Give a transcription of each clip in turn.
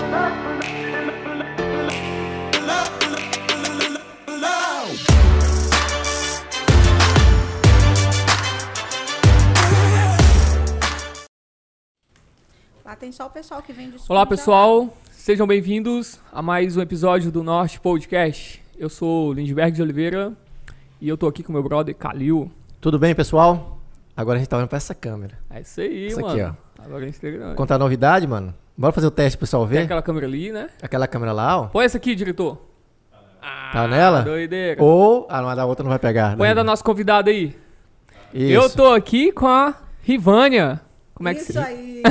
Lá tem só o pessoal que vem de Olá pessoal, sejam bem-vindos a mais um episódio do Norte Podcast. Eu sou Lindbergh de Oliveira e eu tô aqui com meu brother Kalil. Tudo bem, pessoal? Agora a gente tá olhando pra essa câmera. É isso aí, Isso mano. aqui, ó. Agora gente tem Contar a novidade, mano? Bora fazer o teste pro pessoal Tem ver? aquela câmera ali, né? Aquela câmera lá, ó. Põe essa aqui, diretor. Tá nela? Doideira. Ou. Ah, não, a da outra não vai pegar. Põe a da nossa convidada aí. Isso. Eu tô aqui com a Rivânia. Como é que Isso se aí.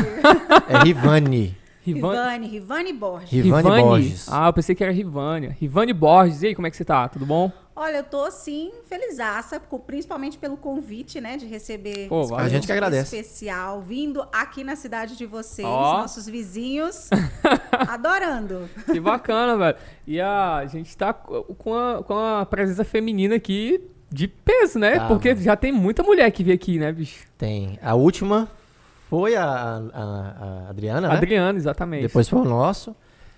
É Rivani. Rivan- Rivane, Rivane Borges. Rivane Borges. Ah, eu pensei que era Rivânia. Rivane Borges. E aí, como é que você tá? Tudo bom? Olha, eu tô assim, felizaça, principalmente pelo convite, né, de receber Pô. A gente que agradece. especial, vindo aqui na cidade de vocês, Ó. nossos vizinhos, adorando. Que bacana, velho. E a gente tá co- com a, com a presença feminina aqui de peso, né? Tá, Porque mano. já tem muita mulher que veio aqui, né, bicho? Tem. A última foi a, a- a Adriana, né? Adriana, exatamente. Depois foi o nosso.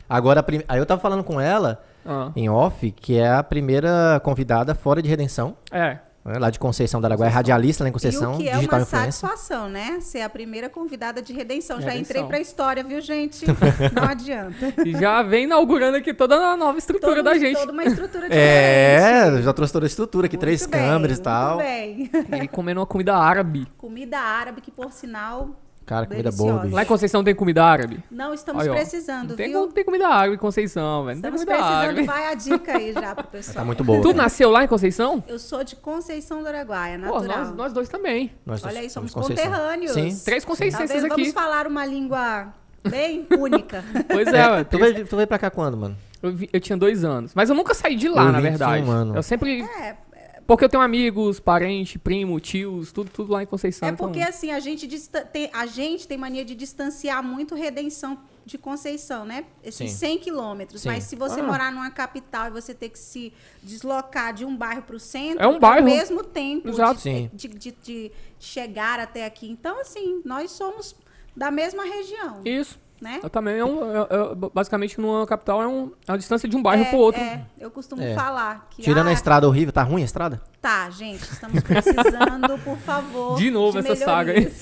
Agora, prim- aí eu tava falando com ela, Ah, em off, que é a primeira convidada fora de redenção. é. né, Lá de Conceição do Araguaia, radialista lá em Conceição, e o que é digital uma influencer. satisfação, né? Ser a primeira convidada de redenção. Já Redenção. entrei pra história, viu, gente? Não adianta. E já vem inaugurando aqui toda a nova estrutura Todo- da gente. Toda uma estrutura É, diferente. já trouxe toda a estrutura aqui, três Muito bem, câmeras e muito tal. bem. E comendo uma comida árabe. Comida árabe, que por sinal, Cara, comida Deliciosa. boa, bicho. Lá em Conceição tem comida árabe? não estamos precisando, tem, viu? não tem comida árabe em Conceição, velho. Estamos precisando, árabe. vai a dica aí já pro pessoal. Tá muito boa. Tu né? nasceu lá em Conceição? Eu sou de Conceição do Araguaia, Pô, natural. nós, nós dois também. Nós Olha aí, somos Conceição. conterrâneos. Sim. Três Tá conceicenses vendo? aqui. Vamos falar uma língua bem única. Pois é, É, tu, veio, tu veio pra cá quando, mano? eu, vi- eu tinha dois anos. Mas eu nunca saí de lá, Eu na 21 verdade. anos. Eu sempre. É, Porque eu tenho amigos, parentes, primo, tios, tudo, tudo lá em Conceição. é então- porque assim, a gente, tem, a gente tem mania de distanciar muito redenção de Conceição, né? Esses Sim. 100 quilômetros. Sim. Mas se você Ah. morar numa capital e você ter que se deslocar de um bairro para o centro, É um bairro. ao mesmo tempo Exato. de, Sim. de, de- de chegar até aqui. Então, assim, nós somos da mesma região, Isso. Né? Eu também, é um, é- é- basicamente, numa capital é, um, é uma distância de um bairro é, pro outro. É, eu costumo É. falar que. Tirando a ah, estrada horrível, tá ruim a estrada? Tá, gente, estamos precisando, por favor. De novo essa saga aí. melhorias.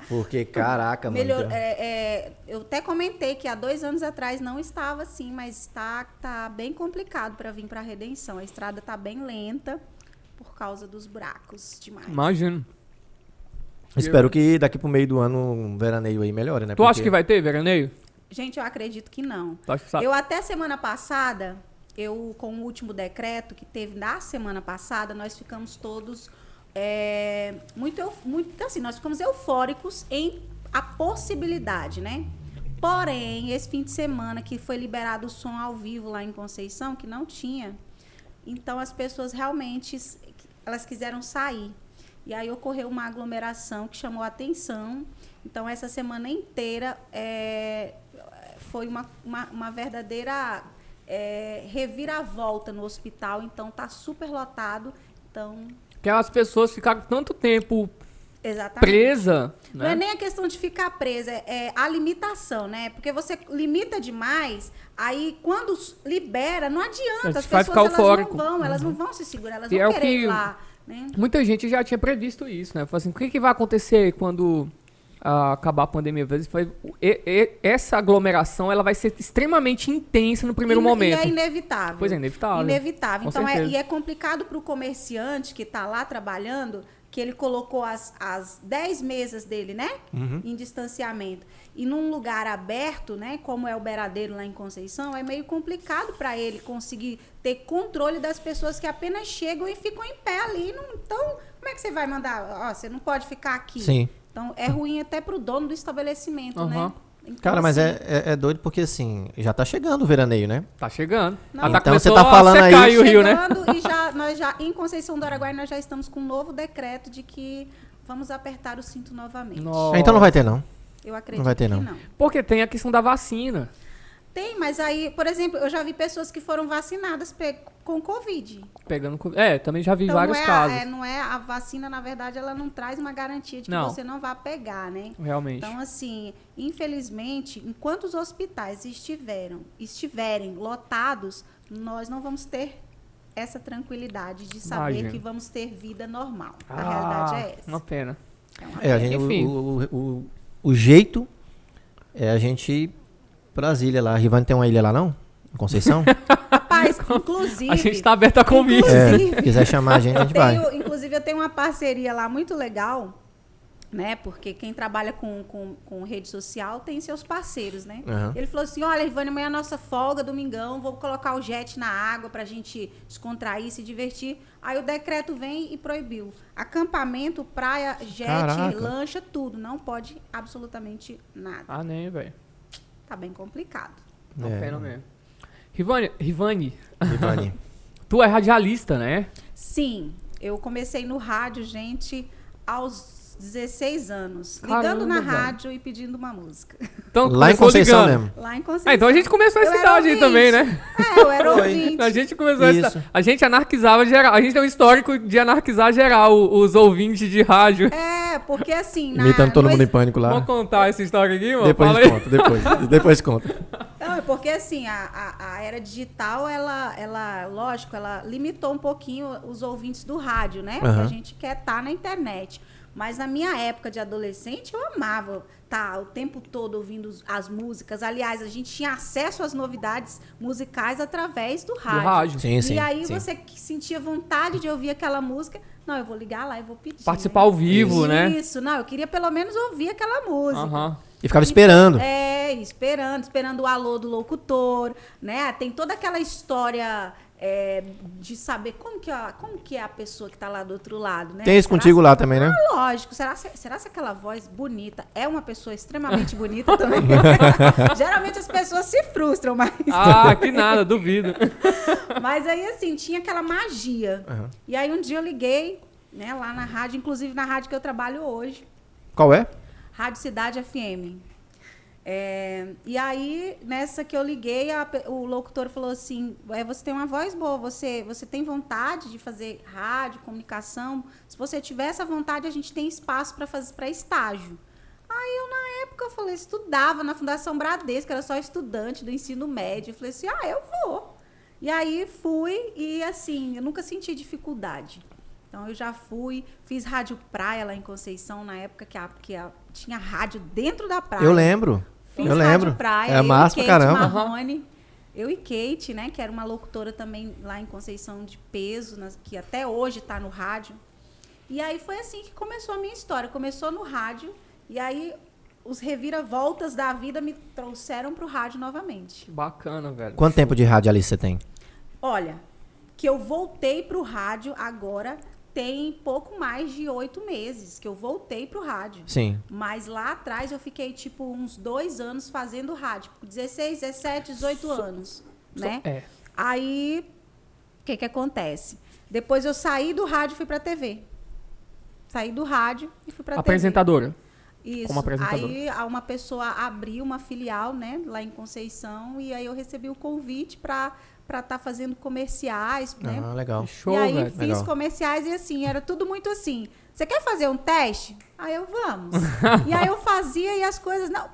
Porque, caraca, mano. Melhor- então- é, é, eu até comentei que há dois anos atrás não estava assim, mas está tá bem complicado para vir para a Redenção. A estrada tá bem lenta por causa dos buracos demais. Imagino. Espero que daqui pro meio do ano um veraneio aí melhore, né? Tu acha Porque- que vai ter veraneio? Gente, eu acredito que não. Acha que? Eu até semana passada, eu com o último decreto que teve na semana passada, nós ficamos todos é, muito, muito assim, nós ficamos eufóricos em a possibilidade, né? Porém, esse fim de semana que foi liberado o som ao vivo lá em Conceição, que não tinha, então as pessoas realmente elas quiseram sair. E aí ocorreu uma aglomeração que chamou a atenção. Então, essa semana inteira é, foi uma, uma, uma verdadeira é, reviravolta no hospital. Então, tá super lotado. Então, Que as pessoas ficaram tanto tempo exatamente. presa, Não é né? nem a questão de ficar presa, é a limitação, né? Porque você limita demais, aí quando libera, não adianta. Você As pessoas elas não vão, elas não vão se segurar, elas E vão é o querer ir que- lá. Né? Muita gente já tinha previsto isso, né? Falou assim, o que, que vai acontecer quando ah, acabar a pandemia? Foi- e- e- essa aglomeração ela vai ser extremamente intensa no primeiro E- momento. E é inevitável. Pois é, inevitável. Inevitável. Então, é, e é complicado para o comerciante que está lá trabalhando, que ele colocou as, as 10 mesas dele, né? Uhum. Em distanciamento. E num lugar aberto, né? Como é o Beiradeiro lá em Conceição, é meio complicado para ele conseguir ter controle das pessoas que apenas chegam e ficam em pé ali. Não- então, como é que você vai mandar? Ó, você não pode ficar aqui. Sim. Então, é ruim até para o dono do estabelecimento, né? Aham. Então, Cara, mas assim, é, é, é doido porque assim, já tá chegando o veraneio, né? Tá chegando. Não. Tá Então você tá falando aí- secar o rio, né? chegando e já, nós já, em Conceição do Araguaia, nós já estamos com um novo decreto de que vamos apertar o cinto novamente. Nossa. Então não vai ter, não. Eu acredito Não vai ter, que não. não. Porque tem a questão da vacina. Tem, mas aí, por exemplo, eu já vi pessoas que foram vacinadas pe- com Covid. Pegando. co- É, também já vi Então, vários não é, casos. A, é, não é a vacina, na verdade, ela não traz uma garantia de que Não. você não vai pegar, né? Realmente. Então, assim, infelizmente, enquanto os hospitais estiveram, estiverem lotados, nós não vamos ter essa tranquilidade de saber Imagino. que vamos ter vida normal. A Ah, realidade é essa. Uma pena. É uma É, a gente, Enfim. o, o, o jeito é a gente Brasília lá. A Rivane tem uma ilha lá, não? Em Conceição? Rapaz, inclusive. A gente tá aberto a convite. é, Inclusive- quiser chamar a gente, a gente vai. inclusive, eu tenho uma parceria lá muito legal, né? Porque quem trabalha com, com, com rede social tem seus parceiros, né? Aham. Ele falou assim: olha, Ivane, amanhã é a nossa folga, domingão, vou colocar o jet na água pra gente descontrair, se divertir. Aí o decreto vem e proibiu. Acampamento, praia, jet, Caraca. lancha, tudo. Não pode absolutamente nada. Ah, nem, velho. Tá bem complicado. Uma É. pena mesmo. Rivane, Rivane, Rivane. tu é radialista, né? Sim, eu comecei no rádio, gente, aos 16 anos. Caramba, Ligando na velho. rádio e pedindo uma música. Então, Lá em Conceição ligando. mesmo. Lá em Conceição. Ah, então a gente começou essa era cidade aí também, né? É, eu era ouvinte. A gente começou essa Isso. cidade. A gente anarquizava geral. A gente tem um histórico de anarquizar geral os ouvintes de rádio. É, porque assim... Na, Imitando todo no mundo em pânico lá. Vamos contar essa história aqui, mano? Depois Fala a conta, depois. Depois conta. Não, é porque assim, a, a, a era digital, ela, ela, lógico, ela limitou um pouquinho os ouvintes do rádio, né? Porque Aham. a gente quer estar na internet. Mas na minha época de adolescente, eu amava estar o tempo todo ouvindo as músicas. Aliás, a gente tinha acesso às novidades musicais através do rádio. rádio. Sim, sim. e aí sim. você sentia vontade de ouvir aquela música. Não, eu vou ligar lá e vou pedir. Participar né? ao vivo, né? Isso, não, eu queria pelo menos ouvir aquela música. E ficava esperando. É, esperando, esperando o alô do locutor, né? Tem toda aquela história é, de saber como que, a, como que é a pessoa que tá lá do outro lado, né? Tem isso Será contigo se- lá também, né? Ah, lógico. Será, se- será se aquela voz bonita é uma pessoa extremamente bonita também? Geralmente as pessoas se frustram, mas... Ah, que nada, duvido. Mas aí, assim, tinha aquela magia. Aham. E aí um dia eu liguei, né, lá na rádio, inclusive na rádio que eu trabalho hoje. Qual é? Rádio Cidade FM. É, e aí, nessa que eu liguei, a o locutor falou assim: é, você tem uma voz boa, você, você tem vontade de fazer rádio, comunicação. Se você tiver essa vontade, a gente tem espaço para fazer para estágio. Aí eu, na época, eu falei, estudava na Fundação Bradesco, era só estudante do ensino médio. Eu falei assim, ah, eu vou. E aí fui e assim, eu nunca senti dificuldade. Então eu já fui, fiz rádio praia lá em Conceição, na época que, a, que a- tinha rádio dentro da praia. Eu lembro. Fiz eu lembro. praia, é eu massa e pra Kate caramba. Marrone. Eu e Kate, né, que era uma locutora também lá em Conceição de peso, que até hoje está no rádio. E aí foi assim que começou a minha história. Começou no rádio e aí os reviravoltas da vida me trouxeram para o rádio novamente. Bacana, velho. Quanto tempo de rádio ali você tem? Olha, que eu voltei para o rádio agora tem pouco mais de oito meses que eu voltei para o rádio. Sim. Mas lá atrás eu fiquei, tipo, uns dois anos fazendo rádio. 16, 17, 18 anos, né? É. Aí, o que que acontece? Depois eu saí do rádio e fui pra TV. Saí do rádio e fui pra TV. Apresentadora. Isso. como apresentadora. Aí uma pessoa abriu uma filial, né, lá em Conceição, e aí eu recebi o convite pra para estar fazendo comerciais, né? Ah, legal. Show, e aí velho. fiz Legal. comerciais e assim, era tudo muito assim. Você quer fazer um teste? Aí eu, vamos. e aí eu fazia e as coisas. Não,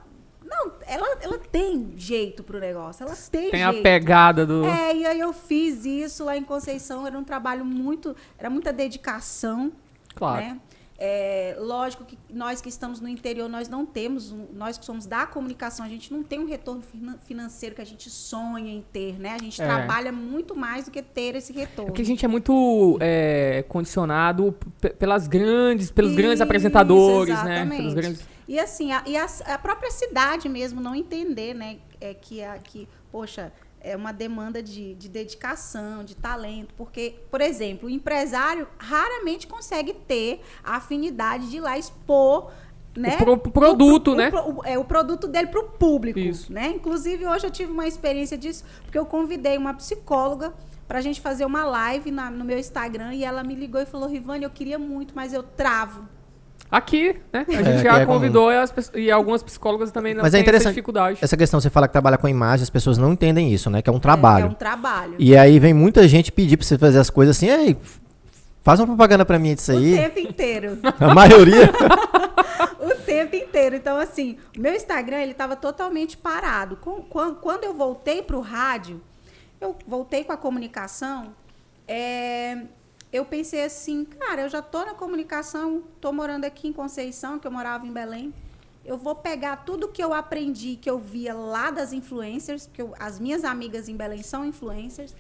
não ela, ela tem jeito pro negócio. Ela tem, Tem jeito. a pegada do. É, e aí eu fiz isso lá em Conceição. Era um trabalho muito. Era muita dedicação. Claro. Né? É, lógico que nós que estamos no interior, nós não temos, um- nós que somos da comunicação, a gente não tem um retorno finan- financeiro que a gente sonha em ter, né? A gente É. trabalha muito mais do que ter esse retorno. É que a gente é muito é, condicionado pelas grandes, pelos grandes Isso, apresentadores, né? exatamente. Pelos grandes. E assim, a, e a, a própria cidade mesmo não entender, né? É que, a, que poxa, é uma demanda de, de dedicação, de talento. Porque, por exemplo, o empresário raramente consegue ter a afinidade de ir lá expor. Né? O pro- produto, o, né? pro- o- é o produto dele para o público, Isso. né? Inclusive hoje eu tive uma experiência disso porque eu convidei uma psicóloga para a gente fazer uma live na- no meu Instagram e ela me ligou e falou: Rivane, eu queria muito, mas eu travo. Aqui, né? A É, gente que já é convidou e, as e algumas psicólogas também não Mas é têm essa interessante- dificuldade. Essa questão, você fala que trabalha com imagem, as pessoas não entendem isso, né? Que é um É, trabalho. é um trabalho. E aí vem muita gente pedir pra você fazer as coisas assim, ei, faz uma propaganda pra mim disso O aí. tempo inteiro. A maioria. o tempo inteiro. Então, assim, o meu Instagram, ele estava totalmente parado. Quando eu voltei para o rádio, eu voltei com a comunicação, é, eu pensei assim, cara, eu já tô na comunicação, tô morando aqui em Conceição, que eu morava em Belém. Eu vou pegar tudo que eu aprendi, que eu via lá das influencers, porque eu- as minhas amigas em Belém são influencers,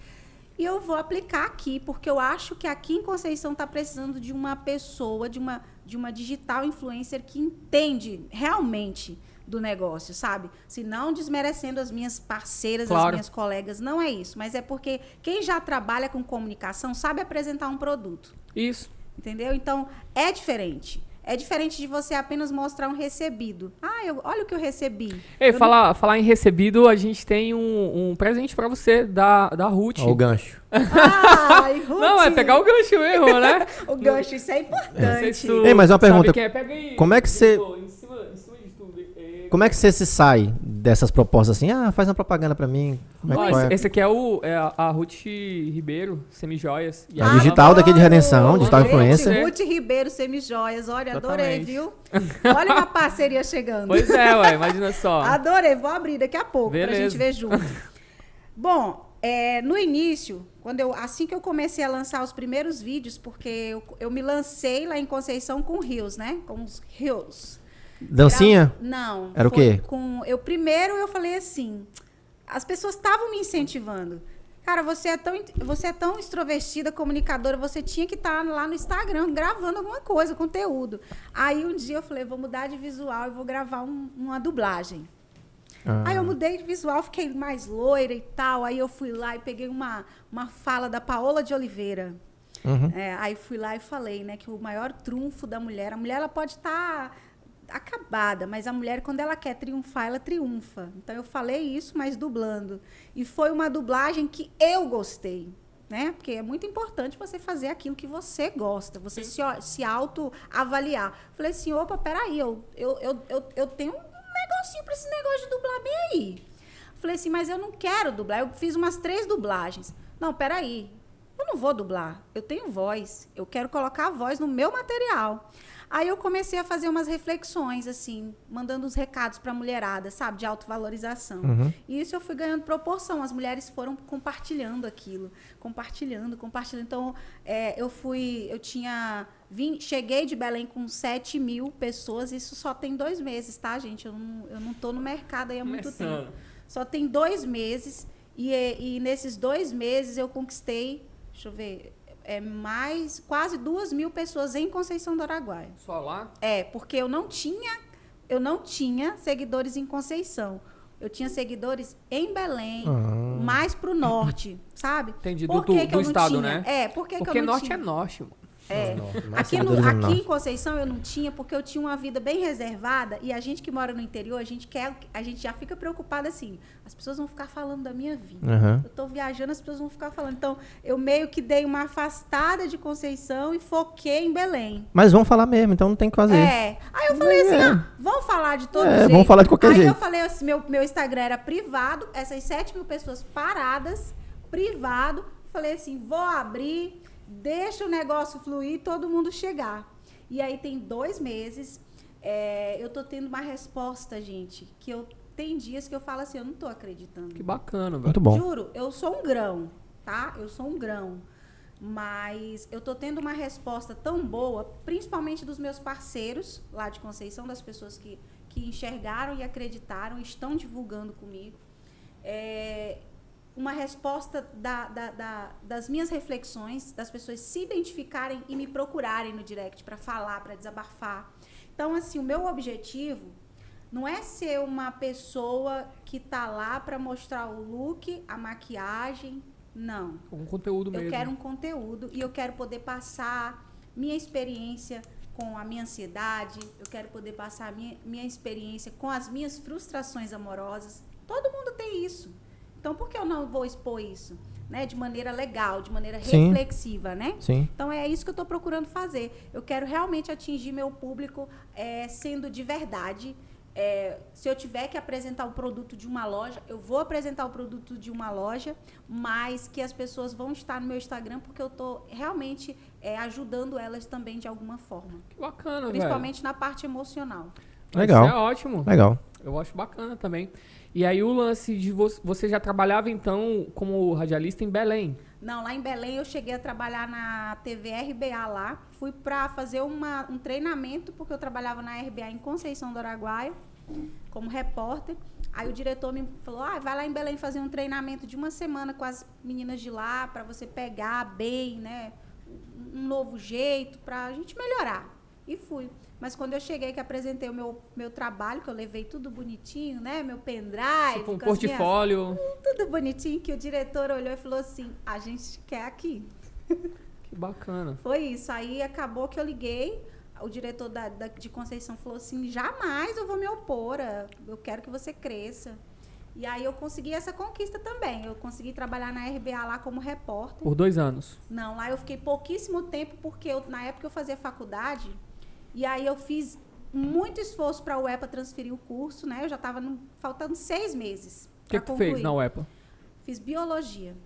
e eu vou aplicar aqui, porque eu acho que aqui em Conceição está precisando de uma pessoa, de uma, de uma digital influencer que entende realmente do negócio, sabe? Se não desmerecendo as minhas parceiras, as Claro. minhas colegas, não é isso. Mas é porque quem já trabalha com comunicação sabe apresentar um produto. Isso. Entendeu? Então, é diferente. É diferente de você apenas mostrar um recebido. Ah, eu, olha o que eu recebi. Ei, Eu não- falar, falar em recebido, a gente tem um, um presente pra você da, da Ruth. Ó, o gancho. Ai, Ruth, Não, é pegar o gancho mesmo, né? o gancho, isso é importante. se tu Ei, mas uma sabe pergunta, quem é. Pega aí. como é que você- Pô, Em cima, em cima de tudo. É, Como é que você se sai dessas propostas assim? Ah, faz uma propaganda pra mim. Como é Ó, esse, é? esse aqui é, o, é a, a Ruth Ribeiro, Semijoias. E A ela- digital daqui de Redenção, digital Gente, influencer. Ruth Ribeiro, Semijoias. Olha, adorei, Exatamente. viu? Olha uma parceria chegando. Pois é, ué, imagina só. Adorei, vou abrir daqui a pouco pra Beleza. gente ver junto. Bom, é, no início, quando eu, assim que eu comecei a lançar os primeiros vídeos, porque eu, eu me lancei lá em Conceição com rios, né? Com os rios. Dancinha? Gra- Não. Era o quê? Com, eu primeiro eu falei assim, as pessoas estavam me incentivando. Cara, você é tão você é tão extrovertida, comunicadora, você tinha que estar lá no Instagram gravando alguma coisa, conteúdo. Aí um dia eu falei, vou mudar de visual e vou gravar um- uma dublagem. Ah, Aí eu mudei de visual, fiquei mais loira e tal. Aí eu fui lá e peguei uma, uma fala da Paola de Oliveira. uhum. É, aí fui lá e falei, né, que o maior trunfo da mulher, a mulher ela pode estar acabada, mas a mulher quando ela quer triunfar, ela triunfa. Então eu falei isso, mas dublando. E foi uma dublagem que eu gostei. Né? Porque é muito importante você fazer aquilo que você gosta, você se, se autoavaliar. Falei assim, opa, peraí, eu, eu, eu, eu, eu tenho um negocinho para esse negócio de dublar bem aí. Falei assim, mas eu não quero dublar. Eu fiz umas três dublagens. Não, peraí. Eu não vou dublar. Eu tenho voz. Eu quero colocar a voz no meu material. Aí eu comecei a fazer umas reflexões, assim, mandando uns recados para a mulherada, sabe? De autovalorização. Uhum. E isso eu fui ganhando proporção. As mulheres foram compartilhando aquilo. Compartilhando, compartilhando. Então, é, eu fui. Eu tinha. Vim, cheguei de Belém com 7 mil pessoas. Isso só tem dois meses, tá, gente? Eu não, eu não tô no mercado aí há muito Começando. tempo. Só tem dois meses. E, e nesses dois meses eu conquistei, deixa eu ver, é mais quase duas mil pessoas em Conceição do Araguaia. Só lá? É, porque eu não tinha, eu não tinha seguidores em Conceição. Eu tinha seguidores em Belém, Ah. mais pro norte, sabe? Entendi, Por do- que do- que do eu não estado, tinha? né? É, por que, que Porque eu não norte tinha? é norte, mano. É. Mais Aqui, no- aqui em Conceição eu não tinha, porque eu tinha uma vida bem reservada e a gente que mora no interior, a gente quer, a gente já fica preocupada assim. As pessoas vão ficar falando da minha vida. Aham. Eu tô viajando, as pessoas vão ficar falando. Então, eu meio que dei uma afastada de Conceição e foquei em Belém. Mas vamos falar mesmo, então não tem o que fazer. É. Aí eu falei assim, É. ah, vamos falar de todo É, jeito. vamos falar de qualquer Aí jeito. eu falei assim, meu, meu Instagram era privado, essas 7 mil pessoas paradas, privado. Falei assim, vou abrir, deixa o negócio fluir, todo mundo chegar. E aí tem dois meses, é, eu tô tendo uma resposta, gente, que eu tem dias que eu falo assim, eu não tô acreditando. Que bacana, velho. Muito bom. Juro, eu sou um grão, tá? Eu sou um grão. Mas eu tô tendo uma resposta tão boa, principalmente dos meus parceiros lá de Conceição, das pessoas que, que enxergaram e acreditaram, estão divulgando comigo. É, uma resposta da- da- da- das minhas reflexões, das pessoas se identificarem e me procurarem no direct para falar, para desabafar. Então, assim, o meu objetivo não é ser uma pessoa que tá lá para mostrar o look, a maquiagem, não. Um conteúdo mesmo. Eu quero um conteúdo e eu quero poder passar minha experiência com a minha ansiedade, eu quero poder passar a minha, minha experiência com as minhas frustrações amorosas. Todo mundo tem isso. Então, por que eu não vou expor isso? né, de maneira legal, de maneira Sim. reflexiva, né? Sim. Então é isso que eu estou procurando fazer. Eu quero realmente atingir meu público é, sendo de verdade. É, se eu tiver que apresentar o produto de uma loja, eu vou apresentar o produto de uma loja, mas que as pessoas vão estar no meu Instagram porque eu estou realmente é, ajudando elas também de alguma forma. Que bacana, velho. Principalmente na parte emocional. Legal. Isso é ótimo. Legal. Eu acho bacana também. E aí o lance de vo- você já trabalhava então como radialista em Belém. Não, lá em Belém eu cheguei a trabalhar na TV RBA lá. Fui para fazer uma, um treinamento, porque eu trabalhava na RBA em Conceição do Araguaia, como repórter. Aí o diretor me falou: ah, vai lá em Belém fazer um treinamento de uma semana com as meninas de lá, para você pegar bem, né? Um novo jeito, para a gente melhorar. E fui. Mas quando eu cheguei, que apresentei o meu, meu trabalho, que eu levei tudo bonitinho, né? Meu pendrive. Tipo um as minhas- portfólio. tudo bonitinho, que o diretor olhou e falou assim: a gente quer aqui. Que bacana. Foi isso. Aí acabou que eu liguei. O diretor da, da- de Conceição falou assim: jamais eu vou me opor. a- Eu quero que você cresça. E aí eu consegui essa conquista também. Eu consegui trabalhar na RBA lá como repórter. Por dois anos. Não, lá eu fiquei pouquíssimo tempo, porque eu- na época eu fazia faculdade. E aí eu fiz muito esforço para a UEPA transferir o curso, né? Eu já estava faltando seis meses. O que, que tu fez na UEPA? Fiz biologia.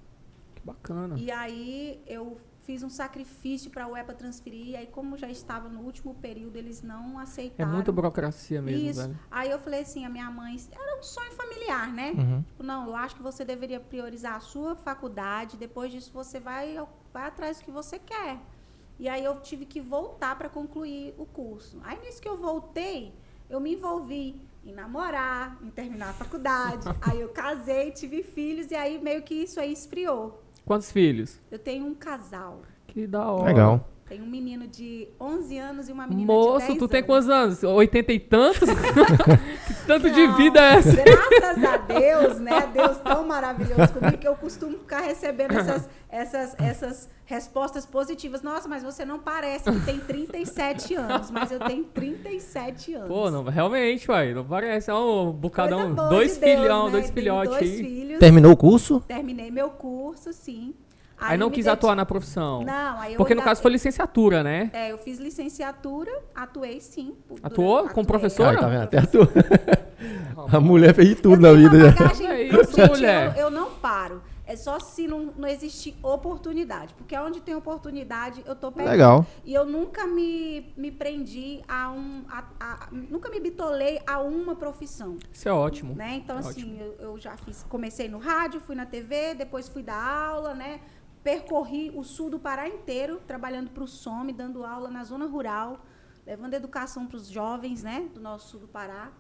Que bacana. E aí eu fiz um sacrifício para a UEPA transferir. E aí, como já estava no último período, eles não É aceitaram. muita burocracia mesmo, Isso. velho. Aí eu falei assim, a minha mãe, era um sonho familiar, né? Uhum. Tipo, não, eu acho que você deveria priorizar a sua faculdade, depois disso você vai, vai atrás do que você quer. E aí eu tive que voltar para concluir o curso. Aí nisso que eu voltei, eu me envolvi em namorar, em terminar a faculdade. aí eu casei, tive filhos e aí meio que isso aí esfriou. Quantos filhos? Eu tenho um casal. Que da hora. Legal. Tenho um menino de 11 anos e uma menina de Moço, 10 tu tem anos. quantos anos? Oitenta e tantos? que tanto de Não, vida é essa? Graças a Deus, né? Deus tão maravilhoso comigo que eu costumo ficar recebendo essas, essas, essas respostas positivas. Nossa, mas você não parece que tem 37 anos, mas eu tenho 37 anos. Pô, não, realmente, uai. Não parece. É um bocadão. Dois de Deus, filhão, né? dois Tenho filhotes dois filhos. Terminou o curso? Terminei meu curso, sim. Aí não me quis atuar na profissão. Não, aí eu Porque no caso foi licenciatura, né? É, eu fiz licenciatura, atuei sim. Atuou durante- como atuei. professora? Ah, tá vendo? Até a, tua... a mulher fez de tudo na eu tenho vida. bagagem, É isso, gente, mulher. Eu, eu não paro. É só se não, não existir oportunidade. Porque onde tem oportunidade, eu tô pegando. Legal. E eu nunca me, me prendi a um. a- a- nunca me bitolei a uma profissão. Isso é ótimo. Né? Então, É assim, eu, eu já fiz. Comecei no rádio, fui na TV, depois fui dar aula, né? Percorri o sul do Pará inteiro, trabalhando para o SOME, dando aula na zona rural, levando educação para os jovens, né? Do nosso sul do Pará.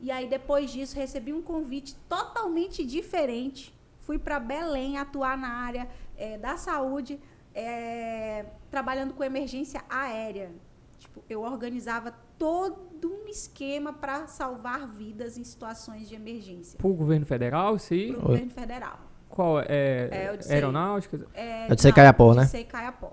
E aí, depois disso, recebi um convite totalmente diferente. Fui para Belém atuar na área eh, da saúde, eh, trabalhando com emergência aérea. Tipo, eu organizava todo um esquema para salvar vidas em situações de emergência. Pro governo federal, aí. Para o governo federal. Qual é? É, eu disse aí. aeronáutica? É, É de Secaiapó, né? De Secaiapó.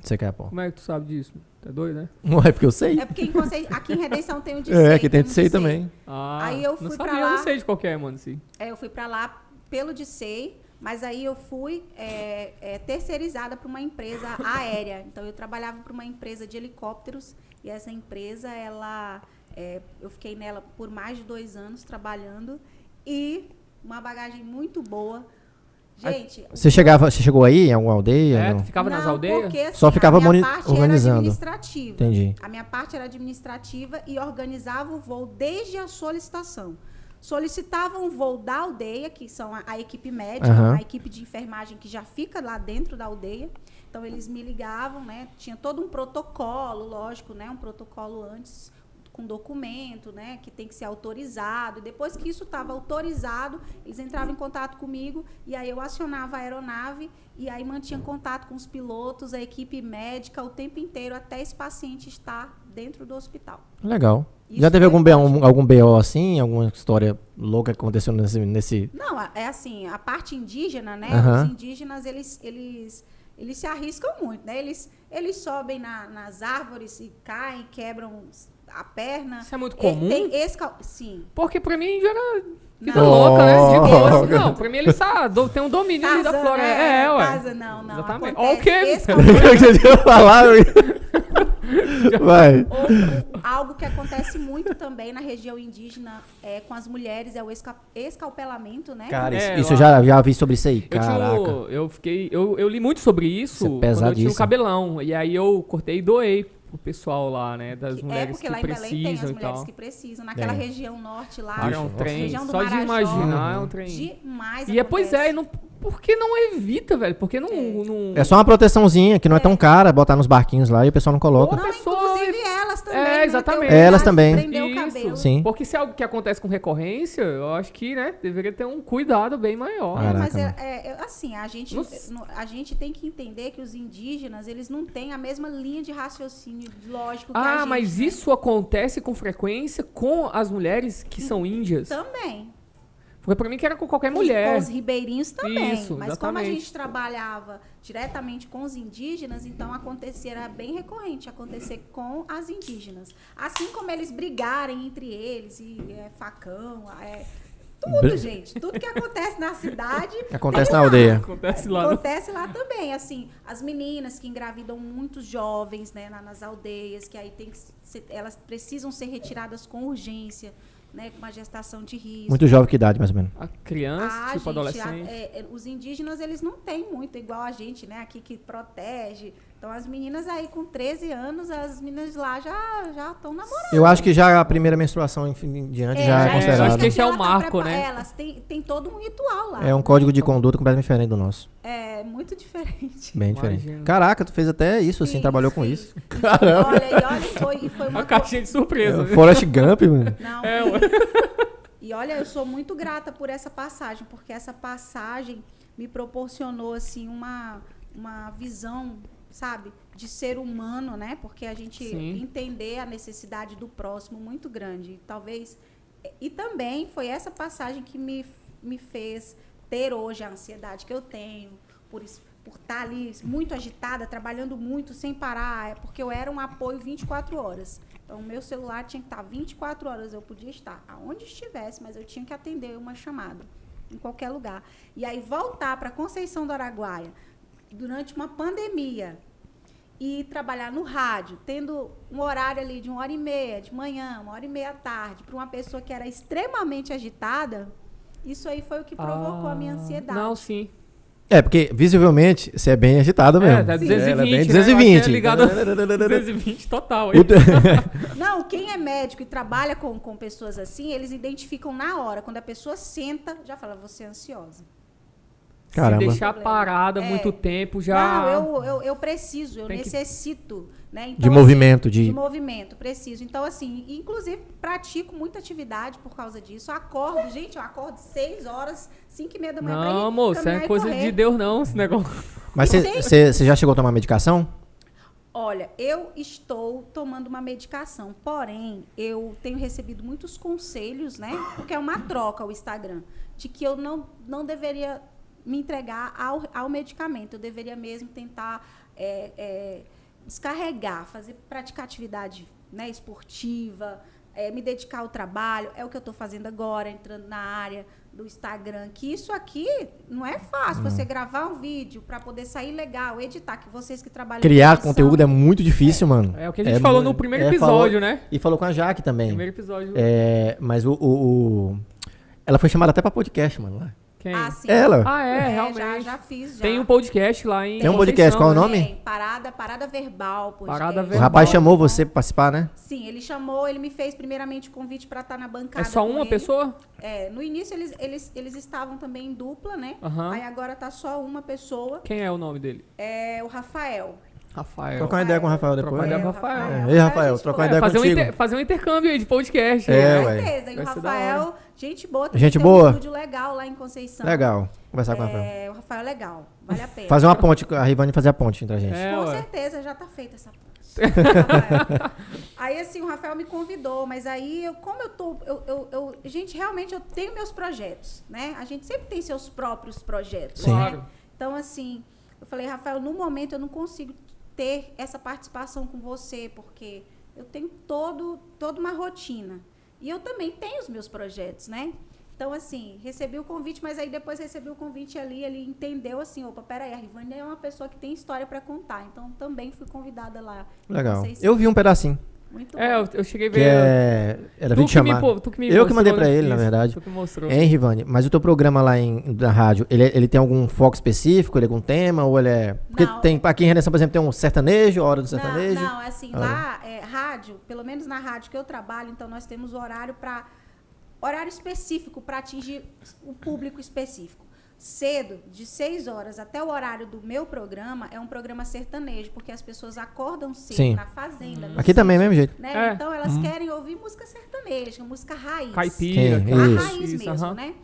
Você quer, pô? Como é que tu sabe disso? É doido, né? Não é porque eu sei. É porque em Concei- aqui em Redenção tem o de É, que tem de sei também. Ah, Aí eu não fui sabia, pra eu lá. não sei de qual que é, mano. Sim. É, eu fui para lá pelo de Sei, mas aí eu fui é, é, terceirizada para uma empresa aérea. Então eu trabalhava para uma empresa de helicópteros e essa empresa, ela, é, eu fiquei nela por mais de dois anos trabalhando e uma bagagem muito boa. Gente, Você, chegava, você chegou aí em alguma aldeia? É, não? ficava nas não, aldeias? Porque, assim, Só ficava a minha parte organizando. Era administrativa. Entendi. A minha parte era administrativa e organizava o voo desde a solicitação. Solicitava um voo da aldeia, que são a, a equipe médica, Aham. a equipe de enfermagem que já fica lá dentro da aldeia. Então eles me ligavam, né? Tinha todo um protocolo, lógico, né? Um protocolo antes com documento, né, que tem que ser autorizado. E depois que isso estava autorizado, eles entravam em contato comigo e aí eu acionava a aeronave e aí mantinha contato com os pilotos, a equipe médica o tempo inteiro até esse paciente estar dentro do hospital. Legal. Isso Já teve algum BO, algum BO assim? Alguma história louca que aconteceu nesse. nesse... Não, é assim, a parte indígena, né? Aham. Os indígenas, eles, eles, eles se arriscam muito, né? Eles, eles sobem na- nas árvores e caem, quebram a perna. Isso é muito comum? Tem esse, cal- sim. Porque pra mim já era Vida Não. louca, né? De Oh. Deus. Não, pra mim ele sabe, do- tem um domínio ali da flora. É, é, ué. Tarzan, não, não. Exatamente. acontece Ó, o quê? falar. Vai. Ou- algo que acontece muito também na região indígena é, com as mulheres é o esca- escalpelamento, né? Cara, isso, É, isso eu eu já, já vi sobre isso aí. Eu, tinha, Caraca. um- eu fiquei. Eu, eu li muito sobre isso, Isso é quando eu tinha um cabelão. E aí eu cortei e doei pro pessoal lá, né? Das Que- é mulheres porque que lá em Belém tem as precisam e mulheres tal. que precisam. Naquela Tem. região norte lá, Cara, é um trem. região do Só de Marajó. imaginar é um trem. demais E é, pois é, e não, por que não evita, velho? Por que não. não É só uma proteçãozinha que não é tão cara, botar nos barquinhos lá e o pessoal não coloca. Não, pessoa-. É, exatamente. o Elas também. Prender o Isso. cabelo. Sim. Porque se é algo que acontece com recorrência, eu acho que, né, deveria ter um cuidado bem maior. Ah, É, Caraca, mas é, é- é assim, a gente, a gente tem que entender que os indígenas, eles não têm a mesma linha de raciocínio lógico que a Ah, gente, mas né? isso acontece com frequência com as mulheres que são índias? Também. Foi pra mim que era com qualquer Com mulher. os ribeirinhos também. Isso, mas como a gente trabalhava diretamente com os indígenas, então acontecia, era bem recorrente acontecer com as indígenas. Assim como eles brigarem entre eles, e é facão, é. Tudo, Br- gente. Tudo que acontece na cidade. Acontece tem na lá. aldeia. Acontece lá. Acontece lá também, assim, as meninas que engravidam muitos jovens, né, na- nas aldeias, que aí tem que ser- elas precisam ser retiradas com urgência, né, com uma gestação de risco. Muito jovem que idade, mais ou menos. A criança, Ah, tipo gente, a- adolescente. é, é, os indígenas, eles não têm muito, igual a gente, né, aqui que protege. Então, as meninas aí com 13 anos, as meninas lá já já estão namorando. Eu acho que já a primeira menstruação em, em diante É, já é já é, considerado. acho que esse é o tá marco, né? Elas têm, têm todo um ritual lá. É um código de conduta completamente diferente do nosso. É muito diferente. Bem diferente. Imagino. Caraca, tu fez até isso, assim, Fiz, trabalhou com fiz. isso. Olha, e olha, e foi, foi uma Uma caixinha de surpresa. É, Forrest Gump, mano. Não, É, ué. E olha, eu sou muito grata por essa passagem, porque essa passagem me proporcionou assim uma, uma visão, sabe, de ser humano, né? Porque a gente Sim. entender a necessidade do próximo muito grande. Talvez e também foi essa passagem que me, me fez ter hoje a ansiedade que eu tenho por por estar ali muito agitada, trabalhando muito sem parar, é porque eu era um apoio 24 horas. Então, o meu celular tinha que estar 24 horas, eu podia estar aonde estivesse, mas eu tinha que atender uma chamada, em qualquer lugar. E aí, voltar para Conceição do Araguaia, durante uma pandemia, e trabalhar no rádio, tendo um horário ali de uma hora e meia de manhã, uma hora e meia à tarde, para uma pessoa que era extremamente agitada, isso aí foi o que provocou a minha Ah, ansiedade. Não, sim. É, porque visivelmente você é bem agitado mesmo. É, tá Sim. 220, Ela é bem né? 220. Eu acho que é ligado a 220 total. aí. Não, quem é médico e trabalha com, com pessoas assim, eles identificam na hora. Quando a pessoa senta, já fala, você é ansiosa. Caramba. Se deixar parada É. muito tempo já. Não, eu, eu, eu preciso, eu Tem que- necessito. Né? Então, De assim, movimento, de... De movimento, preciso. Então, assim, inclusive, pratico muita atividade por causa disso. Acordo, gente, eu acordo 6 horas, 5 e meia da manhã pra Não, moça, caminhar é coisa correr. de Deus não, esse negócio. Mas você já chegou a tomar medicação? Olha, eu estou tomando uma medicação, porém, eu tenho recebido muitos conselhos, né? Porque é uma troca o Instagram, de que eu não, não deveria me entregar ao, ao medicamento. Eu deveria mesmo tentar é, é, descarregar, fazer, praticar atividade né, esportiva, é, me dedicar ao trabalho. É o que eu estou fazendo agora, entrando na área do Instagram. Que isso aqui não é fácil. Você gravar um vídeo para poder sair legal, editar, que vocês que trabalham Criar edição, conteúdo é muito difícil, mano. É o que a gente falou mu- no primeiro é, episódio, falou- né? E falou com a Jaque também. Primeiro episódio. É, mas o, o- o- Ela foi chamada até pra podcast, mano. lá. Quem? Ah, sim. Ela? Ah, é, É, realmente. Já, já fiz, já. Tem um podcast lá em. Tem um podcast, qual o né? nome? Tem, parada, parada verbal. Podcast. Parada O Verbal. rapaz chamou você pra participar, né? Sim, ele chamou, ele me fez primeiramente o convite para estar na bancada. É só uma ele. pessoa? É, no início eles, eles, eles estavam também em dupla, né? Aham. Aí agora tá só uma pessoa, Quem é o nome dele? é o Rafael. Rafael. Trocar uma ideia com o Rafael Trocar depois. ideia É, com o Rafael. É, Ei, Rafael, gente trocar uma boa. ideia fazer, um contigo. inter- fazer um intercâmbio aí de podcast. É, Com ué. certeza. E o Rafael, gente boa. também Gente boa. um estúdio legal lá em Conceição. Legal. Conversar com o Rafael. É, o Rafael é legal. Vale a pena. Fazer uma ponte, a Rivane fazer a ponte entre a gente. É, Com ué. certeza, já tá feita essa ponte. Rafael. aí, assim, o Rafael me convidou, mas aí, eu, como eu tô. Eu, eu, eu- gente, realmente eu tenho meus projetos, né? A gente sempre tem seus próprios projetos. Sim. né? Claro. Então, assim, eu falei, Rafael, no momento eu não consigo ter essa participação com você, porque eu tenho todo, toda uma rotina. E eu também tenho os meus projetos, né? Então, assim, recebi o convite, mas aí depois recebi o convite ali, ele entendeu assim, opa, peraí, a Rivane é uma pessoa que tem história para contar. Então, também fui convidada lá. Legal. Eu vi um pedacinho. Muito É, bom. eu, eu cheguei a Que ver. é. Era tu, que me, chamado. pô- tu que me Eu que mandei pra ele, na Isso, verdade. Tu que mostrou. Hein, Rivane? Mas o teu programa lá em, na rádio, ele, é- ele tem algum foco específico? Ele é algum tema? Ou ele é. Porque Não. tem, aqui em Redenção, por exemplo, tem um sertanejo, a hora do Não, sertanejo. não, assim, Ah. lá, é, rádio, pelo menos na rádio que eu trabalho, então nós temos horário para horário específico para atingir o público específico. Cedo, de 6 horas até o horário do meu programa, é um programa sertanejo, porque as pessoas acordam cedo Sim. na fazenda. no Aqui também, sítio, mesmo jeito. Né? É. Então elas querem ouvir música sertaneja, música raiz. Caipira. Sim, aquela- A Isso. raiz isso, mesmo, né?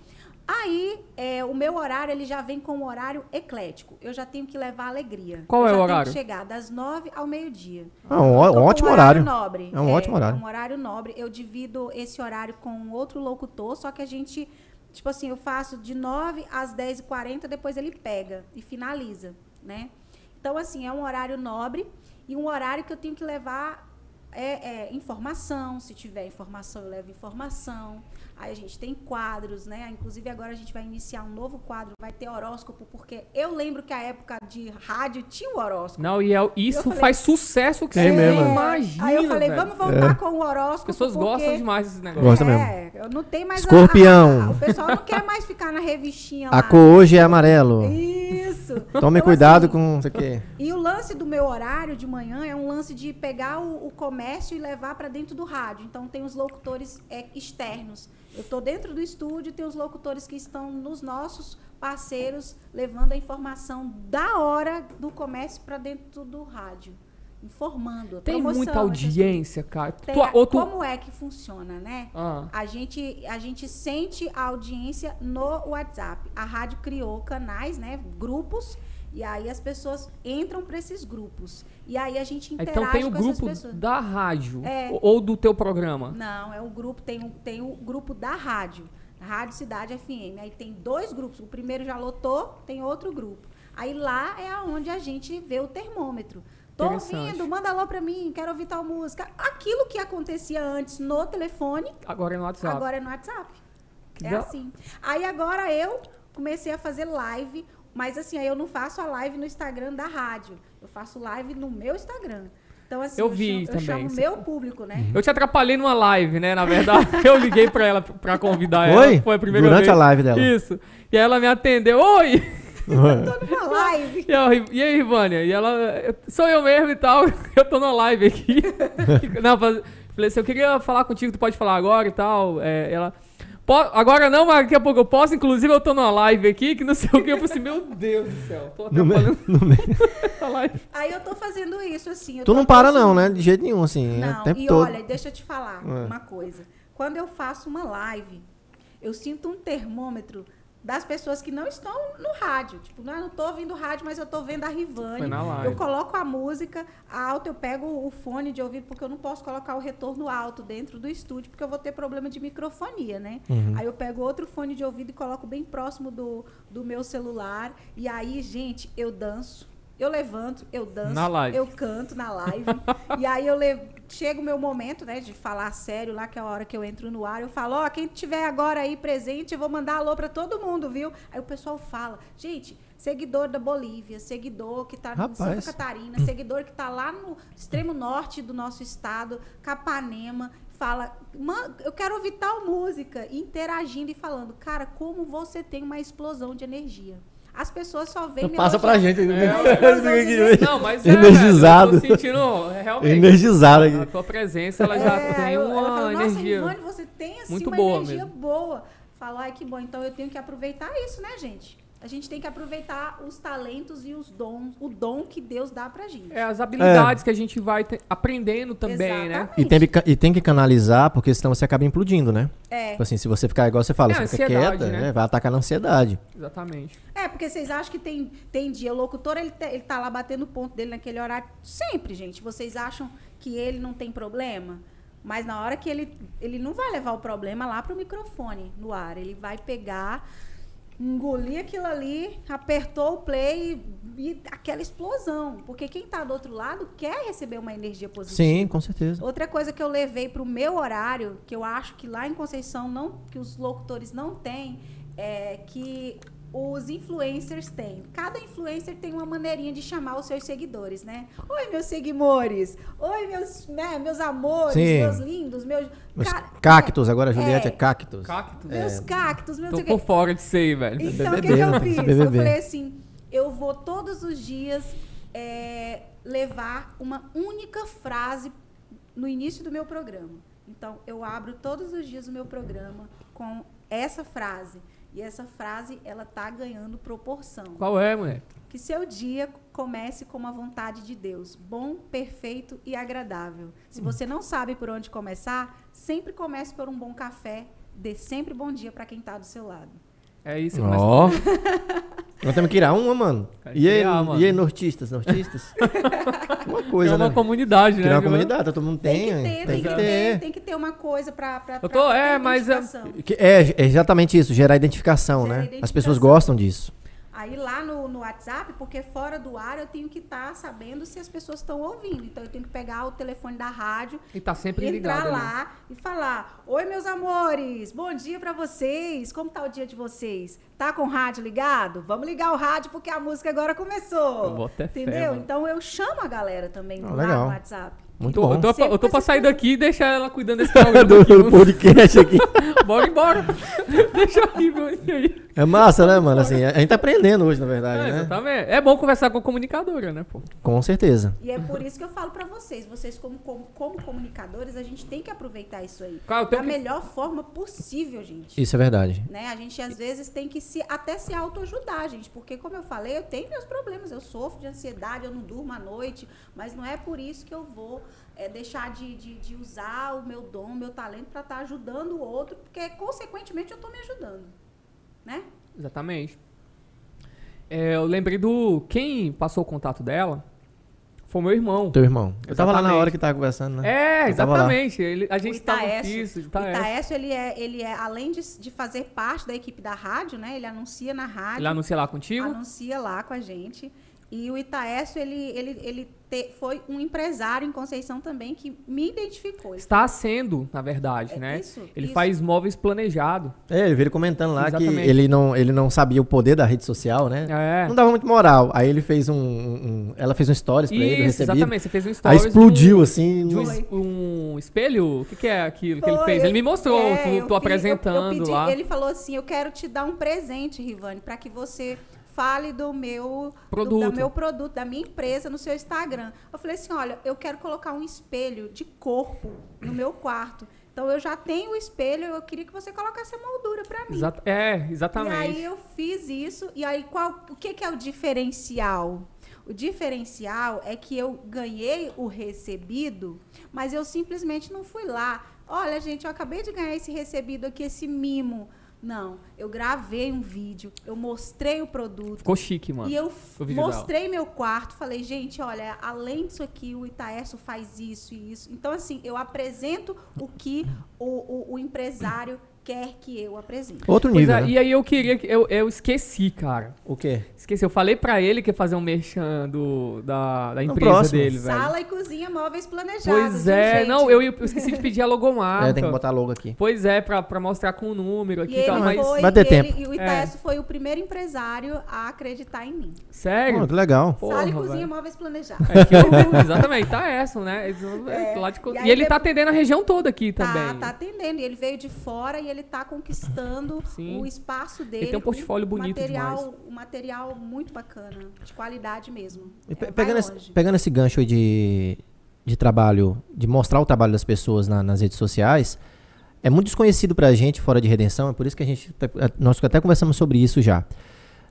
Aí, é, o meu horário, ele já vem com um horário eclético. Eu já tenho que levar alegria. Qual Eu é o tenho horário? que chegar das nove ao meio-dia. Ah, um com ótimo um horário. nobre. É um ótimo horário. É um horário nobre. Eu divido esse horário com outro locutor, só que a gente, tipo assim, eu faço de 9 às 10h40, depois ele pega e finaliza, né? Então, assim, é um horário nobre e um horário que eu tenho que levar é, é, informação. Se tiver informação, eu levo informação. Aí a gente tem quadros, né? Inclusive agora a gente vai iniciar um novo quadro, vai ter horóscopo, porque eu lembro que a época de rádio tinha o horóscopo. Não, e é- isso falei- faz sucesso que Tem você mesmo, nem é. imagina. Aí eu falei, velho. vamos voltar É. com o horóscopo. As pessoas porque- gostam demais desses negócios. Gosta é, eu não tem mais a- Escorpião. a- a- o pessoal não quer mais ficar na revistinha A lá. cor hoje é amarelo. Isso. Tome Então, cuidado assim, com não sei o quê. E o lance do meu horário de manhã é um lance de pegar o, o comércio e levar para dentro do rádio. Então tem os locutores é, externos. Eu estou dentro do estúdio, tem os locutores que estão nos nossos parceiros levando a informação da hora do comércio para dentro do rádio, informando. Tem promoção, muita essas audiência, cara. Tem tu- Como é que funciona, né? Ah. A gente, a gente sente a audiência no WhatsApp. A rádio criou canais, né? Grupos. E aí as pessoas entram para esses grupos. E aí a gente interage Então tem o com essas grupo pessoas. da rádio. É. ou- do teu programa. Não, é o grupo, tem o, tem o grupo da rádio. Rádio Cidade FM. Aí tem dois grupos. O primeiro já lotou, tem outro grupo. Aí lá é onde a gente vê o termômetro. Tô ouvindo, manda alô pra mim, quero ouvir tal música. Aquilo que acontecia antes no telefone, Agora é no WhatsApp. Agora é no WhatsApp. Que é da- assim. Aí agora eu comecei a fazer live, mas assim, aí eu não faço a live no Instagram da rádio. Eu faço live no meu Instagram. Então, assim, Eu vi chamo, também, eu chamo você- meu público, né? Eu te atrapalhei numa live, né? Na verdade, eu liguei pra ela pra convidar Foi? ela. Foi a primeira Durante vez. a live dela. Isso. E aí ela me atendeu. Oi! Numa live. E, eu, e aí, Rivânia? E ela, "Eu- sou eu mesmo e tal, eu tô na live aqui. não, falei assim, eu queria falar contigo, tu pode falar agora e tal. É, ela, "Po- agora não, mas daqui a pouco eu posso, inclusive eu tô numa live aqui, que não sei o que. Eu falei assim, meu Deus do céu, tô No me- atrapalhando no me- a live. Aí eu tô fazendo isso, assim. eu Tu tô não para não, né? De jeito nenhum, assim. é Não, o tempo e todo. olha, deixa eu te falar É. uma coisa. Quando eu faço uma live, eu sinto um termômetro das pessoas que não estão no rádio. Tipo, não, eu não tô ouvindo rádio, mas eu tô vendo a Rivane. Eu coloco a música alto, eu pego o fone de ouvido, porque eu não posso colocar o retorno alto dentro do estúdio, porque eu vou ter problema de microfonia, né? Uhum. Aí eu pego outro fone de ouvido e coloco bem próximo do, do meu celular. E aí, gente, eu danço. Eu levanto, eu danço, Na live. eu canto na live. e aí eu levo, chega o meu momento, né, de falar sério lá, que é a hora que eu entro no ar, eu falo, ó, quem tiver agora aí presente, eu vou mandar alô pra todo mundo, viu? Aí o pessoal fala, gente, seguidor da Bolívia, seguidor que tá em Santa. Catarina, seguidor que tá lá no extremo norte do nosso estado, Capanema, fala, "Man, eu quero ouvir tal música, interagindo e falando, cara, como você tem uma explosão de energia. As pessoas só veem Passa pra gente. É, Não, mas é, Energizado. velho, eu tô sentindo, é, realmente. Energizado A aqui. tua presença, ela já É, tem eu- ela uma fala, Nossa, energia. Ivone, você tem assim muito uma boa energia mesmo." boa. Fala, ai que bom, então eu tenho que aproveitar isso, né, gente? A gente tem que aproveitar os talentos e os dons, o dom que Deus dá pra gente. É as habilidades que a gente vai te- aprendendo também, né? Exatamente. E tem, que- e tem que canalizar, porque senão você acaba implodindo, né? É. Tipo assim, se você ficar igual você fala, É, você fica quieta, né? né? vai atacar na ansiedade. Exatamente. É, porque vocês acham que tem, tem dia, o locutor, ele, te- ele tá lá batendo o ponto dele naquele horário. Sempre, gente. Vocês acham que ele não tem problema? Mas na hora que ele, ele não vai levar o problema lá pro microfone, no ar. Ele vai pegar engoli aquilo ali, apertou o play e, e aquela explosão. Porque quem tá do outro lado quer receber uma energia positiva. Sim, com certeza. Outra coisa que eu levei para o meu horário, que eu acho que lá em Conceição não, que os locutores não têm, é que os influencers têm. Cada influencer tem uma maneirinha de chamar os seus seguidores, né? Oi, meus seguidores. Oi, meus, né, meus amores, Sim. meus lindos, meus Meus Cara, cactos, agora a Juliette é, é. cactos. Cacto. meus cactos, meus Tô não sei o por fora disso aí, velho. Então, o que, eu né? fiz? BBB. Eu falei assim: eu vou todos os dias é, levar uma única frase no início do meu programa. Então, eu abro todos os dias o meu programa com essa frase. E essa frase, ela tá ganhando proporção. Qual é, mulher? Que seu dia comece com a vontade de Deus, bom, perfeito e agradável. Se você não sabe por onde começar, sempre comece por um bom café. Dê sempre bom dia para quem está do seu lado. É isso. começa- Ó. Nós temos que criar uma, mano. E aí, criar, mano. e aí, nortistas? Nortistas? uma coisa, Criar uma né? comunidade, né? Criar uma viu? comunidade, todo mundo tem. Tem que ter, tem, que ter. tem que ter uma coisa para para Eu tô- é, mas é- Que É, é exatamente isso, gerar identificação, Gerar né? As identificação. pessoas gostam disso. Aí lá no, no WhatsApp, porque fora do ar eu tenho que estar sabendo se as pessoas estão ouvindo. Então eu tenho que pegar o telefone da rádio E tá sempre entrar ligado ali. lá e falar: Oi, meus amores, bom dia pra vocês. Como tá o dia de vocês? Tá com o rádio ligado? Vamos ligar o rádio porque a música agora começou. Eu fé, Entendeu? mano. então eu chamo a galera também Ah, lá legal. no WhatsApp. Muito bom. eu tô, pra- eu tô pra sair daqui e deixar ela cuidando desse programa do, aqui. do podcast aqui. Bora embora. Deixa aí, meu. E aí? É massa, né, mano? Assim, a gente tá aprendendo hoje, na verdade, É, né? exatamente. É bom conversar com a comunicadora, né, pô? Com certeza. E é por isso que eu falo pra vocês, vocês como, como, como comunicadores, a gente tem que aproveitar isso aí. Eu da que- melhor forma possível, gente. Isso é verdade. né? A gente às vezes tem que se até se autoajudar, gente, porque como eu falei, eu tenho meus problemas, eu sofro de ansiedade, eu não durmo à noite, mas não é por isso que eu vou é, deixar de, de, de usar o meu dom, o meu talento para estar ajudando o outro, porque consequentemente eu estou me ajudando, né? Exatamente. É, eu lembrei do. Quem passou o contato dela foi meu irmão. Teu irmão. Eu tava lá na hora que tava conversando, né? É, exatamente. Ele, a gente o tava isso, o Itaécio. Itaécio, ele é, ele é além de, de fazer parte da equipe da rádio, né? Ele anuncia na rádio. Ele anuncia lá contigo? anuncia lá com a gente. E o Itaécio, ele, ele, ele te- foi um empresário em Conceição também que me identificou. Está sendo, na verdade, É né? isso, ele isso. faz móveis planejado. É, eu vi ele comentando lá Exatamente. que ele não, ele não sabia o poder da rede social, né? É. Não dava muito moral. Aí ele fez um. um- ela fez um stories pra ele, recebido. exatamente. Você fez um Aí stories explodiu, do- assim. de um, um espelho? O que, que é aquilo que ele Foi, fez? Ele me mostrou, é, tu, fi- eu- apresentando eu pedi- lá. Ele falou assim: Eu quero te dar um presente, Rivane, para que você fale do meu do- Produto. do meu produto, da minha empresa no seu Instagram. Eu falei assim: olha, eu quero colocar um espelho de corpo no meu quarto. Então eu já tenho o espelho, eu queria que você colocasse a moldura para mim. É, E exatamente. aí eu fiz isso, e aí qual, o que, que é o diferencial? O diferencial é que eu ganhei o recebido, mas eu simplesmente não fui lá. Olha, gente, eu acabei de ganhar esse recebido aqui, esse mimo. Não, eu gravei um vídeo, eu mostrei o produto. Ficou chique, mano. E eu mostrei meu quarto, falei, gente, olha, além disso aqui, o Itaécio faz isso e isso. Então, assim, eu apresento o que o, o- o empresário quer que eu apresente. Outro Pois nível. é, né? E aí eu queria que. Eu, eu esqueci, cara. O quê? Esqueci. Eu falei pra ele que ia fazer um merchan do, da, da empresa próximo. dele, velho. Sala e cozinha móveis planejados. Pois é, gente? não, eu, eu esqueci de pedir a logomarca. É, tem que botar logo aqui. Pois é, pra, pra mostrar com o número aqui E mas. foi, vai ter e ele- tempo. E o Itaécio foi o primeiro empresário a acreditar em mim. Sério? Pô, que legal. Porra, Sala e cozinha velho. móveis planejados. É que eu- exatamente, tá essa, né? É, lá de co- e e, ele tá depois- atendendo a região toda aqui Tá, também. tá atendendo. E ele veio de fora e ele tá conquistando Sim. o espaço dele. tem um portfólio bonito material, demais. Um material muito bacana, de qualidade mesmo. E É, pegando, esse, pegando esse gancho aí de, de trabalho, de mostrar o trabalho das pessoas na- nas redes sociais, é muito desconhecido pra gente fora de redenção, é por isso que a gente, tá- nós até conversamos sobre isso já.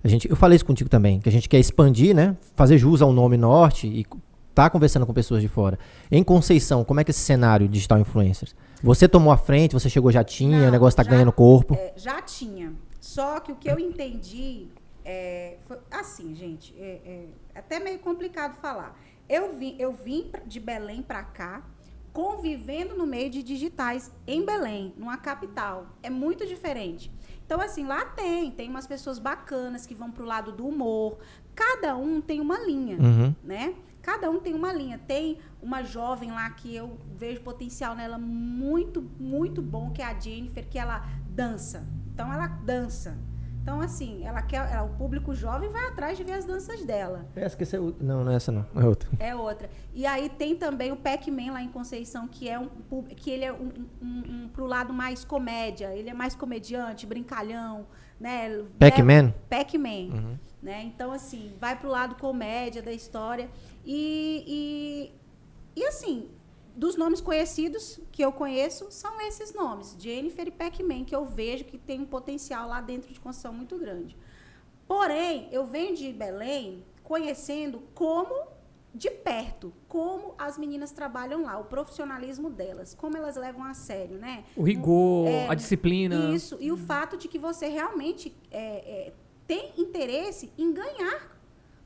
A gente, eu falei isso contigo também, que a gente quer expandir, né, fazer jus ao nome Norte e tá conversando com pessoas de fora. Em Conceição, como é que é esse cenário digital influencers? Você tomou a frente, você chegou já tinha, Não, o negócio tá já- ganhando corpo. É, já tinha. Só que o que eu entendi é, foi assim, gente, é, é até meio complicado falar. Eu vim, eu vim de Belém para cá convivendo no meio de digitais em Belém, numa capital. É muito diferente. Então, assim, lá tem, tem umas pessoas bacanas que vão pro lado do humor. Cada um tem uma linha, Uhum. né? Cada um tem uma linha. Tem uma jovem lá que eu vejo potencial nela muito, muito bom, que é a Jennifer, que ela dança. Então, ela dança. Então, assim, ela quer, ela- o público jovem vai atrás de ver as danças dela. Essa que é Não, não é essa não. É outra. É outra. E aí tem também o Pac-Man lá em Conceição, que é um que ele é um, um, um pro lado mais comédia. Ele é mais comediante, brincalhão, né? Pac-Man? Uhum. Pac-Man. Né? Então, assim, vai pro lado comédia da história. E, e, e, assim, dos nomes conhecidos que eu conheço, são esses nomes. Jennifer e Pac-Man, que eu vejo que tem um potencial lá dentro de construção muito grande. Porém, eu venho de Belém conhecendo como de perto, como as meninas trabalham lá, o profissionalismo delas, como elas levam a sério, né? O rigor, É, a disciplina. Isso, e o fato de que você realmente é, é, tem interesse em ganhar.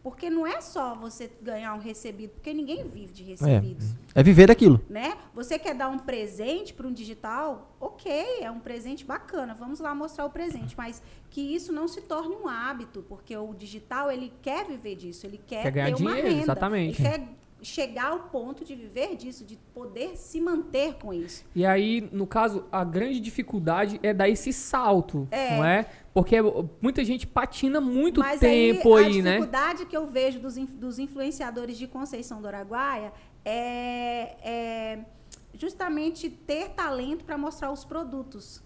Porque não é só você ganhar um recebido, porque ninguém vive de recebidos. É viver daquilo. Né? Você quer dar um presente para um digital? Ok, é um presente bacana. Vamos lá mostrar o presente, mas que isso não se torne um hábito, porque o digital ele quer viver disso, ele quer, Quer ganhar ter uma dinheiro, renda, exatamente. Ele quer chegar ao ponto de viver disso, de poder se manter com isso. E aí, no caso, a grande dificuldade é dar esse salto, É. não é? Porque muita gente patina muito Mas tempo aí, aí, a né? dificuldade que eu vejo dos, dos influenciadores de Conceição do Araguaia é, é justamente ter talento para mostrar os produtos.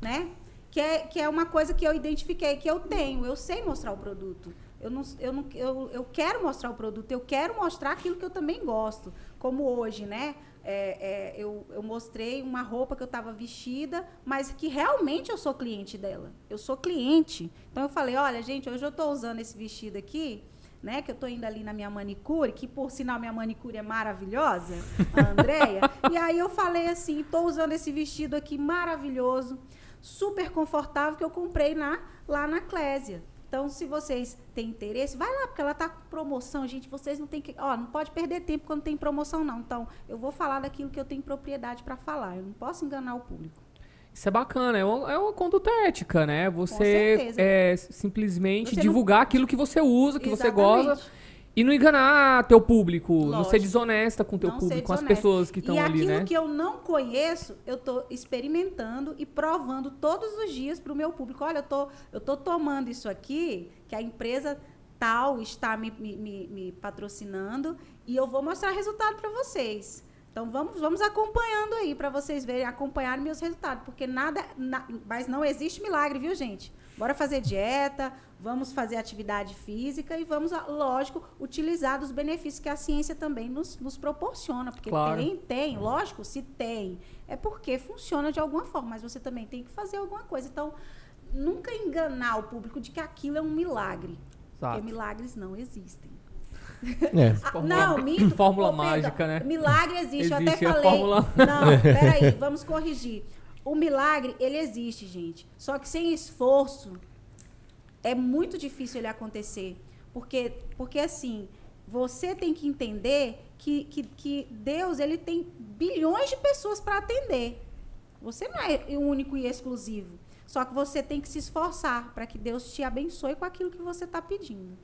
Né? Que é, que é uma coisa que eu identifiquei, que eu tenho. Eu sei mostrar o produto. Eu, não, eu, não, eu, eu quero mostrar o produto, eu quero mostrar aquilo que eu também gosto. Como hoje, né? É, é, eu, eu mostrei uma roupa que eu estava vestida, mas que realmente eu sou cliente dela. Eu sou cliente. Então eu falei, olha, gente, hoje eu estou usando esse vestido aqui, né? Que eu estou indo ali na minha manicure, que por sinal minha manicure é maravilhosa, a Andréia. e aí eu falei assim, estou usando esse vestido aqui maravilhoso, super confortável, que eu comprei na, lá na Clésia. Então, se vocês têm interesse, vai lá, porque ela está com promoção, gente. Vocês não tem que. Ó, não pode perder tempo quando tem promoção, não. Então, eu vou falar daquilo que eu tenho propriedade para falar. Eu não posso enganar o público. Isso é bacana, é uma, é uma conduta ética, né? Você é, simplesmente Você não- divulgar aquilo que você usa, que você Exatamente. gosta. E não enganar teu público, não ser Lógico. desonesta com teu Não público, com as pessoas que estão e ali, aquilo né? que eu não conheço, eu estou experimentando e provando todos os dias para o meu público. Olha, eu tô, eu tô tomando isso aqui, que a empresa tal está me, me- me- me patrocinando, e eu vou mostrar resultado para vocês. Então vamos, vamos acompanhando aí para vocês verem, acompanhar meus resultados, porque nada, na- mas não existe milagre, viu, gente? Bora fazer dieta, vamos fazer atividade física e vamos, ah, lógico, utilizar dos benefícios que a ciência também nos, nos proporciona. Porque Claro. tem, tem, lógico, se tem, é porque funciona de alguma forma, mas você também tem que fazer alguma coisa. Então, nunca enganar o público de que aquilo é um milagre. Exato. Porque milagres não existem. É. Ah, Fórmula- não, minto. Fórmula Pedro, mágica, né? Milagre existe, eu Existe até a falei. fórmula. Não, peraí, vamos corrigir. O milagre, ele existe, gente. Só que sem esforço, é muito difícil ele acontecer. Porque, porque assim, você tem que entender que, que, que Deus, ele tem bilhões de pessoas para atender. Você não é o único e exclusivo. Só que você tem que se esforçar para que Deus te abençoe com aquilo que você está pedindo.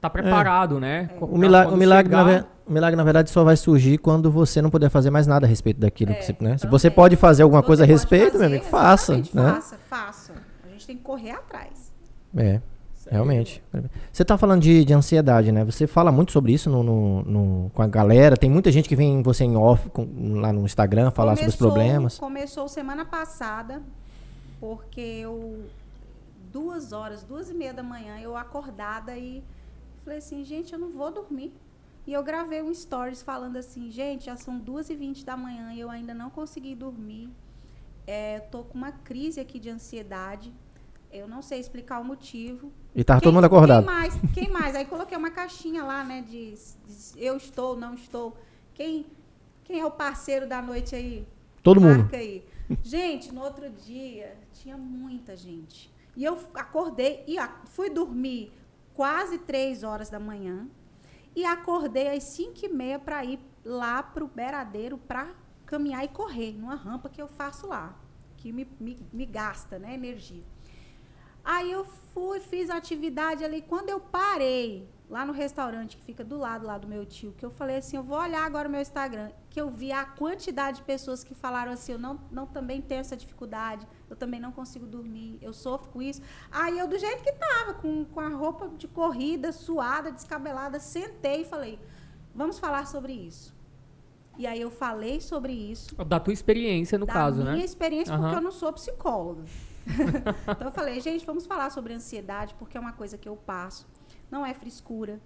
Tá preparado, né? É. Pra O milagre, o, milagre, na chegar- ver- o milagre, na verdade, só vai surgir quando você não puder fazer mais nada a respeito daquilo que você. Né? Se também. você pode fazer alguma coisa a respeito, meu fazer, amigo, faça. Né? Faça, faça. A gente tem que correr atrás. É, realmente. Você tá falando de, de ansiedade, né? Você fala muito sobre isso no, no- no- com a galera. Tem muita gente que vem você em off com- lá no Instagram falar sobre os Começou- problemas. Começou semana passada, porque eu, duas horas, duas e meia da manhã, eu acordada e falei assim, gente, eu não vou dormir. E eu gravei um stories falando assim, gente, já são duas e vinte da manhã e eu ainda não consegui dormir. É, tô com uma crise aqui de ansiedade. Eu não sei explicar o motivo. E tava Quem- todo mundo acordado. Quem mais? Quem mais? Aí coloquei uma caixinha lá, né? De, de eu estou, não estou. Quem, quem é o parceiro da noite aí? Todo mundo. Marca aí. Gente, no outro dia tinha muita gente. E eu acordei e fui dormir quase três horas da manhã e acordei às cinco e meia para ir lá pro beiradeiro para caminhar e correr numa rampa que eu faço lá, que me, me, me gasta, né, energia. Aí eu fui, fiz a atividade ali. Quando eu parei lá no restaurante que fica do lado lá do meu tio, que eu falei assim, eu vou olhar agora o meu Instagram, que eu vi a quantidade de pessoas que falaram assim, eu não, não também tenho essa dificuldade, eu também não consigo dormir, eu sofro com isso. Aí eu, do jeito que tava, com, com a roupa de corrida, suada, descabelada, sentei e falei, vamos falar sobre isso. E aí eu falei sobre isso. Da tua experiência, no da caso, minha né? experiência, Aham. porque eu não sou psicóloga. então eu falei, gente, vamos falar sobre ansiedade, porque é uma coisa que eu passo. Não é frescura.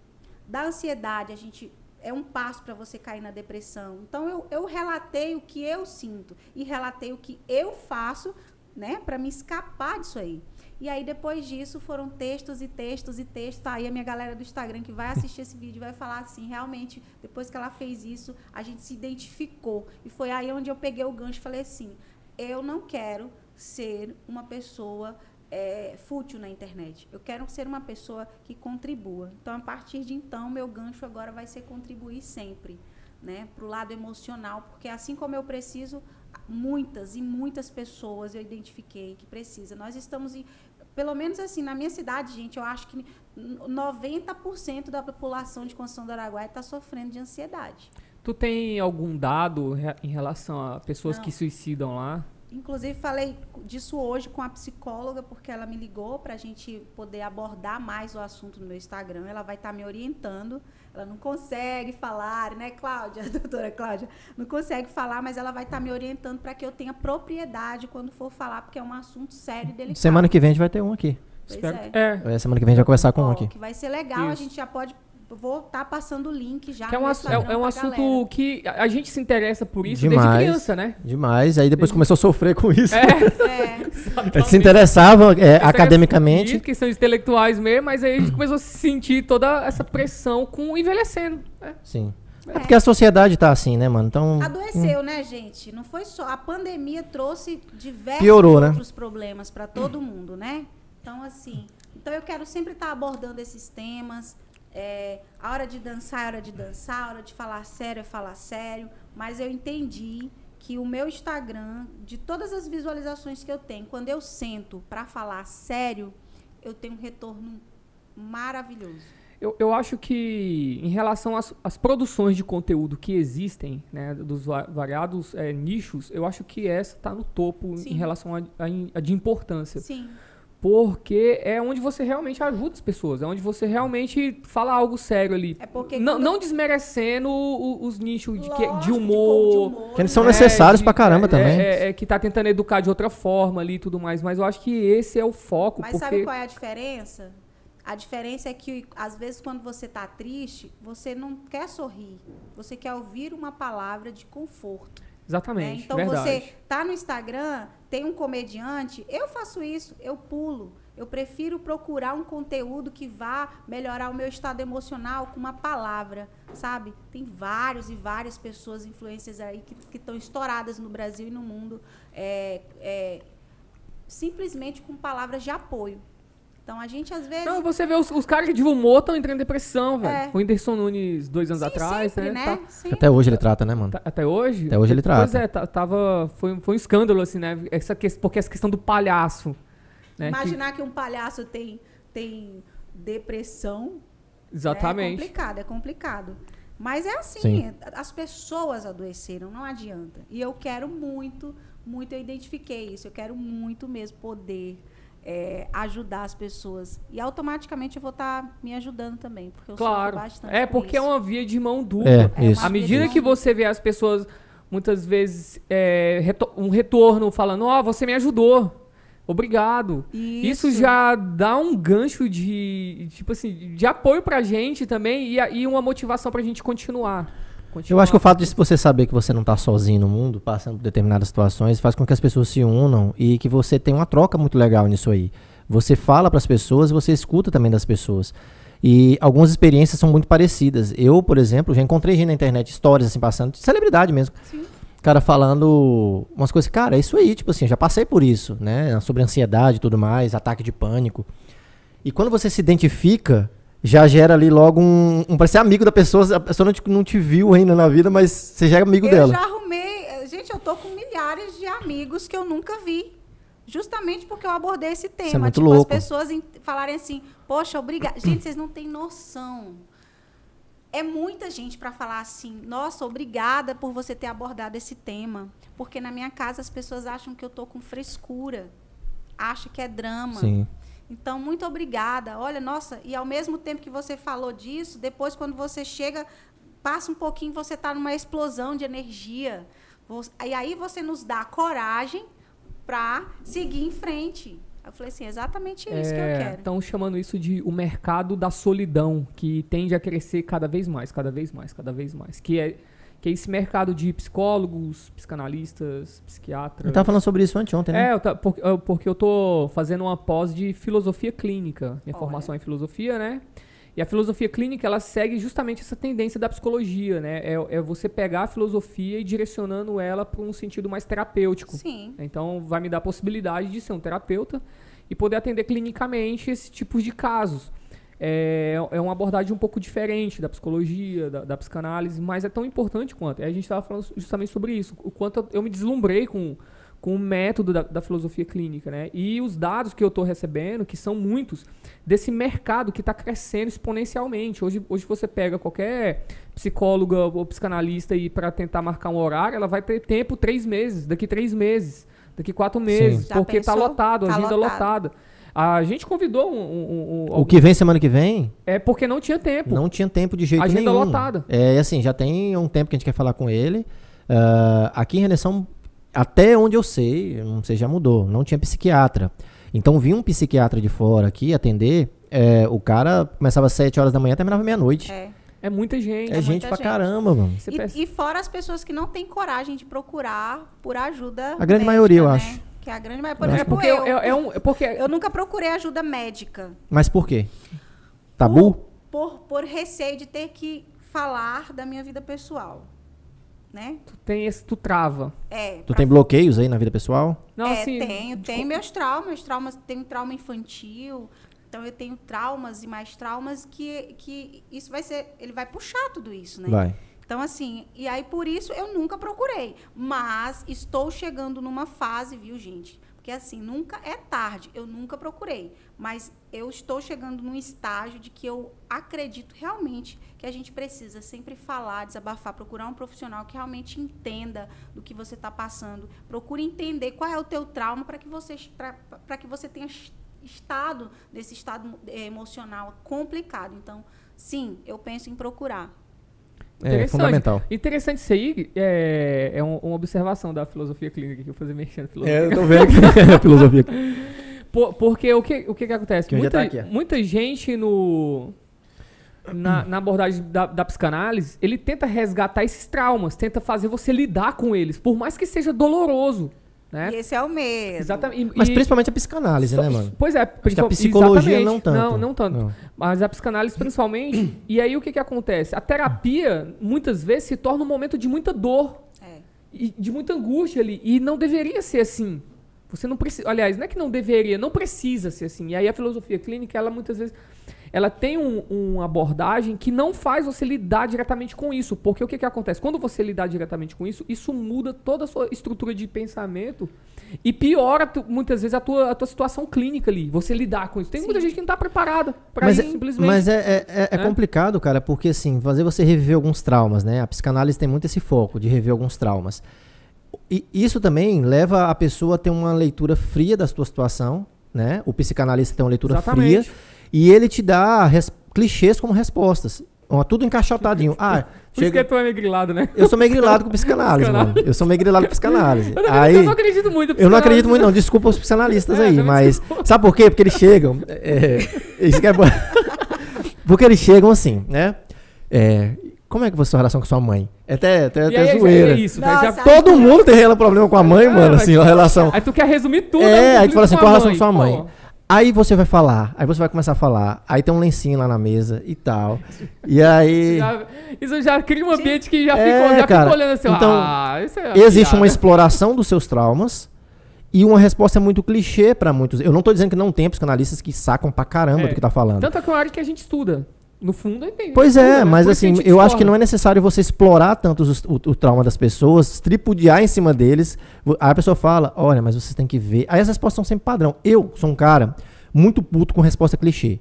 Da ansiedade, a gente é um passo para você cair na depressão. Então eu, eu relatei o que eu sinto e relatei o que eu faço, né, para me escapar disso aí. E aí depois disso foram textos e textos e textos. Tá aí a minha galera do Instagram que vai assistir esse vídeo vai falar assim, realmente, depois que ela fez isso, a gente se identificou. E foi aí onde eu peguei o gancho e falei assim: eu não quero ser uma pessoa é, fútil na internet. Eu quero ser uma pessoa que contribua. Então, a partir de então, meu gancho agora vai ser contribuir sempre, né, para o lado emocional, porque assim como eu preciso, muitas e muitas pessoas eu identifiquei que precisa. Nós estamos em, pelo menos assim, na minha cidade, gente, eu acho que 90% da população de Construção do Araguaia está sofrendo de ansiedade. Tu tem algum dado em relação a pessoas Não. que suicidam lá? Inclusive, falei disso hoje com a psicóloga, porque ela me ligou para a gente poder abordar mais o assunto no meu Instagram. Ela vai estar me orientando. Ela não consegue falar, né, Cláudia? Doutora Cláudia? Não consegue falar, mas ela vai estar me orientando para que eu tenha propriedade quando for falar, porque é um assunto sério e delicado. Semana que vem a gente vai ter um aqui. Pois Espero- é. é. É, semana que vem a gente vai conversar com um Ó, aqui. Que vai ser legal, a Isso. gente já pode. Vou estar passando o link já. Que é um, é, é um assunto galera. que a gente se interessa por isso Demais. desde criança, né? Demais. Aí depois começou a sofrer com isso. É, É, se interessavam é, academicamente. questão- questão intelectuais mesmo, mas aí a gente começou a sentir toda essa pressão com envelhecendo. né? Sim. É É. porque a sociedade tá assim, né, mano? Então. Adoeceu, né, gente? Não foi só. A pandemia trouxe diversos Piorou, né? outros problemas para todo mundo, né? Então, assim. Então, eu quero sempre estar abordando esses temas. É, a hora de dançar é hora de dançar, a hora de falar sério é falar sério. Mas eu entendi que o meu Instagram, de todas as visualizações que eu tenho, quando eu sento para falar sério, eu tenho um retorno maravilhoso. Eu, eu acho que em relação às, às produções de conteúdo que existem, né, dos va- variados eh, nichos, eu acho que essa está no topo Sim. em relação a, a in- a de importância. Sim. Porque é onde você realmente ajuda as pessoas, é onde você realmente fala algo sério ali. É porque não, quando- não desmerecendo os nichos de, que- Lógico, de de humor. humor, Que eles são É, necessários de- pra caramba é, também. É, é, que tá tentando educar de outra forma ali e tudo mais. Mas eu acho que esse é o foco. Mas porque... sabe qual é a diferença? A diferença é que, às vezes, quando você está triste, você não quer sorrir. Você quer ouvir uma palavra de conforto. né? Exatamente, Então, verdade. você tá no Instagram, tem um comediante, eu faço isso, eu pulo. Eu prefiro procurar um conteúdo que vá melhorar o meu estado emocional com uma palavra, sabe? Tem vários e várias pessoas, influências aí, que estão estouradas no Brasil e no mundo, é, é, simplesmente com palavras de apoio. Então, a gente, às vezes... Não, você vê os, os caras de humor estão entrando em depressão, velho. É. O Whindersson Nunes, dois anos Sim, atrás, sempre, né? né? tá- Sempre. Até hoje ele trata, né, mano? tá- até hoje? Até hoje ele Pois trata. é, tá- tava, foi, foi um escândalo, assim, né? Essa que, porque essa questão do palhaço. Né? que- Imaginar que... um palhaço tem, tem depressão exatamente. é complicado, é complicado. Mas é assim, Sim. as pessoas adoeceram, não adianta. E eu quero muito, muito, eu identifiquei isso, eu quero muito mesmo poder é, ajudar as pessoas. E automaticamente eu vou estar me ajudando também, porque eu Claro. sofro bastante. É, porque é uma via de mão dupla. É, É isso. À medida que você vê as pessoas, muitas vezes, é, reto- um retorno falando, ó, você me ajudou. Obrigado. Isso. Isso. já dá um gancho de, tipo assim, de apoio pra gente também e, e uma motivação pra gente continuar. Eu acho que o fato de você saber que você não tá sozinho no mundo, passando por determinadas situações, faz com que as pessoas se unam e que você tenha uma troca muito legal nisso aí. Você fala para as pessoas e você escuta também das pessoas. E algumas experiências são muito parecidas. Eu, por exemplo, já encontrei gente na internet, histórias assim passando, de celebridade mesmo. Sim. Cara falando umas coisas, cara, é isso aí, tipo assim, eu já passei por isso, né? Sobre ansiedade e tudo mais, ataque de pânico. E quando você se identifica, já gera ali logo um, um parece amigo da pessoa, a pessoa não te, não te viu ainda na vida, mas você já é amigo eu dela. já arrumei. Gente, eu tô com milhares de amigos que eu nunca vi. Justamente porque eu abordei esse tema. muito tipo, louco. as pessoas em- falarem assim, poxa, obrigada. Gente, vocês não têm noção. É muita gente para falar assim, nossa, obrigada por você ter abordado esse tema. Porque na minha casa as pessoas acham que eu tô com frescura. Acham que é drama. Sim. Então, muito obrigada. Olha, nossa, e ao mesmo tempo que você falou disso, depois quando você chega, passa um pouquinho, você está numa explosão de energia. E aí você nos dá coragem para seguir em frente. Eu falei assim, exatamente isso que eu quero. Estão chamando isso de o mercado da solidão, que tende a crescer cada vez mais, cada vez mais, cada vez mais. Que é, que é esse mercado de psicólogos, psicanalistas, psiquiatras. Eu tava falando sobre isso anteontem, né? É, eu tá- por- eu- porque eu tô fazendo uma pós de filosofia clínica. Minha Olha. formação é em filosofia, né? E a filosofia clínica, ela segue justamente essa tendência da psicologia, né? É, é você pegar a filosofia e direcionando ela para um sentido mais terapêutico. Sim. Então, vai me dar a possibilidade de ser um terapeuta e poder atender clinicamente esse tipo de casos. É, é uma abordagem um pouco diferente da psicologia, da, da psicanálise, mas é tão importante quanto. Aí a gente estava falando justamente sobre isso, o quanto eu, me deslumbrei com, com o método da, da filosofia clínica, né? E os dados que eu estou recebendo, que são muitos, desse mercado que está crescendo exponencialmente. Hoje, hoje você pega qualquer psicóloga ou psicanalista e para tentar marcar um horário, ela vai ter tempo três meses, daqui três meses, daqui quatro meses, porque está lotado, Tá agenda lotado. lotada. A gente convidou um, um- um- O que vem semana que vem, é porque não tinha tempo. não tinha tempo de jeito Agenda nenhum. lotada. É assim, já tem um tempo que a gente quer falar com ele. Ah, aqui em Redenção, até onde eu sei, não sei, já mudou, não tinha psiquiatra. Então vinha um psiquiatra de fora aqui atender, é, o cara começava às 7 horas da manhã e terminava meia-noite. É, É. É muita gente. gente muita pra gente. caramba, mano. E, e fora as pessoas que não têm coragem de procurar por ajuda. A grande médica, maioria, eu né? acho. Que é a grande maioria. Por Eu é exemplo, porque eu, é, é um, é porque eu nunca procurei ajuda médica. Mas por quê? Tabu? Por, por receio de ter que falar da minha vida pessoal. Né? tu tem esse, tu trava. É. Tu pra- tem bloqueios aí na vida pessoal? Não, é, assim, tenho, tenho meus traumas, traumas, tenho trauma infantil, então eu tenho traumas e mais traumas que, que isso vai ser, ele vai puxar tudo isso, né? Vai. Então, assim, e aí por isso eu nunca procurei. Mas estou chegando numa fase, viu, gente? Porque assim, nunca é tarde, eu nunca procurei. Mas eu estou chegando num estágio de que eu acredito realmente que a gente precisa sempre falar, desabafar, procurar um profissional que realmente entenda do que você está passando. Procure entender qual é o teu trauma para que você para que você tenha es- estado nesse estado eh, emocional complicado. Então, sim, eu penso em procurar. É Interessante. fundamental. Interessante isso aí, é, é um- uma observação da filosofia clínica que eu fazer mexendo filosofia. É, eu tô vendo que é a filosofia. Por- porque o que, o que, que acontece? Que muita, tá muita gente no. Na, na abordagem da, da psicanálise, ele tenta resgatar esses traumas, tenta fazer você lidar com eles, por mais que seja doloroso. Né? E esse é o medo. Exatamente. Mas E- principalmente a psicanálise, só- né, mano? Pois é, que a principal- psicologia exatamente. não tanto. Não, não tanto. Não. Mas a psicanálise principalmente. e aí o que, que acontece? A terapia, muitas vezes, se torna um momento de muita dor É. e de muita angústia ali. E não deveria ser assim. Você não precisa. Aliás, não é que não deveria, não precisa ser assim. E aí a filosofia clínica, ela muitas vezes. Ela tem um- uma abordagem que não faz você lidar diretamente com isso. Porque o que, que acontece? Quando você lidar diretamente com isso, isso muda toda a sua estrutura de pensamento e piora tu- muitas vezes a tua, a tua situação clínica ali. Você lidar com isso. Tem muita gente que não está preparada para isso, é, simplesmente. mas é, é- é- é né? complicado, cara, porque assim, fazer você reviver alguns traumas, né? A psicanálise tem muito esse foco de rever alguns traumas. E isso também leva a pessoa a ter uma leitura fria da sua situação, né? O psicanalista tem uma leitura Exatamente. fria e ele te dá res- clichês como respostas. Tudo encaixotadinho. Ah, Por isso que chega... tu é meio grilado, né? Eu sou meio grilado com psicanálise, mano. Eu sou meio grilado com psicanálise. Eu, Aí, eu não acredito muito. eu não acredito muito, não. Desculpa os psicanalistas É, aí, mas. desculpa. Sabe por quê? Porque eles chegam. é, isso que é bom. Porque eles chegam assim, né? É, como é que foi a sua relação com sua mãe? É até, até, até aí, já- zoeira. é isso, Nossa, já, Todo mundo tem problema com a mãe, É, mano, mas assim, a relação. Aí tu quer resumir tudo. É, um aí tu fala assim, qual a relação com sua mãe? Pô, Aí você vai falar, aí você vai começar a falar, aí tem um lencinho lá na mesa e tal. E aí. já- isso já cria um ambiente que já É, fica, já cara, fica olhando assim, então, ah, isso é Existe piada. uma exploração dos seus traumas E uma resposta muito clichê pra muitos. Eu não tô dizendo que não tem psicanalistas que sacam pra caramba É. do que tá falando. Tanto é que é uma área que a gente estuda. No fundo, bem. Pois é, né? mas assim, eu acho que não é necessário você explorar tanto os- o, o trauma das pessoas, tripudiar em cima deles. Aí a pessoa fala, olha, mas vocês têm que ver. Aí as respostas são sempre padrão. Eu sou um cara muito puto com resposta clichê.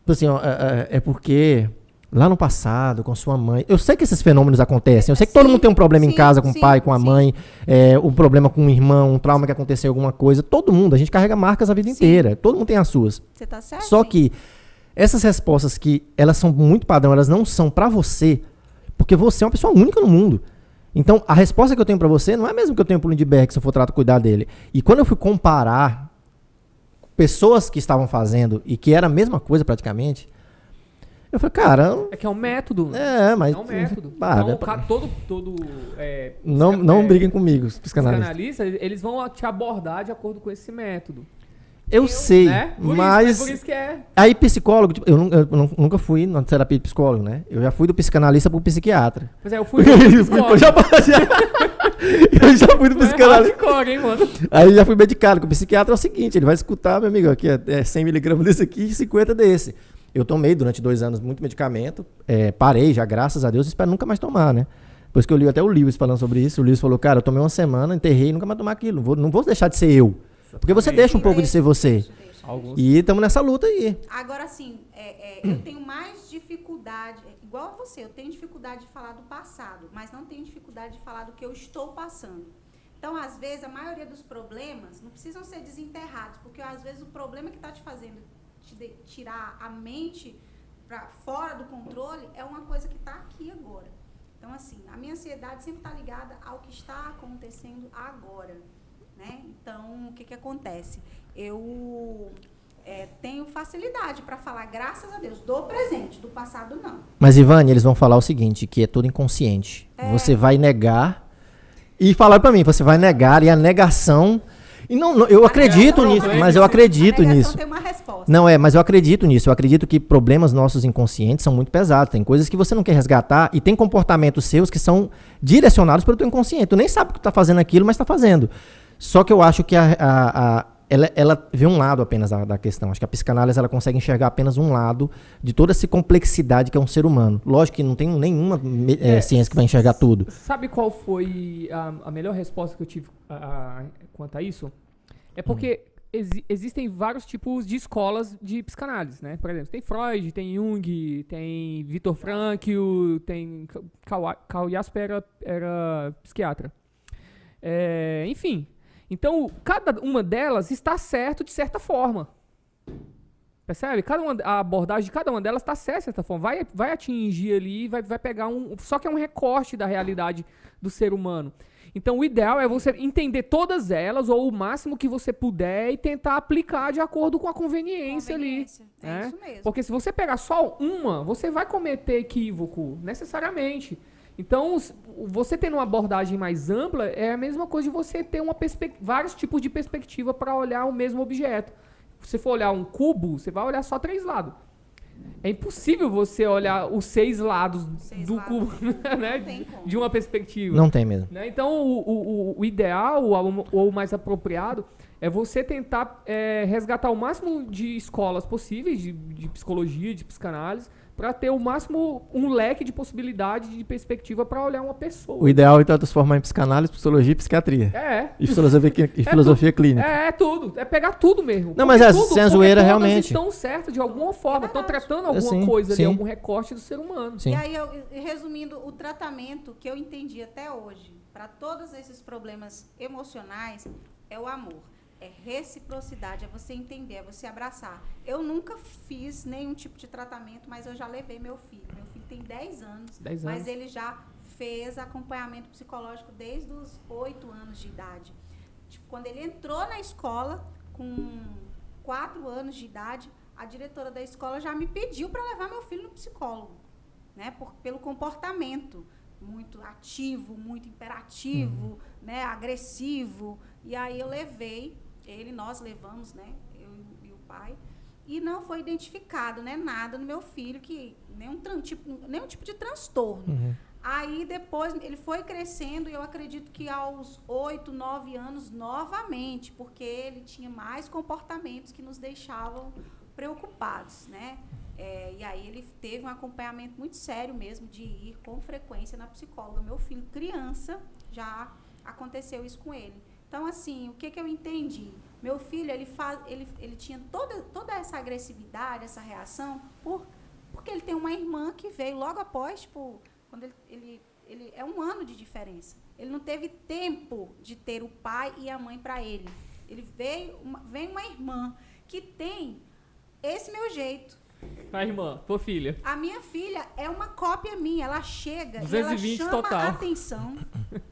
Tipo Assim, ó, é, é- é porque lá no passado, com sua mãe. Eu sei que esses fenômenos acontecem. Eu sei que todo Sim, mundo tem um problema em sim, casa com o sim, pai, com a mãe, é, um problema com o irmão, um trauma que aconteceu, alguma coisa. Todo mundo, a gente carrega marcas a vida inteira. Todo mundo tem as suas. Você tá certo? Só que essas respostas que elas são muito padrão, elas não são pra você, porque você é uma pessoa única no mundo. Então, a resposta que eu tenho pra você não é a mesma que eu tenho pro Lindbergh se eu for tratar cuidar dele. E quando eu fui comparar pessoas que estavam fazendo e que era a mesma coisa praticamente, eu falei, cara, É que é um método. é, mas É um método. Ah, então, o cara- todo, todo é, não não é, briguem comigo, os psicanalistas. psicanalistas, eles vão te abordar de acordo com esse método. Eu, sei, né? Por mas isso, é por isso que é. Aí, psicólogo, tipo, eu, eu nu- nunca fui na terapia de psicólogo, né? Eu já fui do psicanalista pro psiquiatra. Pois é, eu fui. eu, já, eu já fui do é psicanalista. hardcore, hein, mano? Aí já fui medicado, que o psiquiatra é o seguinte, ele vai escutar, meu amigo, aqui é, é 100mg desse aqui e 50 desse. Eu tomei durante dois anos muito medicamento, é, parei já, graças a Deus, espero nunca mais tomar, né? Depois que eu li até o Lewis falando sobre isso, o Lewis falou, cara, eu tomei uma semana, enterrei e nunca mais tomar aquilo. Não vou, não vou deixar de ser eu. Porque você deixa um pouco de ser você. Alguns. E estamos nessa luta aí. Agora, assim, é, é, eu tenho mais dificuldade, é, igual a você, eu tenho dificuldade de falar do passado, mas não tenho dificuldade de falar do que eu estou passando. Então, às vezes, a maioria dos problemas não precisam ser desenterrados, porque às vezes o problema que está te fazendo te de- tirar a mente para fora do controle é uma coisa que está aqui agora. Então, assim, a minha ansiedade sempre está ligada ao que está acontecendo agora. Né? Então, o que, que acontece? Eu é, tenho facilidade para falar, graças a Deus, do presente, do passado não. Mas, Ivane, eles vão falar o seguinte, que é tudo inconsciente. É. Você vai negar e falar pra mim, você vai negar e a negação... E não, não, eu acredito nisso, mas eu acredito nisso. tem uma resposta. Não é, mas eu acredito nisso. Eu acredito que problemas nossos inconscientes são muito pesados. Tem coisas que você não quer resgatar e tem comportamentos seus que são direcionados pelo teu inconsciente. Tu nem sabe que tu tá fazendo aquilo, mas tá fazendo. Só que eu acho que a, a- a- ela, ela vê um lado apenas da, da questão. Acho que a psicanálise ela consegue enxergar apenas um lado de toda essa complexidade que é um ser humano. Lógico que não tem nenhuma eh, É, ciência que vai enxergar tudo. Sabe qual foi a, a melhor resposta que eu tive a- quanto a isso? É porque exi- existem vários tipos de escolas de psicanálise, né? Por exemplo, tem Freud, tem Jung, tem Viktor Frankl, tem Karl Jasper era, era psiquiatra. É, enfim, então cada uma delas está certo de certa forma. Percebe? Cada uma, a abordagem de cada uma delas está certa de certa forma. Vai, vai atingir ali, vai, vai pegar um. Só que é um recorte da realidade do ser humano. Então, o ideal é você entender todas elas, ou o máximo que você puder, e tentar aplicar de acordo com a conveniência, Conveniência. ali. É né? isso mesmo. Porque se você pegar só uma, você vai cometer equívoco, necessariamente. Então, você tendo uma abordagem mais ampla, é a mesma coisa de você ter uma vários tipos de perspectiva para olhar o mesmo objeto. Se você for olhar um cubo, você vai olhar só três lados. É impossível você olhar os seis lados Seis do lados. cubo, né? De uma perspectiva. Não tem mesmo. Né? Então, o, o, o- ideal ou, ou o mais apropriado é você tentar é, resgatar o máximo de escolas possíveis de, de psicologia, de psicanálise, para ter o máximo um leque de possibilidade de perspectiva para olhar uma pessoa. O ideal então é transformar em psicanálise, psicologia e psiquiatria. É. E filosofia, e filosofia clínica. É, é tudo. É pegar tudo mesmo. Não, mas é, tudo- sem zoeira, realmente. estão certas de alguma forma. Estão verdade. tratando alguma sim, coisa sim. ali, algum recorte do ser humano. Sim. E aí, eu, resumindo, o tratamento que eu entendi até hoje para todos esses problemas emocionais é o amor. É reciprocidade, é você entender, é você abraçar. Eu nunca fiz nenhum tipo de tratamento, mas eu já levei meu filho. Meu filho tem 10 anos, 10 mas anos. ele já fez acompanhamento psicológico desde os 8 anos de idade. Tipo, quando ele entrou na escola, com 4 anos de idade, a diretora da escola já me pediu para levar meu filho no psicólogo, né? Por, pelo comportamento muito ativo, muito imperativo, né? Agressivo. E aí eu levei ele, nós levamos, né? Eu e o pai. E não foi identificado, né? Nada no meu filho que nenhum, tipo, nenhum tipo de transtorno. Aí depois ele foi crescendo e eu acredito que aos 8, 9 anos novamente, porque ele tinha mais comportamentos que nos deixavam preocupados, né? É, e aí ele teve um acompanhamento muito sério mesmo de ir com frequência na psicóloga. Meu filho, criança, já aconteceu isso com ele. Então, assim, o que, que eu entendi? Meu filho, ele, faz, ele, ele tinha toda, toda essa agressividade, essa reação, por, porque ele tem uma irmã que veio logo após, tipo, quando ele, ele, ele é um ano de diferença. Ele não teve tempo de ter o pai e a mãe para ele. Ele veio, uma, vem uma irmã que tem esse meu jeito. A irmã, tua filha. A minha filha é uma cópia minha. Ela chega 220 e ela chama total. a atenção.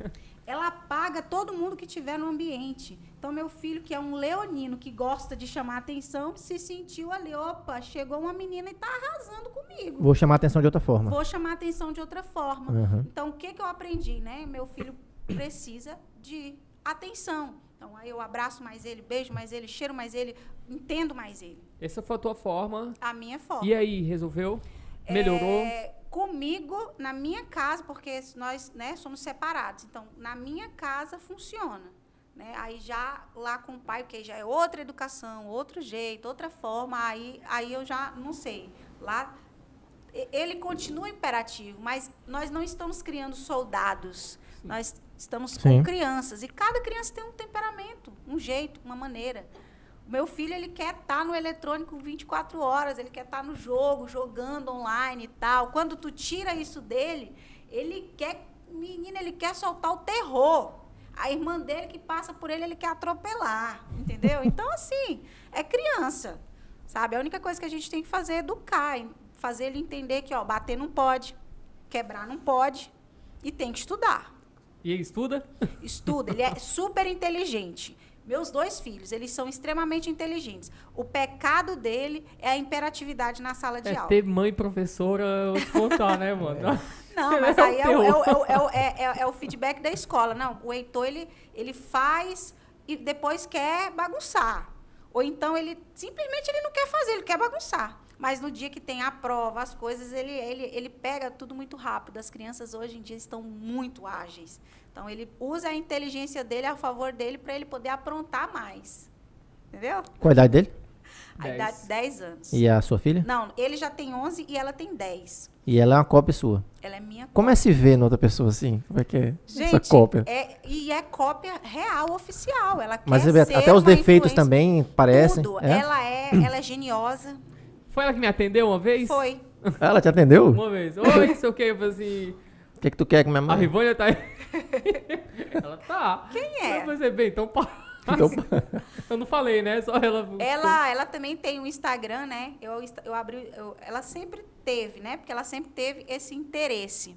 ela apaga todo mundo que tiver no ambiente. Então, meu filho, que é um leonino, que gosta de chamar atenção, se sentiu ali, opa, chegou uma menina e tá arrasando comigo. Vou chamar atenção de outra forma. Vou chamar atenção de outra forma. Uhum. Então, o que, que eu aprendi, né? Meu filho precisa de atenção. Então, aí eu abraço mais ele, beijo mais ele, cheiro mais ele, entendo mais ele. Essa foi a tua forma. A minha forma. E aí, resolveu? Melhorou? É, comigo, na minha casa, porque nós né, somos separados. Então, na minha casa funciona. Né? Aí já lá com o pai, porque já é outra educação, outro jeito, outra forma, aí, aí eu já não sei. Lá ele continua imperativo, mas nós não estamos criando soldados. Nós estamos Sim. com crianças. E cada criança tem um temperamento, um jeito, uma maneira. Meu filho, ele quer estar no eletrônico 24 horas, ele quer estar no jogo, jogando online e tal. Quando tu tira isso dele, ele quer, menina, ele quer soltar o terror. A irmã dele que passa por ele, ele quer atropelar, entendeu? Então, assim, é criança, sabe? A única coisa que a gente tem que fazer é educar, fazer ele entender que, ó, bater não pode, quebrar não pode e tem que estudar. E aí, estuda? Estuda, ele é super inteligente. Meus dois filhos, eles são extremamente inteligentes. O pecado dele é a imperatividade na sala de É, aula. ter mãe professora, eu te contar, né, mano? Não, mas É o aí é o, é, o, teu. é o- é o- é- é- é o feedback da escola. Não, o Heitor, ele, ele faz e depois quer bagunçar. Ou então ele simplesmente ele não quer fazer, ele quer bagunçar. Mas no dia que tem a prova, as coisas, ele, ele, ele pega tudo muito rápido. As crianças hoje em dia estão muito ágeis. Então ele usa a inteligência dele a favor dele para ele poder aprontar mais. Entendeu? Qual a idade dele? A Dez. idade 10 anos. E a sua filha? Não, ele já tem 11 e ela tem 10. E ela é uma cópia sua. Ela é minha Como é se ver noutra pessoa assim? Como é que é Gente, essa cópia? É, e é cópia real, oficial. Ela Mas ser até os defeitos influência- também parecem. Tudo. É? Ela é, ela é geniosa. Foi ela que me atendeu uma vez? Foi. Ela te atendeu? O Uma vez. Oi, não sei o que. Eu falei assim. que, que tu quer com minha A mãe? Rivânia tá aí. ela tá. Quem é? Eu falei, bem, então pá. Então, Eu não falei, né? Só ela. Ela, ela também tem um Instagram, né? Eu, eu abri, eu- ela sempre teve, né? Porque ela sempre teve esse interesse.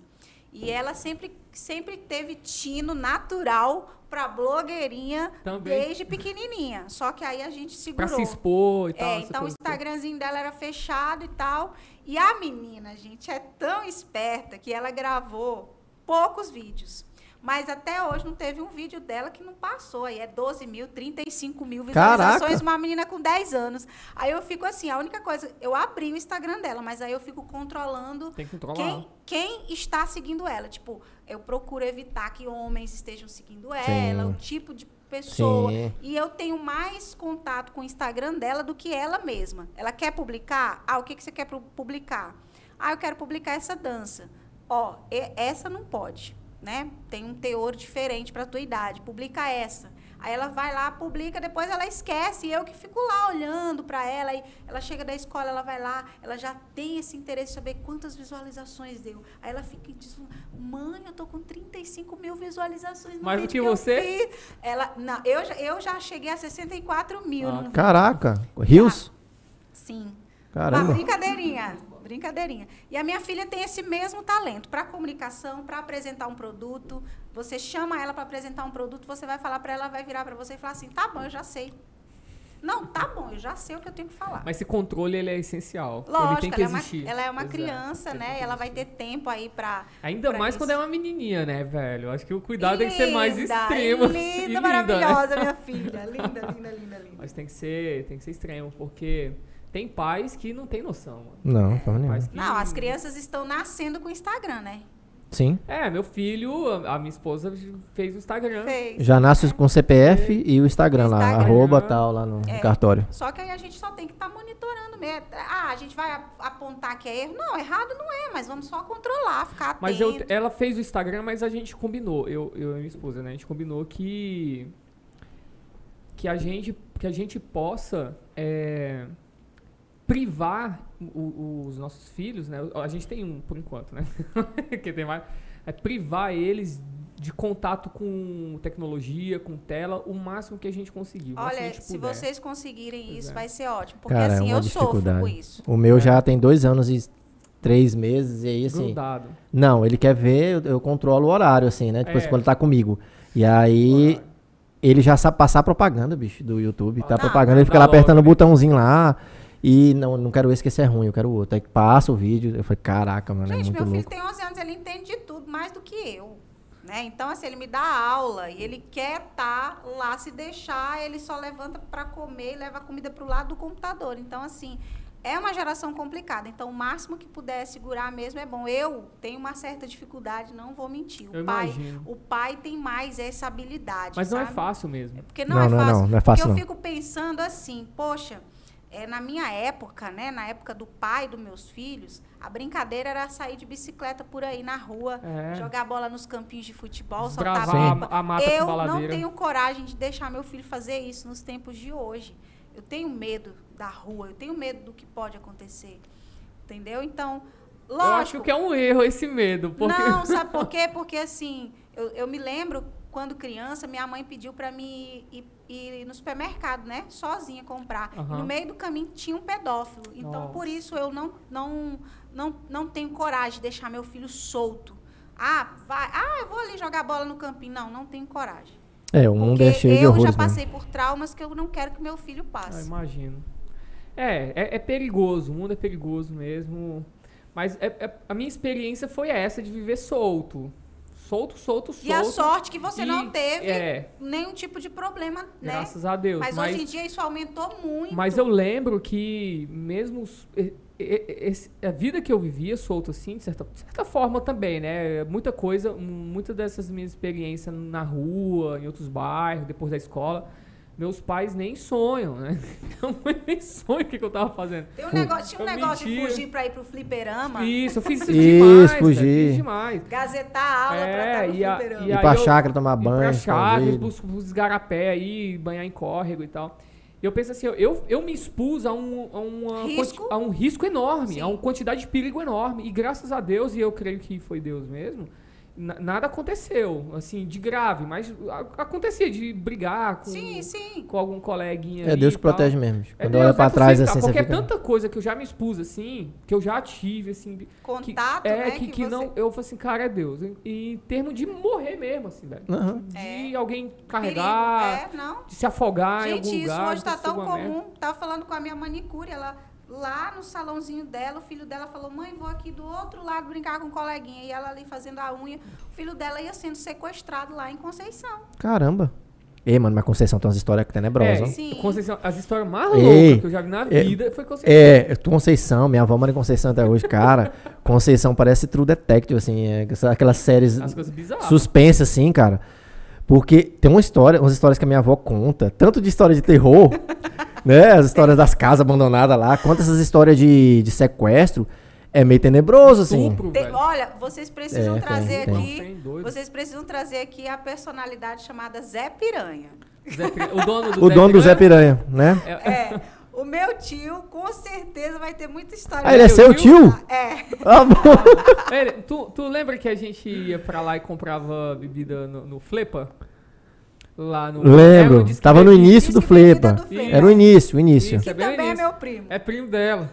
E ela sempre, sempre teve tino natural pra blogueirinha Também. desde pequenininha. Só que aí a gente Pra segurou. se expor e tal. É, então o. Instagramzinho dela era fechado e tal. E a menina, gente, é tão esperta que ela gravou poucos vídeos. Mas até hoje não teve um vídeo dela que não passou. Aí é 12 mil, 35 mil visualizações, Caraca! uma menina com 10 anos. Aí eu fico assim, a única coisa, eu abri o Instagram dela, mas aí eu fico controlando Tem que controlar. quem, quem está seguindo ela. Tipo, eu procuro evitar que homens estejam seguindo ela, Sim. o tipo de pessoa. Sim. E eu tenho mais contato com o Instagram dela do que ela mesma. Ela quer publicar? Ah, o que, que você quer pu- publicar? Ah, eu quero publicar essa dança. Ó, essa não pode, né? Tem um teor diferente para a tua idade. Publica essa. Aí ela vai lá, publica, depois ela esquece. E eu que fico lá olhando para ela. Aí ela chega da escola, ela vai lá, ela já tem esse interesse de saber quantas visualizações deu. Aí ela fica e diz: Mãe, eu tô com 35 mil visualizações no Mais do que eu você? fiz." Ela, não, eu, já- eu já cheguei a 64 mil. Ah. Caraca. Rios? Sim. Caramba. Uma brincadeirinha. Brincadeirinha. E a minha filha tem esse mesmo talento para comunicação, para apresentar um produto. Você chama ela para apresentar um produto, você vai falar para ela, vai virar para você e falar assim: tá bom, eu já sei. Não, tá bom, eu já sei o que eu tenho que falar. Mas esse controle, ele é essencial. Lógico, ela, é uma, ela é uma Exato. criança, né? Ela vai ter tempo aí para. Ainda pra mais isso. quando é uma menininha, né, velho? Acho que o cuidado tem que ser mais Linda, extremo. Linda, e né? maravilhosa, minha filha. Linda, linda, linda, linda. Mas tem que ser, tem que ser extremo, porque tem pais que não tem noção, mano. Não, Tem forma nenhuma. pais que... Não, as crianças estão nascendo com o Instagram, né? Sim. É, meu filho, a, a minha esposa fez o Instagram. Fez. Já nasce com o CPF e o Instagram lá, Instagram. arroba tal lá no É. cartório. Só que aí a gente só tem que estar monitorando mesmo. Ah, a gente vai apontar que é erro. Não, errado não é, mas vamos só controlar, ficar atento. Mas eu, ela fez o Instagram, mas a gente combinou, eu, eu e minha esposa, né? A gente combinou que que a gente que a gente possa é, privar o- o- os nossos filhos, né? A gente tem um por enquanto, né? que tem mais é privar eles de contato com tecnologia, com tela, o máximo que a gente conseguir. Olha, gente se puder. vocês conseguirem Pois isso, é. vai ser ótimo. Porque Cara, é assim, uma eu sofro com isso. O meu É. já tem dois anos e três meses, e aí assim. grudado. Não, ele quer ver, eu, eu controlo o horário, assim, né? Tipo, É. assim, quando ele tá comigo. E aí, ele já sabe passar propaganda, bicho, do YouTube. Tá Ah, propaganda, ele fica lá logo, apertando o né? botãozinho lá. E não, não quero esse que esse é ruim, eu quero o outro. Aí passa o vídeo, eu falei, caraca, mano, é Gente, muito meu filho louco. tem 11 anos, ele entende de tudo mais do que eu. Né? Então, assim, ele me dá aula e ele quer estar lá, se deixar, ele só levanta para comer e leva a comida para o lado do computador. Então, assim, é uma geração complicada. Então, o máximo que puder segurar mesmo é bom. Eu tenho uma certa dificuldade, não vou mentir. O, Eu pai, imagino. o pai tem mais essa habilidade. Mas não é sabe? fácil mesmo. Porque não, Não, é não é fácil. não, não é fácil Porque eu não. fico pensando assim, poxa, é, na minha época, né, na época do pai dos meus filhos, a brincadeira era sair de bicicleta por aí na rua, É. jogar bola nos campinhos de futebol, soltar Desbravar a, a mata Eu não tenho coragem de deixar meu filho fazer isso nos tempos de hoje. Eu tenho medo da rua, eu tenho medo do que pode acontecer. Entendeu? Então, lógico. Eu acho que é um erro esse medo. Porque... Não, sabe por quê? Porque assim, eu, eu me lembro quando criança, minha mãe pediu para mim ir, ir no supermercado, né? Sozinha comprar. Aham. no meio do caminho tinha um pedófilo. Então, Nossa. por isso eu não, não, não, não tenho coragem de deixar meu filho solto. Ah, vai. Ah, eu vou ali jogar bola no campinho. Não, não tenho coragem. É, o mundo é cheio de eu já horrores passei por traumas que eu não quero que meu filho passe. imagino. É, é, é perigoso, o mundo é perigoso mesmo. Mas é- é- a minha experiência foi essa de viver solto. Solto, solto, solto. E a sorte que você não E- teve É, nenhum tipo de problema, né? graças a Deus. Mas, Mas, hoje em dia isso aumentou muito. mas eu lembro que mesmo esse- a vida que eu vivia solto assim, de certa, de certa forma também, né? Muita coisa, muitas dessas minhas experiências na rua, em outros bairros, depois da escola, meus pais nem sonham, né? Minha mãe nem sonha o que, que eu tava fazendo. Tem um negócio, tinha um Eu negócio de fugir pra ir pro fliperama, Isso, eu fiz isso Isso, demais. cara, fugir. Fiz demais. gazetar a aula pra É, estar no e a- fliperama. e Ir pra eu- chácara tomar ir banho. pra chácara, escondido. os, os garapé aí, banhar em córrego e tal. E eu penso assim, eu, eu me expus a um, a uma Risco. a um risco enorme, Sim. a uma quantidade de perigo enorme. E graças a Deus, e eu creio que foi Deus mesmo, nada aconteceu, assim, de grave. Mas acontecia de brigar com, Sim, sim. com algum coleguinha É Deus que protege mesmo. É Quando Deus, olha é pra trás assim, Porque fica... é tanta coisa que eu já me expus assim, que eu já tive, assim, que- Contato, é, né? que, que você- não. Eu falei assim, cara, é Deus. E e em termos de morrer mesmo, assim, velho. Aham. De É. alguém Perigo. carregar, É, não. de se afogar em Gente, algum isso lugar. hoje tá tão merda. comum. Tava falando com a minha manicure, ela lá no salãozinho dela, o filho dela falou: "Mãe, vou aqui do outro lado brincar com o coleguinha". E ela ali fazendo a unha, o filho dela ia sendo sequestrado lá em Conceição. Caramba. Ei, mano, mas Conceição tem umas histórias tenebrosas. É, ó. Sim. Conceição, as histórias mais Ei, loucas que eu já vi na é- vida foi Conceição. É, Conceição, minha avó mora em Conceição até hoje, cara. Conceição parece True Detective, assim, é, aquelas séries As coisas bizarras. suspense, assim, cara. Porque tem uma história, umas histórias que a minha avó conta, tanto de história de terror, né? As histórias das casas abandonadas lá, quanto essas histórias de, de sequestro. É meio tenebroso, assim. Tem- olha, vocês precisam É, trazer tem, aqui, tem. Vocês precisam trazer aqui a personalidade chamada Zé Piranha. Zé Pira- o dono do O dono do Zé Piranha, né? É, o meu tio com certeza vai ter muita história. Ah, ele é seu tio? É. Ah, bom. Tu, tu lembra que a gente ia pra lá e comprava bebida no, no Flepa? Lá no. Lembro, que tava no bebia- início do Flepa. do Flepa. Era o início, o início. Isso. Que É bem também é isso. meu primo. É primo dela.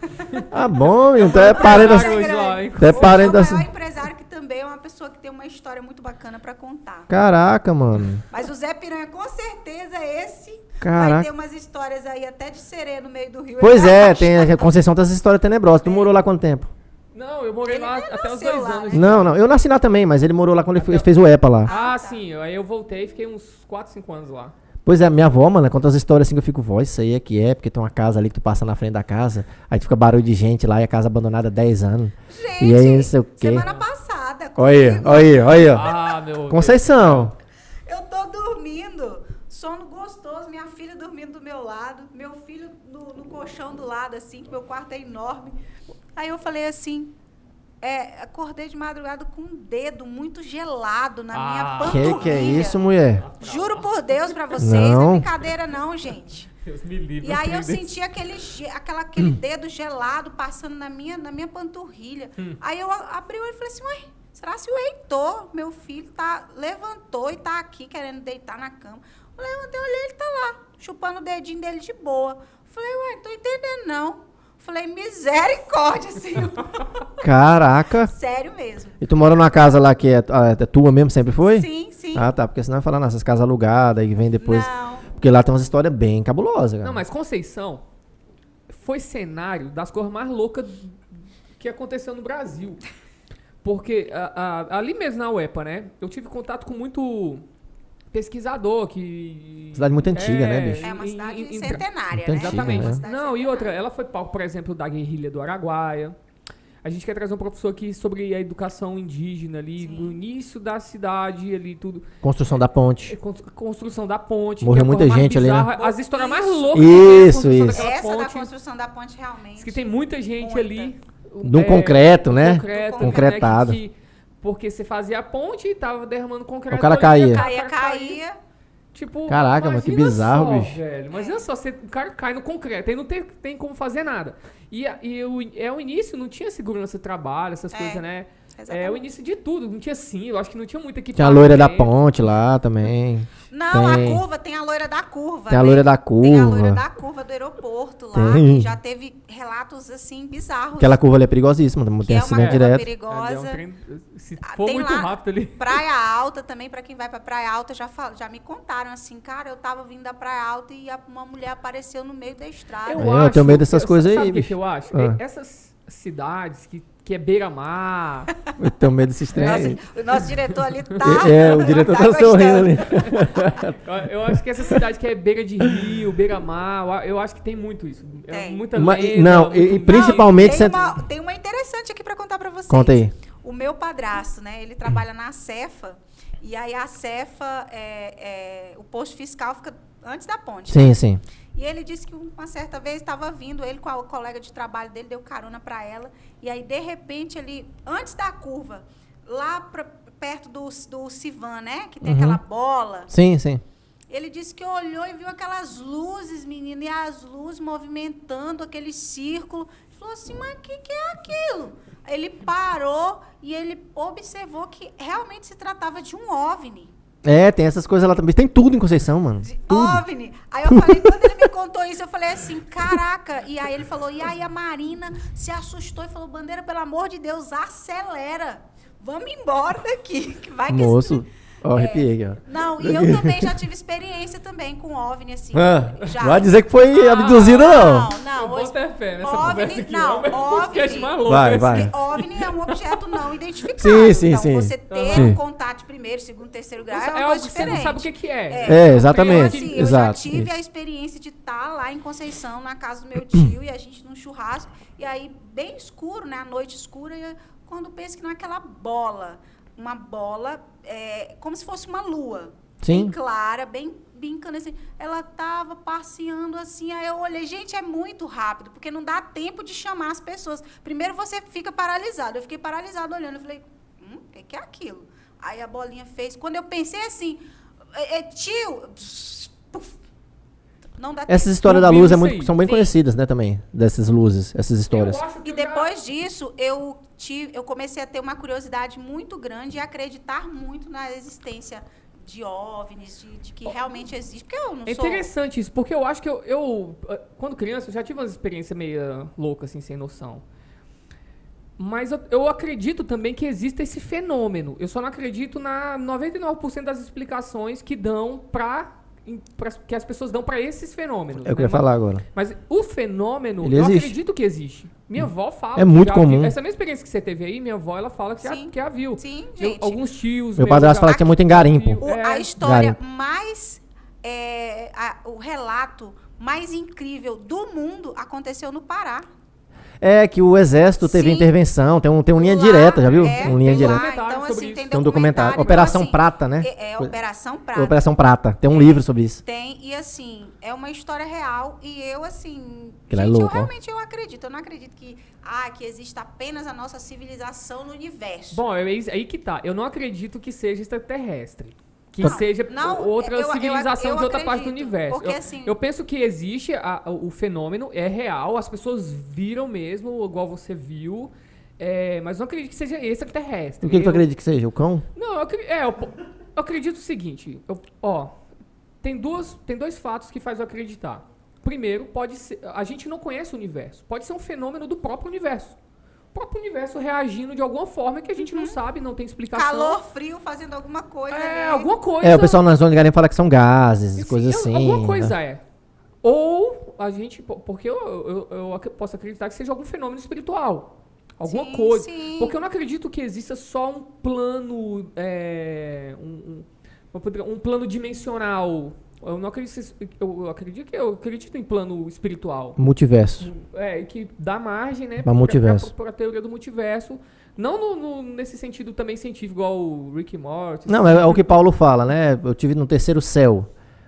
Ah, bom, então é parente das... Hoje lá, hein? É parente o das... maior empresário que também é uma pessoa que tem uma história muito bacana pra contar. Caraca, mano. Mas o Zé Piranha, com certeza, esse vai Caraca. ter umas histórias aí até de sereia no meio do rio. Pois Ele é, acha- tem a Conceição tem essa história tenebrosa. Tu morou lá quanto tempo? Não, eu morei Ele lá até os dois lá, anos. né? Não, não. Eu nasci lá também, mas ele morou lá quando ele Até- fe- fez o EPA lá. Ah, sim. Aí eu voltei e fiquei uns 4, 5 anos lá. Pois é, minha avó, mano, conta as histórias assim que eu fico, vó, isso aí é que é, porque tem uma casa ali que tu passa na frente da casa, aí tu fica barulho de gente lá e a casa abandonada há 10 anos. Gente, E aí, não sei o quê. semana passada, Olha aí, olha aí, olha aí. ó. Ah, meu Deus. Conceição. Eu tô dormindo, sono gostoso, minha filha dormindo do meu lado, meu filho no, no colchão do lado, assim, que meu quarto é enorme. Aí eu falei assim, é, acordei de madrugada com um dedo muito gelado na minha Ah. panturrilha. Que que é isso, mulher? Juro por Deus pra vocês, Não. não é brincadeira não, gente. Deus me livre. E aí eu senti aquele, aquela, aquele dedo gelado passando na minha, na minha panturrilha. Aí eu abri o olho e falei assim, ué, será se o Heitor, meu filho, tá, levantou e tá aqui querendo deitar na cama? Eu levantei, olhei, ele tá lá, chupando o dedinho dele de boa. Falei, ué, tô entendendo não. Falei, misericórdia, Senhor. Caraca. Sério mesmo. E tu mora numa casa lá que é, ah, é tua mesmo, sempre foi? Sim, sim. Ah, tá. Porque senão vai falar nessas casas alugadas e vem depois. Não. Porque lá tem umas histórias bem cabulosas, cara. Não, mas Conceição foi cenário das coisas mais loucas que aconteceu no Brasil. Porque a- a- ali mesmo na UEPA, né? Eu tive contato com muito pesquisador que. Cidade muito antiga, né, bicho? É uma cidade em- centenária, né? antiga, Exatamente. né? Não, e outra, ela foi palco, por exemplo, da guerrilha do Araguaia. A gente quer trazer um professor aqui sobre a educação indígena ali, Sim. no início da cidade ali, tudo. Construção da ponte. Con- Construção da ponte. Morreu que é muita gente ali, né? bizarra, As histórias mais loucas Isso, isso. Essa da ponte. construção da ponte realmente. Diz que tem muita gente Muita. ali. De um concreto, né? Concreto, Concretado. né, que- que- porque você fazia a ponte e tava derramando concreto. O cara caía. Caía, caía. caía. Tipo, Caraca, mano, que bizarro, só, bicho. Velho, imagina só, você, o cara cai no concreto, aí não tem, tem como fazer nada. E, e o, é o início, não tinha segurança de trabalho, essas É, coisas, né? É exatamente. o início de tudo, não tinha sim, eu acho que não tinha muito equipamento. Tinha a loira da ponte lá também. Não, Tem. a curva, tem a loira da curva. Tem a né? loira da Tem a loira curva. da curva do aeroporto lá, Tem. que já teve relatos assim bizarros. Aquela curva ali é perigosíssima, que tem é uma acidente curva direto. É, perigosa. deu um trem- se Ah, for tem muito lá rápido ali. Praia Alta também, pra quem vai pra Praia Alta, já, fal- já me contaram assim, cara, eu tava vindo da Praia Alta e uma mulher apareceu no meio da estrada. É, eu tenho medo dessas eu- coisas sabe aí, o que bicho. que eu acho? Ah. É, Essas cidades que, que é beira-mar, Eu tenho medo desses trem Nossa, aí. o nosso diretor ali tá. É, o diretor tá gostando. sorrindo ali. Eu- acho que essa cidade que é beira de rio, beira-mar, eu acho que tem muito isso. É Tem. muita Ma- lenda, não, e- muito e principalmente Tem cent- uma, tem uma interessante aqui pra contar pra vocês. Conta aí. O meu padrasto, né? Ele trabalha na Cefa. E aí a Cefa, é, é, o posto fiscal fica antes da ponte. Sim, sim. E ele disse que uma certa vez estava vindo, ele com a colega de trabalho dele, deu carona para ela. E aí, de repente, ele, antes da curva, lá pra, perto do, do Sivan, né? Que tem Uhum. aquela bola. Sim, sim. Ele disse que olhou e viu aquelas luzes, menina, e as luzes movimentando aquele círculo. Falou assim, mas o que, que é aquilo? Ele parou e ele observou que realmente se tratava de um OVNI. É, tem essas coisas lá também. Tem tudo em Conceição, mano. De Tudo. OVNI. Aí eu falei, quando ele me contou isso, eu falei assim, caraca. E aí ele falou, e aí a Marina se assustou e falou, Bandeira, pelo amor de Deus, acelera. Vamos embora daqui. Que vai que esse- Ó, arrepiei aqui, ó. Não, e eu também já tive experiência também com OVNI, assim. Ah, já. vai dizer que foi abduzida, não. Não, não. Eu hoje- boto fé nessa OVNI, aqui. não, é OVNI. mais louco Vai, vai. Porque OVNI é um objeto não identificado. Sim, sim, então, sim. você ter Sim. um contato primeiro, segundo, terceiro grau é uma é algo coisa que você não diferente. sabe o que, que é. É, Então, exatamente. assim, eu Exato, já tive isso. a experiência de estar lá em Conceição, na casa do meu tio, e a gente num churrasco, e aí bem escuro, né? A noite escura, e eu- quando penso que não é aquela bola, uma bola, é, como se fosse uma lua. Sim. Bem clara, bem brincando assim. Ela tava passeando assim, aí eu olhei, gente, é muito rápido, porque não dá tempo de chamar as pessoas. Primeiro você fica paralisado. Eu fiquei paralisado olhando, eu falei, hum, o que, que é aquilo? Aí a bolinha fez. Quando eu pensei assim, é, é, tio, puf, Essas histórias da luz é muito- são bem Sim. conhecidas, né, também. Dessas luzes, essas histórias. E depois disso, eu, tive, eu comecei a ter uma curiosidade muito grande e acreditar muito na existência de OVNIs, de, de que realmente existe. Porque eu não É sou... interessante isso, porque eu acho que eu, eu, eh, quando criança, eu já tive umas experiências meio loucas, assim, sem noção. Mas eu, eu acredito também que existe esse fenômeno. Eu só não acredito na 99% das explicações que dão pra- que as pessoas dão pra esses fenômenos. É o que né? eu ia falar agora. Mas o fenômeno, Ele eu existe. acredito que existe. Minha avó fala. É muito comum. viu. Essa mesma experiência que você teve aí, minha avó, ela fala que, já, Sim. que já viu. Sim, Eu- gente. alguns tios. Meu padrasto fala que tinha muito em garimpo. O- É. a história Garimpo. mais. é, a- o relato mais incrível do mundo aconteceu no Pará. É que o exército teve Sim. intervenção, tem um, tem um linha Lá, direta, já viu? é, um linha tem direta. lá, Documentário então, sobre assim, isso. tem, Tem um documentário. então, Operação assim, Prata, né? É, é Operação Prata. Operação Prata. Tem um livro sobre isso. Tem, e assim, é uma história real e eu, assim. Que ela é gente, louca, eu ó. realmente eu acredito. Eu não acredito que, ah, que exista apenas a nossa civilização no universo. Bom, é aí que tá. Eu não acredito que seja extraterrestre. Que Não, seja não, outra eu- eu- civilização eu de outra parte do acredito, universo. porque eu, assim- eu penso que existe a- o fenômeno, é real, as pessoas viram mesmo, igual você viu. é, mas não acredito que seja extraterrestre. O que, que tu Eu- acredita que seja? O cão? Não, eu, é, eu, eu acredito o seguinte, eu- ó, tem, duas, tem dois fatos que faz eu acreditar. Primeiro, pode ser, a gente não conhece o universo, pode ser um fenômeno do próprio universo. O próprio universo reagindo de alguma forma que a gente não sabe, não tem explicação. Calor, frio, fazendo alguma coisa. É, ali. alguma coisa. É, o pessoal na zona de garimpo fala que são gases, coisas eu- assim. Alguma coisa né? é. Ou a gente. po- Porque eu, eu, eu ac- posso acreditar que seja algum fenômeno espiritual. Alguma Sim, coisa. sim. Porque eu não acredito que exista só um plano. é, um, um- um plano dimensional. Eu não acredito. Eu acredito que eu acredito em plano espiritual. Multiverso. É, e que dá margem, né? Pra multiverso. Para a teoria do multiverso. Não no- no- nesse sentido também científico, igual o Rick Morty. Não, é, é o que Paulo fala, né? Eu tive no terceiro céu.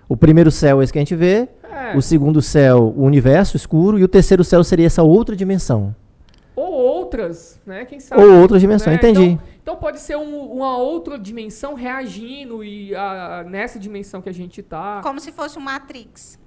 O primeiro céu é esse que a gente vê, É. o segundo céu, o universo escuro, e o terceiro céu seria essa outra dimensão. Ou outras, né? Quem sabe. Ou outra dimensão, né? entendi. Então, então pode ser um- uma outra dimensão reagindo e a- nessa dimensão que a gente tá. Como se fosse um Matrix.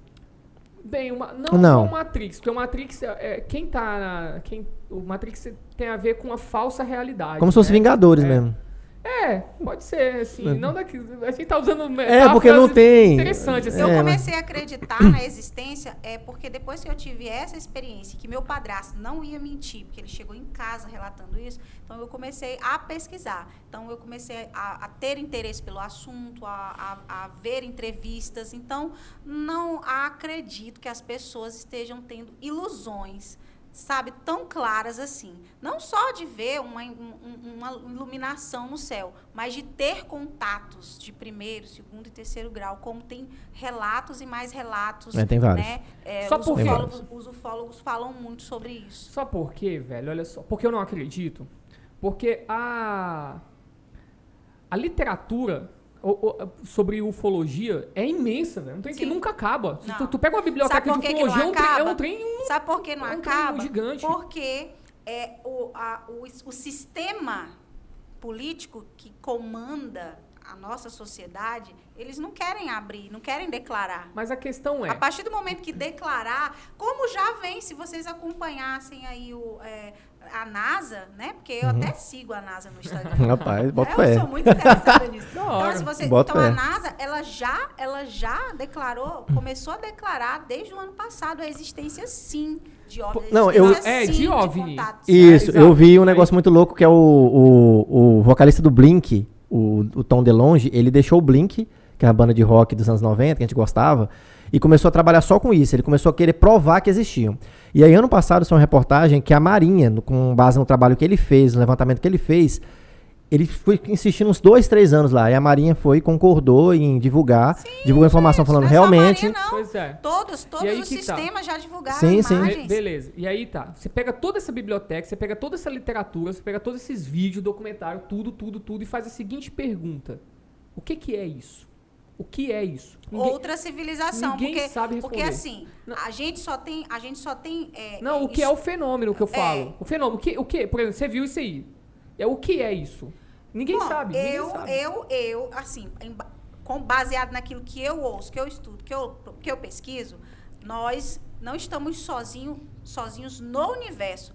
Bem, uma, não, Não. não o Matrix, porque o Matrix é, é- quem tá na, quem o Matrix tem a ver com uma falsa realidade. Como se fosse né? Vingadores É. mesmo. É, pode ser, assim, não daqui, a gente tá usando É, porque não tem. interessantes, assim. Eu É, comecei a acreditar na existência é porque depois que eu tive essa experiência, que meu padrasto não ia mentir, porque ele chegou em casa relatando isso, então eu comecei a pesquisar. Então eu comecei a, a ter interesse pelo assunto, a, a- a ver entrevistas. Então não acredito que as pessoas estejam tendo ilusões. Sabe, tão claras assim. Não só de ver uma, um- um- uma iluminação no céu, mas de ter contatos de primeiro, segundo e terceiro grau, como tem relatos e mais relatos. É, tem vários. Né? É, Só os, por ufólogos, os ufólogos falam muito sobre isso. Só por quê, velho? Olha só. Porque eu não acredito. Porque a. A literatura sobre ufologia é imensa, velho. Um trem que Sim. nunca acaba. Tu, tu pega uma biblioteca de que que não ufologia, é um trem- é um trem. Sabe por que não É um acaba? gigante. Porque é, o, a- o, o sistema político que comanda a nossa sociedade, eles não querem abrir, não querem declarar. Mas a questão é. A partir do momento que declarar, como já vem, se vocês acompanhassem aí o, é, a NASA, né? Porque eu até sigo a NASA no Instagram. Rapaz, bota É, fé. eu sou muito interessada nisso. Então, se você, Bota então a. NASA, ela já, ela já declarou, começou a declarar desde o ano passado a existência sim de OVNI. Não, eu- É, de OVNI. contatos. Isso, É, eu vi um negócio muito louco que é o, o, o vocalista do Blink, o, o Tom DeLonge, ele deixou o Blink, que é a banda de rock dos anos 90, que a gente gostava, e começou a trabalhar só com isso. Ele começou a querer provar que existiam. E aí, ano passado, saiu uma reportagem que a Marinha, no- com base no trabalho que ele fez, no levantamento que ele fez, ele foi insistindo uns dois, três anos lá. E a Marinha foi e concordou em divulgar, divulgou informação falando é realmente. Marinha, não. Pois é. Todos, todos aí os tá. sistemas já divulgaram Sim, sim. imagens. Be- Beleza. E aí tá. Você pega toda essa biblioteca, você pega toda essa literatura, você pega todos esses vídeos, documentário, tudo, tudo, tudo, e faz a seguinte pergunta: O que que é isso? O que é isso? Ninguém- Outra civilização, ninguém porque, sabe porque responder. assim, Não. a gente só tem, a gente só tem é, Não, o que é o fenômeno que eu falo? É. O fenômeno, o que, o que? Por exemplo, você viu isso aí. É o que é isso? Ninguém Bom, sabe. ninguém Eu, sabe. eu, eu, assim, em com, baseado naquilo que eu ouço, que eu estudo, que eu, que eu pesquiso, nós não estamos sozinho, sozinhos no universo.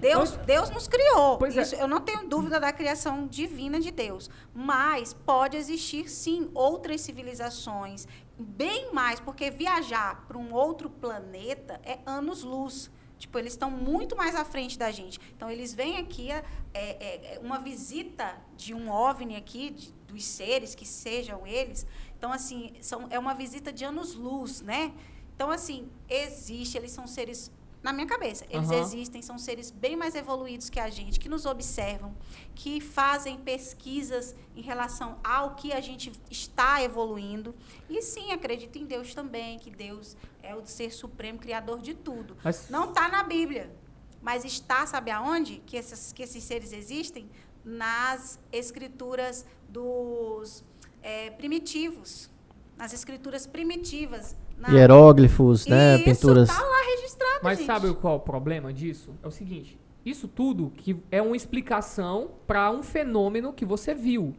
Deus, Nós- Deus nos criou. Pois é. Isso, Eu não tenho dúvida da criação divina de Deus. Mas pode existir, sim, outras civilizações, bem mais, porque viajar para um outro planeta é anos-luz. Tipo, eles estão muito mais à frente da gente. Então, eles vêm aqui, é, é, é uma visita de um OVNI aqui, de- dos seres, que sejam eles. Então, assim, são, é uma visita de anos-luz, né? Então, assim, existe, eles são seres, na minha cabeça, eles Aham. existem, são seres bem mais evoluídos que a gente, que nos observam, que fazem pesquisas em relação ao que a gente está evoluindo. E sim, acredito em Deus também, que Deus é o ser supremo, criador de tudo. Mas- Não está na Bíblia. Mas está, sabe aonde? Que, esses que esses seres existem? Nas escrituras dos é, primitivos. Nas escrituras primitivas. Na... Hieróglifos, né? Isso, Pinturas. tá lá registrado, Mas gente. sabe qual é o problema disso? É o seguinte: isso tudo que é uma explicação para um fenômeno que você viu.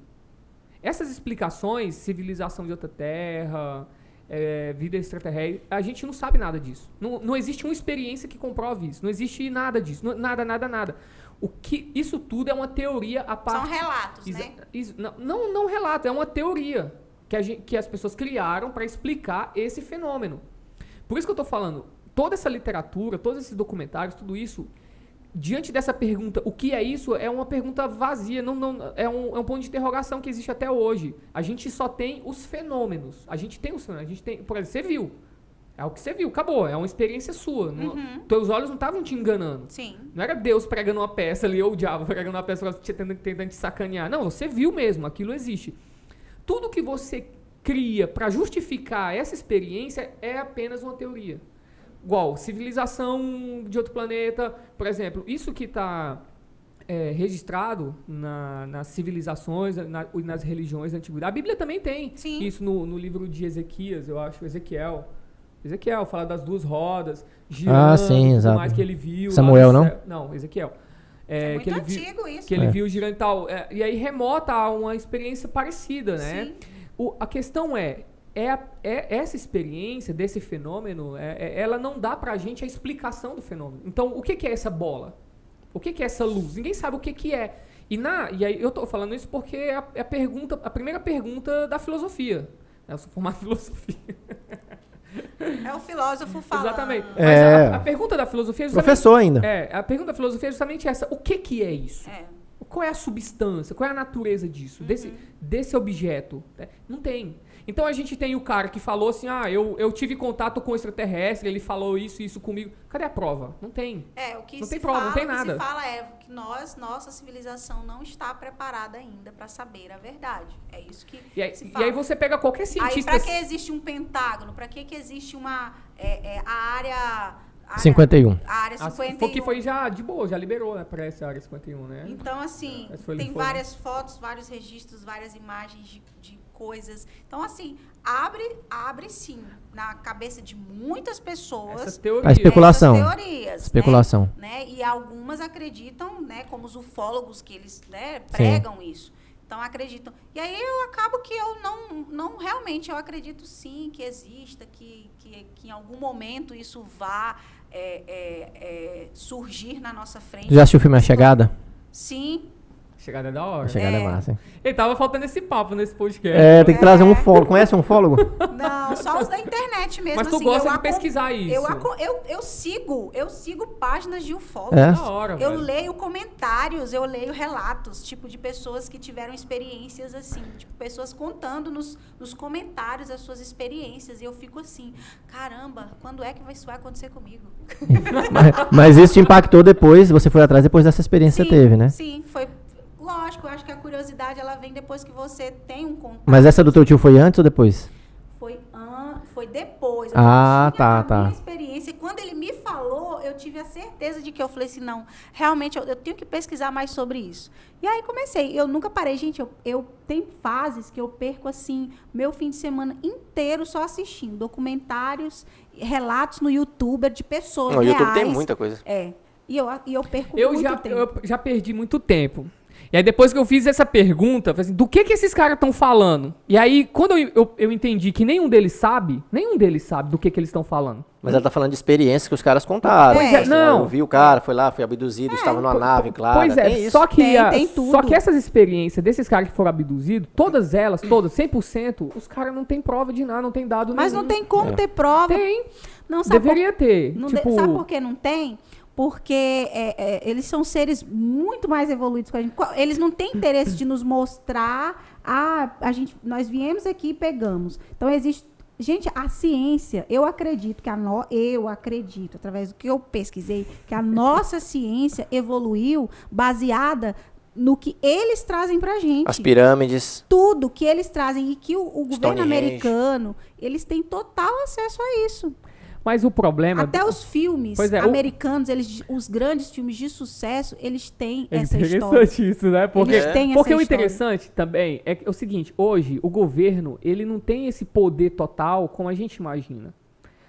Essas explicações, civilização de outra terra, é, vida extraterrestre, a gente não sabe nada disso. Não, não existe uma experiência que comprove isso. Não existe nada disso. Não- nada, nada, nada. O que, isso tudo é uma teoria a São parte. relatos, Exa- né? is- não, não, não relato, é uma teoria que, a gen- que as pessoas criaram para explicar esse fenômeno. Por isso que eu tô falando, toda essa literatura, todos esses documentários, tudo isso, diante dessa pergunta, o que é isso? É uma pergunta vazia, não, não, é, um, é um ponto de interrogação que existe até hoje. A gente só tem os fenômenos. A gente tem os fenômenos. A gente tem, por exemplo, você viu. É o que você viu, acabou. É uma experiência sua. Não- Uhum. Teus olhos não estavam te enganando. Sim. Não era Deus pregando uma peça ali, ou o diabo pregando uma peça, te- tentando, tentando te sacanear. Não, você viu mesmo, aquilo existe. Tudo que você cria para justificar essa experiência é apenas uma teoria. Igual, civilização de outro planeta, por exemplo, isso que está registrado na- nas civilizações, na- e nas religiões da antiguidade. A Bíblia também tem Sim. isso no, no livro de Ezequias, eu acho, Ezequiel. Ezequiel fala das duas rodas, girando, Ah, sim, tudo exato. mais que ele viu. lá Samuel, no não? Não, Ezequiel. É, É, muito que ele viu, antigo isso. que ele É. viu girando e tal. É, e aí remota a uma experiência parecida, né? Sim. O- a questão é, é, a- é essa experiência desse fenômeno, é- é- ela não dá pra gente a explicação do fenômeno. Então, o que, que é essa bola? O que, que é essa luz? Ninguém sabe o que, que é. E, na, e aí eu tô falando isso porque é a, é a pergunta, a primeira pergunta da filosofia. Eu sou formado em filosofia. É o filósofo falando. Exatamente. Mas É. a, a pergunta da filosofia é justamente, Professor ainda. é, a pergunta da filosofia é justamente essa. O que, que é isso? É. Qual é a substância? Qual é a natureza disso? Uhum. Desse, desse objeto? né? Não tem. Então a gente tem o cara que falou assim: ah, eu, eu tive contato com o extraterrestre, ele falou isso e isso comigo. Cadê a prova? Não tem. É, o que Não se tem prova, fala, não tem o que nada. se fala é que nós, nossa civilização não está preparada ainda para saber a verdade. É isso que E aí, se e fala. aí você pega qualquer Aí, cientista. para que existe um pentágono? Para que, que existe uma é, é, a área, área 51. A área Ah, 51. foi que foi já de boa, já liberou, né? Pra essa área 51, né? Então, assim, foi- tem foi- várias fotos, vários registros, várias imagens de, de coisas. Então, assim, abre, abre sim na cabeça de muitas pessoas Essa teoria. A especulação. essas teorias. Especulação. Né? né? E algumas acreditam, né, como os ufólogos que eles né, pregam isso. Então acreditam. E aí eu acabo que eu não, não realmente eu acredito sim que exista, que, que, que em algum momento isso vá é, é, é, surgir na nossa frente. Já assistiu o filme A Chegada? Sim, Chegada é da hora. A Chegada é, É. massa. hein? Ele tava faltando esse papo nesse podcast. É, tem que trazer um É. ufólogo. Conhece um ufólogo? não, só os da internet mesmo. Mas tu assim, gosta eu de pesquisar isso. Eu, aco- eu, eu sigo, eu sigo páginas de ufólogos. É? Da hora, Eu velho. leio comentários, eu leio relatos, tipo, de pessoas que tiveram experiências assim, tipo, pessoas contando nos, nos comentários as suas experiências. E eu fico assim, caramba, quando é que vai- isso vai acontecer comigo? mas, mas isso te impactou depois, você foi atrás depois dessa experiência que sim, você teve, né? Sim, foi. Lógico, eu acho que a curiosidade ela vem depois que você tem um contato. Mas essa do teu tio foi antes ou depois? Foi, an... foi depois. Eu Ah, tá, a tá. minha experiência. E quando ele me falou, eu tive a certeza de que eu falei assim, não, realmente eu, eu tenho que pesquisar mais sobre isso. E aí comecei. Eu nunca parei, gente. Eu, eu tenho fases que eu perco assim meu fim de semana inteiro só assistindo documentários, relatos no YouTube de pessoas No YouTube tem muita coisa. É. E eu, e eu perco Eu muito já, tempo. eu já perdi muito tempo. E aí depois que eu fiz essa pergunta, eu falei assim, do que que esses caras estão falando? E aí, quando eu, eu, eu entendi que nenhum deles sabe, nenhum deles sabe do que que eles estão falando. Mas ela tá falando de experiências que os caras contaram. Pois é, Assim, não. Eu vi o cara, foi lá, foi abduzido, estava numa nave, claro. Pois é, tem isso. só que, Tem, a- tem tudo. só que essas experiências desses caras que foram abduzidos, todas elas, todas, 100%, os caras não tem prova de nada, não tem dado Mas nenhum. não tem como É. ter prova. Tem, Não sabe por deveria ter. Não de- tipo, sabe por que não tem? Porque é, é, eles são seres muito mais evoluídos que a gente. Eles não têm interesse de nos mostrar. Ah, a gente, nós viemos aqui e pegamos. Então existe. Gente, a ciência, eu acredito que a no, eu acredito, através do que eu pesquisei, que a nossa ciência evoluiu baseada no que eles trazem pra gente As pirâmides. tudo que eles trazem e que o, o governo americano, eles têm total acesso a isso. Mas o problema. Até os filmes Pois é, o- americanos, eles, os grandes filmes de sucesso, eles têm É essa história. interessante isso, né? Porque, Eles têm porque essa o história. interessante também é, que- é o seguinte, hoje o governo, ele não tem esse poder total como a gente imagina.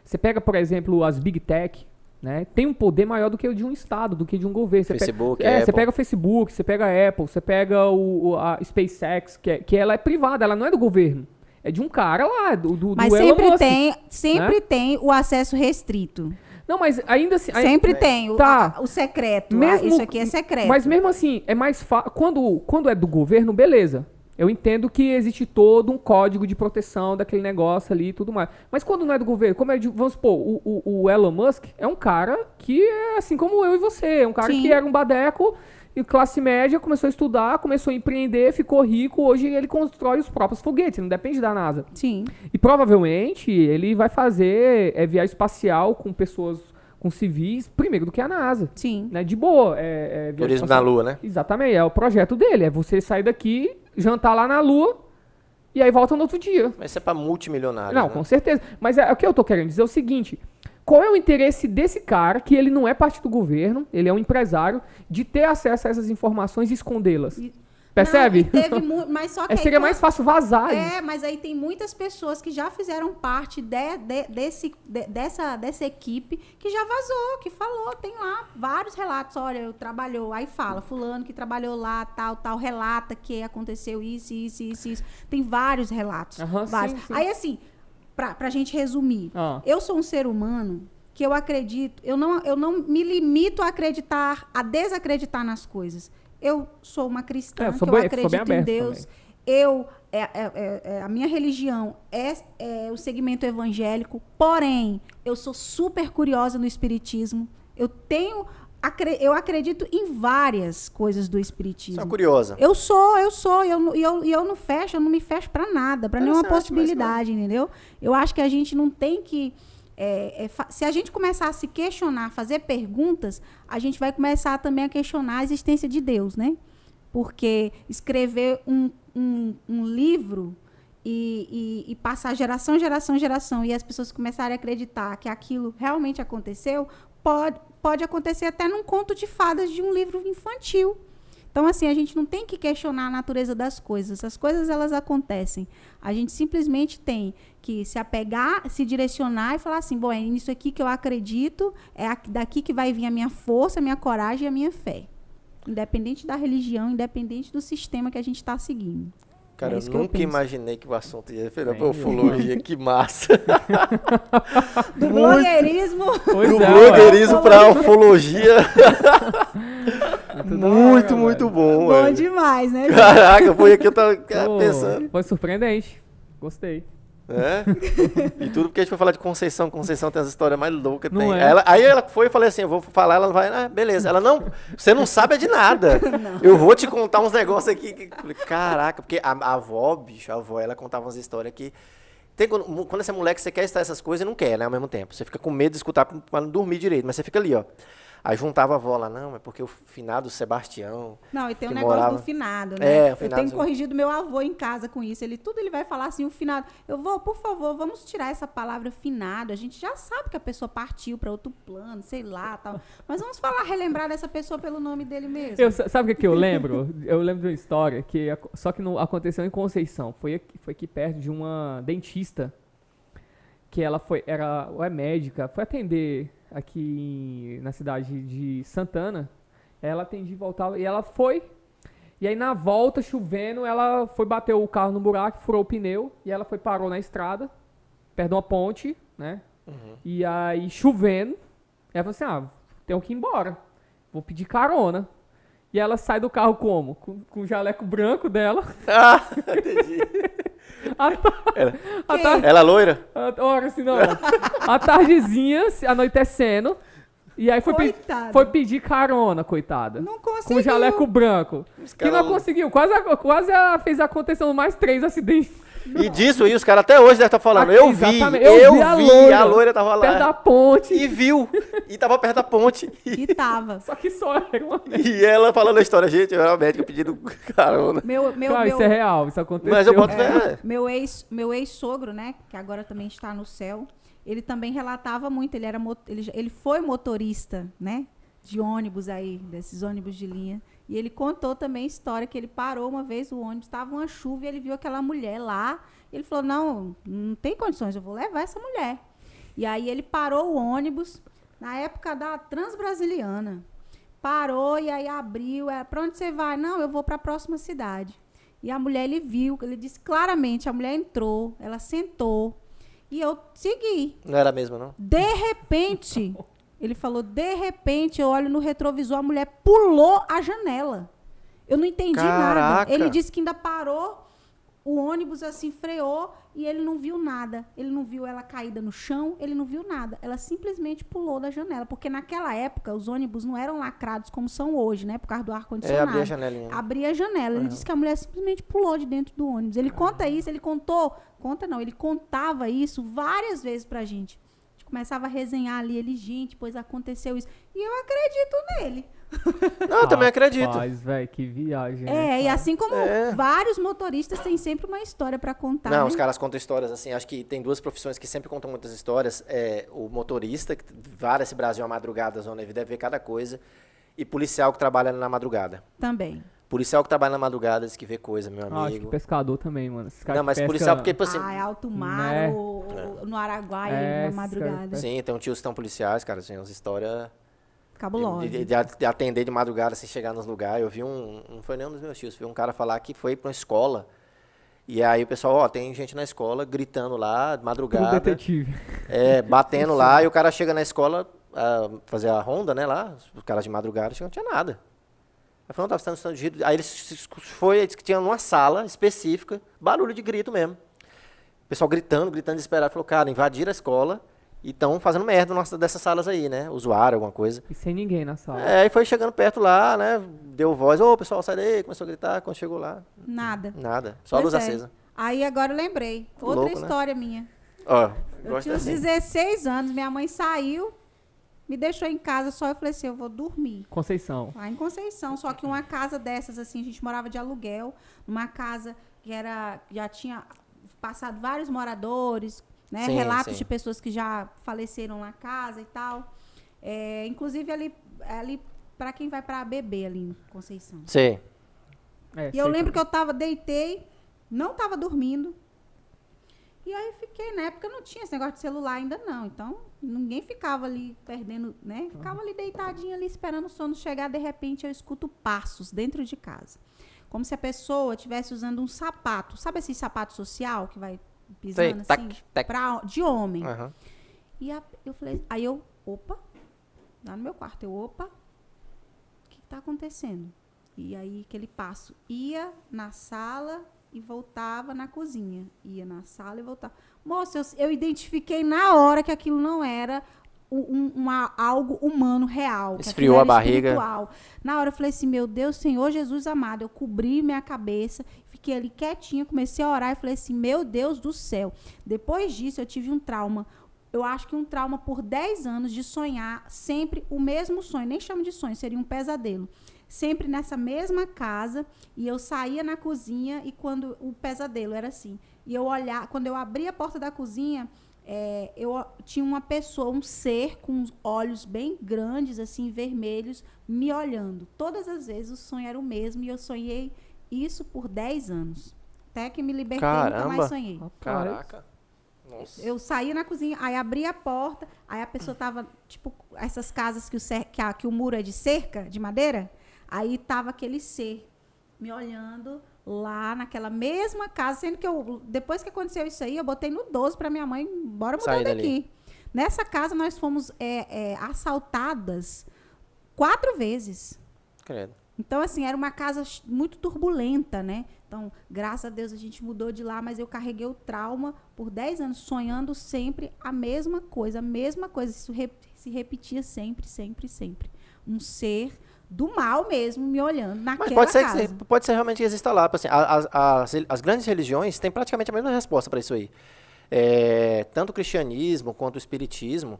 Você pega, por exemplo, as Big Tech, né? Tem um poder maior do que o de um estado, do que de um governo. Você Facebook, pega, é, você pega o Facebook, você pega a Apple, você pega o, o- a SpaceX, que, é- que ela é privada, ela não é do governo. É de um cara lá, do, do, Mas do Elon sempre Musk. tem, sempre né? tem o acesso restrito. Não, mas ainda assim... Sempre tem o, Tá. a- o secreto. Ah, Mesmo- isso aqui é secreto. Mas mesmo assim, é mais fácil. Quando, quando é do governo, beleza. Eu entendo que existe todo um código de proteção daquele negócio ali e tudo mais. Mas quando não é do governo, como é de. Vamos supor, o, o, o Elon Musk é um cara que é assim como eu e você. É um cara Sim. que era um badeco e classe média, começou a estudar, começou a empreender, ficou rico. Hoje ele constrói os próprios foguetes, não depende da NASA. Sim. E provavelmente ele vai fazer é, viagem espacial com pessoas, com civis, primeiro do que a NASA. Sim. Né? De boa. É, é, viagem Turismo na. Lua, né? Exatamente, é o projeto dele. É você sair daqui, jantar lá na Lua e aí volta no outro dia. Mas isso é pra multimilionários. Não, né? com certeza. Mas é, o que eu tô querendo dizer é o seguinte: qual é o interesse desse cara, que ele não é parte do governo, ele é um empresário, de ter acesso a essas informações e escondê-las? Percebe? Não, mas só que É, seria mais fácil vazar isso. É, mas aí tem muitas pessoas que já fizeram parte de- de- desse, de- dessa, dessa equipe que já vazou, que falou, tem lá vários relatos. Olha, eu trabalhou, aí fala, fulano que trabalhou lá, tal, tal, relata que aconteceu isso, isso, isso, isso. Tem vários relatos. Aham, vários. sim, sim. Aí assim, pra, pra gente resumir, Ah. eu sou um ser humano que eu acredito, eu não, eu não me limito a acreditar, a desacreditar nas coisas. Eu sou uma cristã, É, que eu bem- acredito em Deus. Eu, é, é- é- é- a minha religião é, é o segmento evangélico, porém, eu sou super curiosa no espiritismo. Eu tenho, eu acredito em várias coisas do Você é espiritismo. curiosa. Eu sou, eu sou, e eu, não- eu, eu não fecho, eu não me fecho pra nada, pra nenhuma mas possibilidade, entendeu? Eu acho que a gente não tem que. é, é, se a gente começar a se questionar, fazer perguntas, a gente vai começar também a questionar a existência de Deus, né? Porque escrever um, um, um livro e, e- e passar geração, geração, geração, e as pessoas começarem a acreditar que aquilo realmente aconteceu, pode, pode acontecer até num conto de fadas de um livro infantil. Então, assim, a gente não tem que questionar a natureza das coisas. As coisas, elas acontecem. A gente simplesmente tem que se apegar, se direcionar e falar assim, bom, é nisso aqui que eu acredito, é aqui- daqui que vai vir a minha força, a minha coragem e a minha fé. Independente da religião, independente do sistema que a gente está seguindo. Cara, É eu que eu nunca penso. imaginei que o assunto ia virar pra ufologia. Que massa. Do blogueirismo. Pois Do é, blogueirismo pra ufologia. Muito Muito, muito bom, Bom velho. demais, né? Caraca, foi aqui eu tava Pô, pensando. Foi surpreendente. Gostei. É? E tudo porque a gente foi falar de Conceição. Conceição tem as histórias mais loucas. Não Tem. é? Ela, aí ela foi e falei assim: eu vou falar, ela não vai. Ah, beleza. Ela não. Você não sabe de nada. Eu vou te contar uns negócios aqui. que- Caraca, porque a, a avó, bicho, a avó, ela contava umas histórias que. Tem, quando, quando você é moleque, você quer escutar essas coisas e não quer, né? Ao mesmo tempo. Você fica com medo de escutar pra não dormir direito, mas você fica ali, ó. Aí juntava a avó lá, não, é porque o finado Sebastião. Não, e tem um negócio morava- do finado, É, né? o eu finado- tenho corrigido meu avô em casa com isso. Ele tudo ele vai falar assim, o finado. Eu vou, por favor, vamos tirar essa palavra finado. A gente já sabe que a pessoa partiu para outro plano, sei lá, tal. Mas vamos falar, relembrar dessa pessoa pelo nome dele mesmo. Eu, sa- sabe o que, que eu lembro? Eu lembro de uma história que só que não aconteceu em Conceição. Foi aqui, foi aqui perto de uma dentista que ela foi era ou é médica, foi atender aqui na cidade de Santana. Ela atendia e voltava e ela foi e aí na volta chovendo, ela foi bater o carro no buraco, furou o pneu e ela foi parou na estrada, perto de uma ponte, né? E aí chovendo, ela falou assim: "Ah, tenho que ir embora. Vou pedir carona". E ela sai do carro como? Com, com o jaleco branco dela. Ah, entendi. A, Ela, a tar- ela loira? a- ora, assim, não. A tardezinha, anoitecendo. E aí foi, pe- foi pedir carona, coitada. Não Com conseguiu. o jaleco branco. Que não conseguiu. Quase, quase a- fez acontecer mais três acidentes. E disso aí, os caras até hoje devem estar falando. Eu vi, eu, Eu vi, vi a a loira, loira, tava Perto da lá. ponte. E viu. E tava perto da ponte. E, E tava. Só que só era uma e ela falando a história, gente, eu era médica pedindo carona. Meu, meu, Cara, meu, isso é real, isso aconteceu. Mas eu boto É, meu ex, meu ex-sogro, né, que agora também está no céu, ele também relatava muito, ele era ele, ele foi motorista, né? De ônibus aí, desses ônibus de linha. E ele contou também a história que ele parou uma vez o ônibus, estava uma chuva e ele viu aquela mulher lá. Ele falou: "Não, não tem condições, eu vou levar essa mulher". E aí ele parou o ônibus na época da Transbrasiliana. Parou e aí abriu, é, para onde você vai? Não, eu vou para a próxima cidade. E a mulher ele viu, ele disse claramente, a mulher entrou, ela sentou e eu segui. Não era mesmo, não? De repente, ele falou, de repente eu olho no retrovisor, a mulher pulou a janela. Eu não entendi Caraca. nada. Ele disse que ainda parou, o ônibus assim freou e ele não viu nada. Ele não viu ela caída no chão, ele não viu nada. Ela simplesmente pulou da janela, porque naquela época os ônibus não eram lacrados como são hoje, né, por causa do ar É, condicionado. abrir a janelinha. Abria a janela. Ele disse que a mulher simplesmente pulou de dentro do ônibus. Ele conta isso, ele contou, conta não, ele contava isso várias vezes pra gente. A gente começava a resenhar ali, ele, gente, pois aconteceu isso. E eu acredito nele. Não, eu também acredito. Rapaz, velho, que viagem. né, É, e cara? assim como É. vários motoristas têm sempre uma história pra contar. Não, né? os caras contam histórias assim. Acho que tem duas profissões que sempre contam muitas histórias. É o motorista, que vara esse Brasil à madrugada, zona deve ver cada coisa. E policial que trabalha na madrugada. Também. Policial que trabalha na madrugada diz que vê coisa, meu Ah, acho que amigo. pescador também, mano. Esses caras Não, que mas pesca- policial porque, tipo assim. ah, é alto mar, né? ou, ou no Araguaia, É, na madrugada. Sim, tem um tio que estão policiais, cara, assim, umas histórias Cabulosa. de, de- de atender de madrugada, assim, chegar nos lugares. Eu vi um, não foi nenhum dos meus tios, vi um cara falar que foi pra uma escola. E aí o pessoal, ó, tem gente na escola gritando lá, de madrugada. detetive. É, batendo lá, e o cara chega na escola, ah, fazer a ronda, né, lá, os caras de madrugada, chegam, não tinha nada. Aí falou, não, tava sendo giro. Aí eles foi, disse que tinha numa sala específica, barulho de grito mesmo. O pessoal gritando, gritando desesperado, falou, cara, invadiram a escola e estão fazendo merda nossa, dessas salas aí, né, usuário, alguma coisa. E sem ninguém na sala. É, aí foi chegando perto lá, né, deu voz, ô, pessoal, sai daí, começou a gritar, quando chegou lá, Nada. nada, só a Pois luz é. acesa. Aí agora eu lembrei. Outra louco, né? história minha. Ó, Eu tinha uns assim. 16 anos, minha mãe saiu, me deixou em casa só. Eu falei assim: eu vou dormir. Conceição. Lá em Conceição, só que uma casa dessas, assim, a gente morava de aluguel, numa casa que era, já tinha passado vários moradores, né? Sim, Relatos sim. de pessoas que já faleceram na casa e tal. É, inclusive ali, ali para quem vai para beber ali em Conceição. Sei. É, E eu lembro que eu tava, deitei, não tava dormindo. E aí fiquei, na época não tinha esse negócio de celular ainda não. Então, ninguém ficava ali perdendo, né? Ficava ali deitadinha ali esperando o sono chegar, de repente eu escuto passos dentro de casa. Como se a pessoa estivesse usando um sapato. Sabe esse sapato social que vai pisando Sei, assim? tac, tac. Pra, de homem. Aham. E a- eu falei, aí eu, opa, lá no meu quarto, eu, opa, o que, que tá acontecendo? E aí aquele passo ia na sala e voltava na cozinha. Ia na sala e voltava. Moça, eu, eu identifiquei na hora que aquilo não era um, um- uma- algo humano real. Esfriou a barriga. espiritual. Na hora eu falei assim, meu Deus, Senhor Jesus amado, eu cobri minha cabeça, fiquei ali quietinha, comecei a orar e falei assim, meu Deus do céu. Depois disso eu tive um trauma eu acho que um trauma por 10 anos de sonhar sempre o mesmo sonho. Nem chamo de sonho, seria um pesadelo. Sempre nessa mesma casa. E eu saía na cozinha e quando o pesadelo era assim. E eu olhar, quando eu abria a porta da cozinha, é, eu tinha uma pessoa, um ser com os olhos bem grandes, assim, vermelhos, me olhando. Todas as vezes o sonho era o mesmo e eu sonhei isso por 10 anos. Até que me libertei, nunca Caramba. mais sonhei. Caraca. Nossa. Eu saía na cozinha, aí abria a porta, aí a pessoa tava, tipo, essas casas que o, cer que, a- que o muro é de cerca, de madeira, aí tava aquele ser me olhando lá naquela mesma casa, sendo que eu, depois que aconteceu isso aí, eu botei no 12 pra minha mãe, bora mudar Sair dali. daqui. Nessa casa nós fomos é, é, assaltadas quatro vezes. Credo. Então, assim, era uma casa muito turbulenta, né? Então, graças a Deus a gente mudou de lá, mas eu carreguei o trauma por 10 anos, sonhando sempre a mesma coisa, a mesma coisa. Isso re- se repetia sempre, sempre, sempre. Um ser do mal mesmo me olhando Mas naquela pode ser, casa. que, pode ser realmente que exista lá. Assim, as, as, as grandes religiões têm praticamente a mesma resposta para isso aí. É, tanto o cristianismo quanto o espiritismo,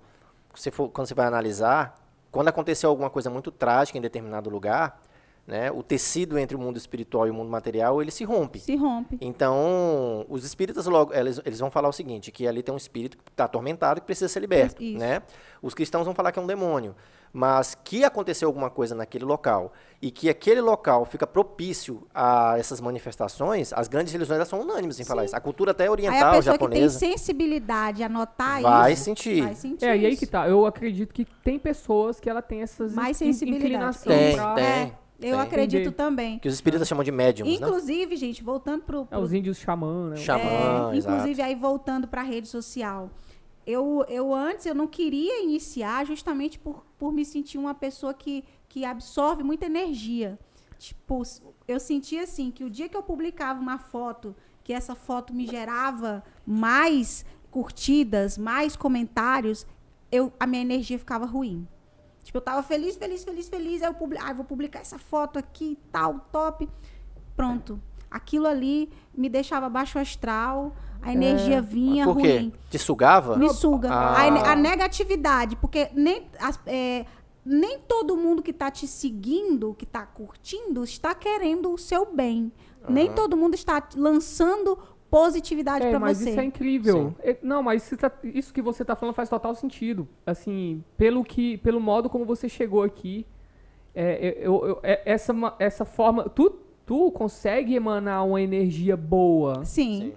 se for- quando você vai analisar, quando aconteceu alguma coisa muito trágica em determinado lugar, né? O tecido entre o mundo espiritual e o mundo material, ele se rompe. Se rompe. Então, os espíritas logo, eles, eles vão falar o seguinte, que ali tem um espírito que está atormentado e que precisa ser liberto, Isso. né? Os cristãos vão falar que é um demônio, mas que aconteceu alguma coisa naquele local e que aquele local fica propício a essas manifestações, as grandes religiões são unânimes em falar isso. A cultura até Aí a oriental, pessoa que tem japonesa, sensibilidade a notar vai isso, sentir. vai sentir É, e aí isso. que tá. Eu acredito que tem pessoas que ela tem essas Mais in- sensibilidade. inclinações Tem, pra- tem. É, eu tem. acredito Entendi. também. Que os espíritas chamam de médiums, né? Inclusive, gente, voltando pro, É, os índios xamã, né? Xamã, É, exato. inclusive aí voltando para a rede social. Eu, eu antes eu não queria iniciar justamente por, por me sentir uma pessoa que, que absorve muita energia. Tipo, eu sentia assim que o dia que eu publicava uma foto, que essa foto me gerava mais curtidas, mais comentários, eu, a minha energia ficava ruim. Tipo, eu tava feliz, feliz, feliz, feliz. Aí eu publi ah, vou publicar essa foto aqui, tal, top. Pronto. Aquilo ali me deixava baixo astral, a energia vinha Por quê? ruim. Te sugava? Me suga. Ah. A, a negatividade, porque nem, as- é, nem todo mundo que está te seguindo, que está curtindo, está querendo o seu bem. Nem todo mundo está lançando positividade É, para mas você. isso é incrível. É, não, mas isso, tá- isso que você tá falando faz total sentido. Assim, pelo que, pelo modo como você chegou aqui, é, eu, eu- é, essa, essa forma, tu, tu consegue emanar uma energia boa. Sim.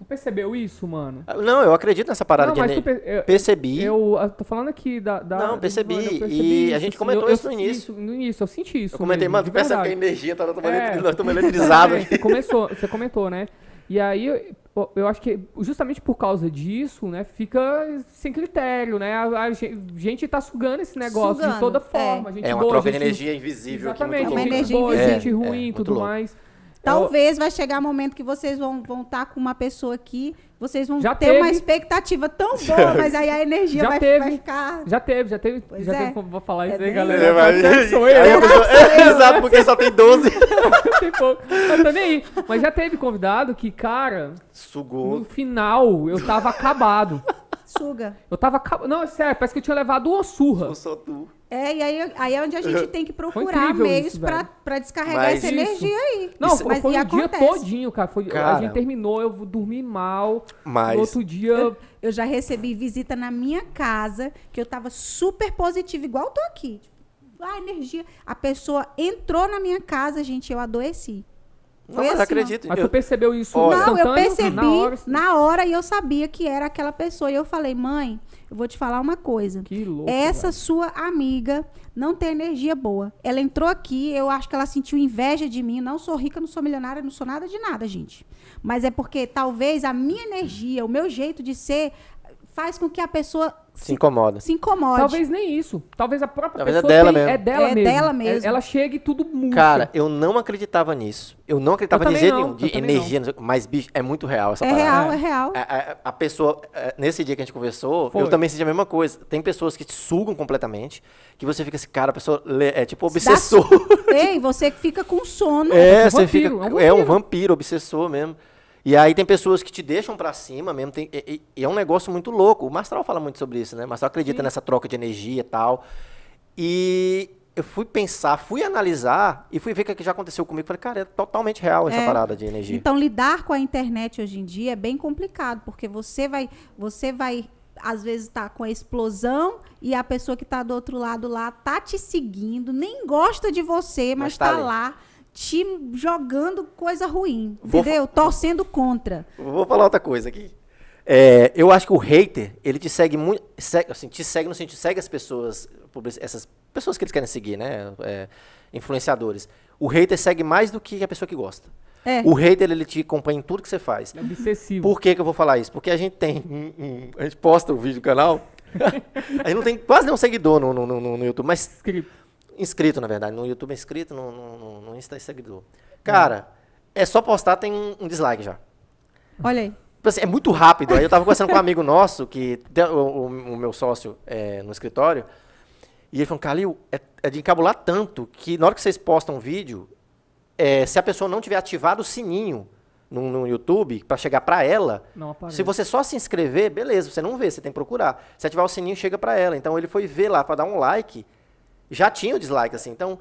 Tu percebeu isso, mano? Ah, Não, eu acredito nessa parada não, de tu per- eu, Percebi. eu, eu tô falando aqui da, da Não, percebi. eu E a gente comentou eu- isso no início. no início, eu senti isso. eu comentei, mesmo, mano, de tu percebe que a energia tá totalmente É. É, começou, você comentou, né? E aí, eu, eu acho que justamente por causa disso, né, fica sem critério, né? A, a gen- gente tá sugando esse negócio de Sugando, toda é. forma. Gente É uma boa, troca de energia invisível Exatamente, muito Uma louca. gente energia boa, invisível. gente É, ruim é, e muito tudo louco. mais. Talvez vai chegar um momento que vocês vão vão estar com uma pessoa aqui, vocês vão Já ter teve. uma expectativa tão boa, mas aí a energia Já vai, teve. vai ficar. Já teve, já teve. Pois já é. teve como vou falar É isso aí, galera. É, mas- sou aí eu. a pessoa- é, Exato, porque só tem 12. Tem pouco. Mas tá nem aí. Mas já teve convidado que, cara, no Sugou. final eu tava acabado. Suga. Eu tava. Não, é sério, parece que eu tinha levado uma surra. Sou tu. É, e aí, aí é onde a gente tem que procurar incrível meios isso, pra, velho. pra descarregar Mas essa isso- energia aí. Não, Isso- foi, mas foi e o dia todinho, cara. Foi, a Cara. gente terminou, eu dormi mal. Mas- No outro dia. Eu já recebi visita na minha casa, que eu tava super positiva, igual eu tô aqui. Tipo, a energia. A pessoa entrou na minha casa, gente, eu adoeci. Não, Foi mas assim, acredito. Mas eu- tu percebeu isso Olha. Não, eu percebi Na hora. na hora e eu sabia que era aquela pessoa. E eu falei, mãe, eu vou te falar uma coisa. Que louco. Essa velho. sua amiga não tem energia boa. Ela entrou aqui, eu acho que ela sentiu inveja de mim. Não sou rica, não sou milionária, não sou nada de nada, gente. Mas é porque talvez a minha energia, o meu jeito de ser, faz com que a pessoa Se incomoda. se incomode. Talvez nem isso. Talvez a própria Talvez é pessoa dela tenha- mesmo. é dela É mesmo. dela mesmo. É- ela chega e tudo muda. Cara, eu não acreditava nisso. Eu não acreditava Eu jeito não, nenhum. De energia, não mas, bicho, é muito real essa é parada. real, É. é real. A, a- a pessoa, nesse dia que a gente conversou, Foi. eu também senti a mesma coisa. Tem pessoas que te sugam completamente, que você fica assim, cara, a pessoa é tipo obsessor. Ei, você que fica com sono. É, um você vampiro, fica. é um É um vampiro, obsessor mesmo. E aí tem pessoas que te deixam pra cima mesmo. tem- e, e- é um negócio muito louco. O Mastral fala muito sobre isso, né? O Mastral acredita nessa troca de energia e tal. E eu fui pensar, fui analisar e fui ver que já aconteceu comigo. Falei, cara, é totalmente real essa É. parada de energia. Então lidar com a internet hoje em dia é bem complicado, porque você vai, você vai às vezes tá com a explosão e a pessoa que tá do outro lado lá tá te seguindo, nem gosta de você, mas, Mas tá tá, lá te jogando coisa ruim, Vou entendeu? Torcendo contra. Vou falar outra coisa aqui. É, eu acho que o hater, ele te segue muito. Segue, assim, te segue no sentido, segue as pessoas, essas pessoas que eles querem seguir, né? é, influenciadores. O hater segue mais do que a pessoa que gosta. É. O hater, ele te acompanha em tudo que você faz. É obsessivo. Por que, que eu vou falar isso? Porque a gente tem. um- um- a gente posta o vídeo do canal. a gente não tem quase nenhum seguidor no, no, no, no YouTube, mas Script. Inscrito, na verdade. No YouTube é inscrito, no, no, no, Insta é seguidor. Cara, é só postar, tem um, um dislike já. Olha aí. Tipo assim, é muito rápido. Aí eu tava conversando com um amigo nosso, que o, o- o meu sócio é, no escritório, e ele falou, Calil, é, é de encabular tanto que na hora que vocês postam um vídeo, é, se a pessoa não tiver ativado o sininho no, no YouTube para chegar para ela, se você só se inscrever, beleza, você não vê, você tem que procurar. Se ativar o sininho, chega para ela. Então ele foi ver lá para dar um like, já tinha o dislike, assim. Então,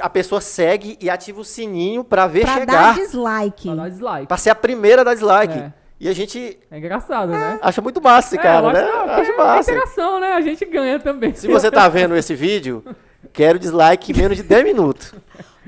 a pessoa segue e ativa o sininho pra ver Pra dar chegar. dislike. Pra dar dislike. Pra ser a primeira a dar dislike. É. E a gente É engraçado, né? acha muito massa esse É, cara, né? acho, não, Acho porque é massa. interação, né? A gente ganha também. Se você tá vendo esse vídeo, quero dislike em menos de 10 minutos.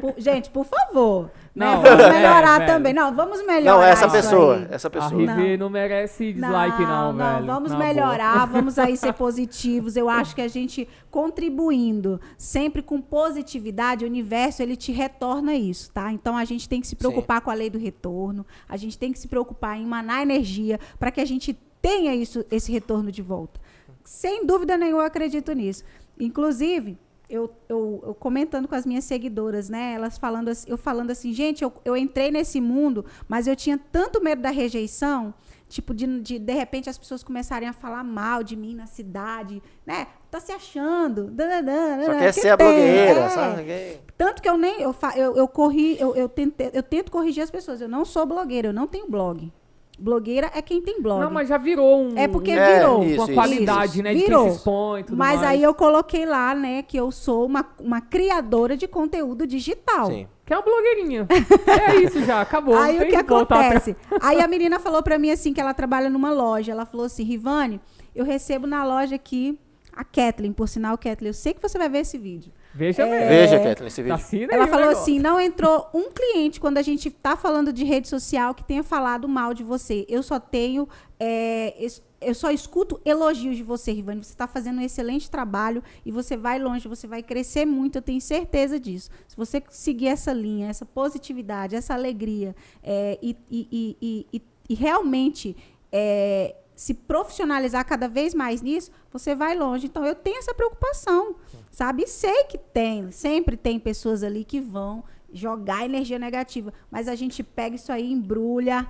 Por- gente, por favor. né? Não, Vamos é, melhorar velho. também. Não, vamos melhorar. Não, essa isso pessoa, aí. essa A pessoa. Rivi não. merece dislike, não, velho. vamos Na melhorar, boa. vamos aí ser positivos. Eu acho que a gente contribuindo sempre com positividade, o universo ele te retorna isso, tá? Então a gente tem que se preocupar com a lei do retorno, a gente tem que se preocupar em emanar energia para que a gente tenha isso, esse retorno de volta. Sem dúvida nenhuma, eu acredito nisso. Inclusive, eu, eu, eu comentando com as minhas seguidoras, né? Elas falando assim, eu falando assim, gente, eu, eu entrei nesse mundo, mas eu tinha tanto medo da rejeição, tipo, de, de de repente as pessoas começarem a falar mal de mim na cidade, né? Tá se achando. dananã, Só quer que ser a blogueira, é. sabe? Tanto que eu nem. Eu, eu, eu corri, eu, eu, tentei, eu tento corrigir as pessoas. Eu não sou blogueira, eu não tenho blog. Blogueira é quem tem blog. Não, mas já virou um. É porque É, virou. isso, uma isso, qualidade, isso. né? De Virou. quem se expõe e tudo Mas mais. aí eu coloquei lá, né, que eu sou uma, uma criadora de conteúdo digital. Sim. Que é uma blogueirinha. é isso já, acabou. Aí o que voltar acontece? Aí a menina falou pra mim assim que ela trabalha numa loja. Ela falou assim, Rivane, eu recebo na loja aqui a Kathleen, por sinal, Kathleen, eu sei que você vai ver esse vídeo. Veja É. Veja, Kathleen, esse vídeo. Assina Ela falou negócio. assim: não entrou um cliente quando a gente tá falando de rede social que tenha falado mal de você. Eu só tenho. é, eu só escuto elogios de você, Rivane. Você está fazendo um excelente trabalho e você vai longe, você vai crescer muito, eu tenho certeza disso. Se você seguir essa linha, essa positividade, essa alegria é, e, e- e- e- e- e realmente é, se profissionalizar cada vez mais nisso, você vai longe. Então, eu tenho essa preocupação, sabe? E sei que tem, sempre tem pessoas ali que vão jogar energia negativa, mas a gente pega isso aí, embrulha,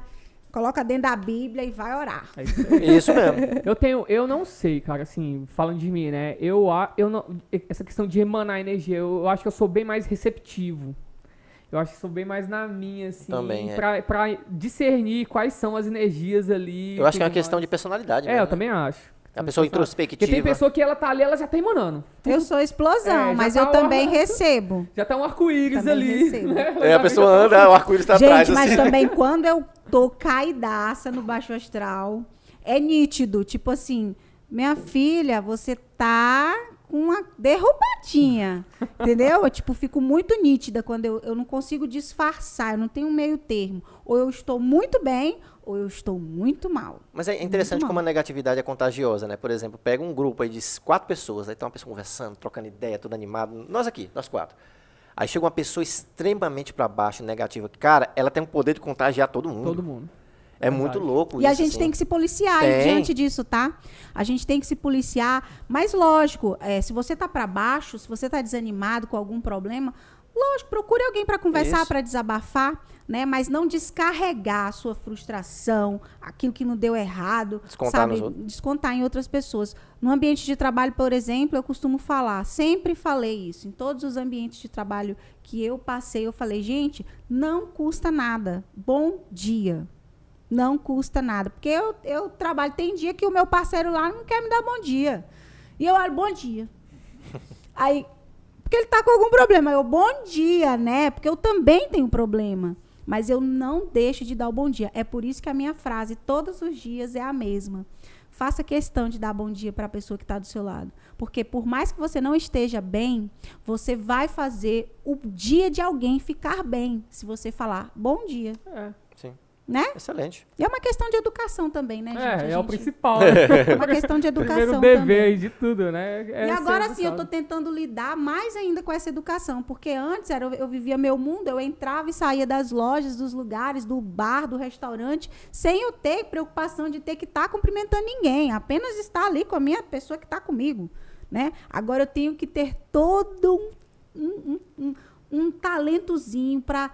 coloca dentro da Bíblia e vai orar. É isso mesmo. Eu tenho, eu não sei, cara, assim, falando de mim, né? Eu, a- eu não, essa questão de emanar energia, eu, eu acho que eu sou bem mais receptivo. Eu acho que sou bem mais na minha, assim, Também, é. pra, pra discernir quais são as energias ali. Eu acho que é uma questão de personalidade. É, mesmo, eu né? também acho. É uma pessoa Porque tem introspectiva. pessoa que ela tá ali, ela já tá emanando. Eu sou explosão, É, mas tá eu também uma- recebo. Já tá um arco-íris ali. recebo. né? É, a pessoa tá- anda, o arco-íris tá Gente, atrás, mas assim. também quando eu tô caidaça no baixo astral, é nítido. Tipo assim, minha filha, você tá uma derrubadinha. entendeu? Eu, tipo, fico muito nítida quando eu, eu não consigo disfarçar, eu não tenho um meio termo. Ou eu estou muito bem, ou eu estou muito mal. Mas é interessante Muito como a negatividade é contagiosa, né? Por exemplo, pega um grupo aí de quatro pessoas, aí tá uma pessoa conversando, trocando ideia, tudo animado. Nós aqui, nós quatro. Aí chega uma pessoa extremamente pra baixo, negativa. Cara, ela tem o poder de contagiar todo mundo. Todo mundo. É Verdade. muito louco E a isso, gente assim. tem que se policiar Tem. diante disso, tá? A gente tem que se policiar. Mas, lógico, é, se você tá para baixo, se você tá desanimado com algum problema, lógico, procure alguém para conversar, para desabafar, né? Mas não descarregar a sua frustração, aquilo que não deu errado, Descontar sabe? Descontar em outras pessoas. No ambiente de trabalho, por exemplo, eu costumo falar, sempre falei isso, em todos os ambientes de trabalho que eu passei, eu falei, gente, não custa nada. Bom dia. Não custa nada. Porque eu, eu trabalho, tem dia que o meu parceiro lá não quer me dar bom dia. E eu olho, bom dia. Aí, porque ele tá com algum problema. Eu, bom dia, né? Porque eu também tenho problema. Mas eu não deixo de dar o bom dia. É por isso que a minha frase todos os dias é a mesma. Faça questão de dar bom dia para a pessoa que está do seu lado. Porque por mais que você não esteja bem, você vai fazer o dia de alguém ficar bem. Se você falar bom dia, É. né? Excelente. E é uma questão de educação também, né, gente? é, A é o gente- principal. né? É uma questão de educação Primeiro dever também. aí de tudo, né? É e agora sim, eu tô tentando lidar mais ainda com essa educação, porque antes era, eu vivia meu mundo, eu entrava e saía das lojas, dos lugares, do bar, do restaurante, sem eu ter preocupação de ter que estar cumprimentando ninguém, apenas estar ali com a minha pessoa que está comigo, né? Agora eu tenho que ter todo um, um, um, um talentozinho para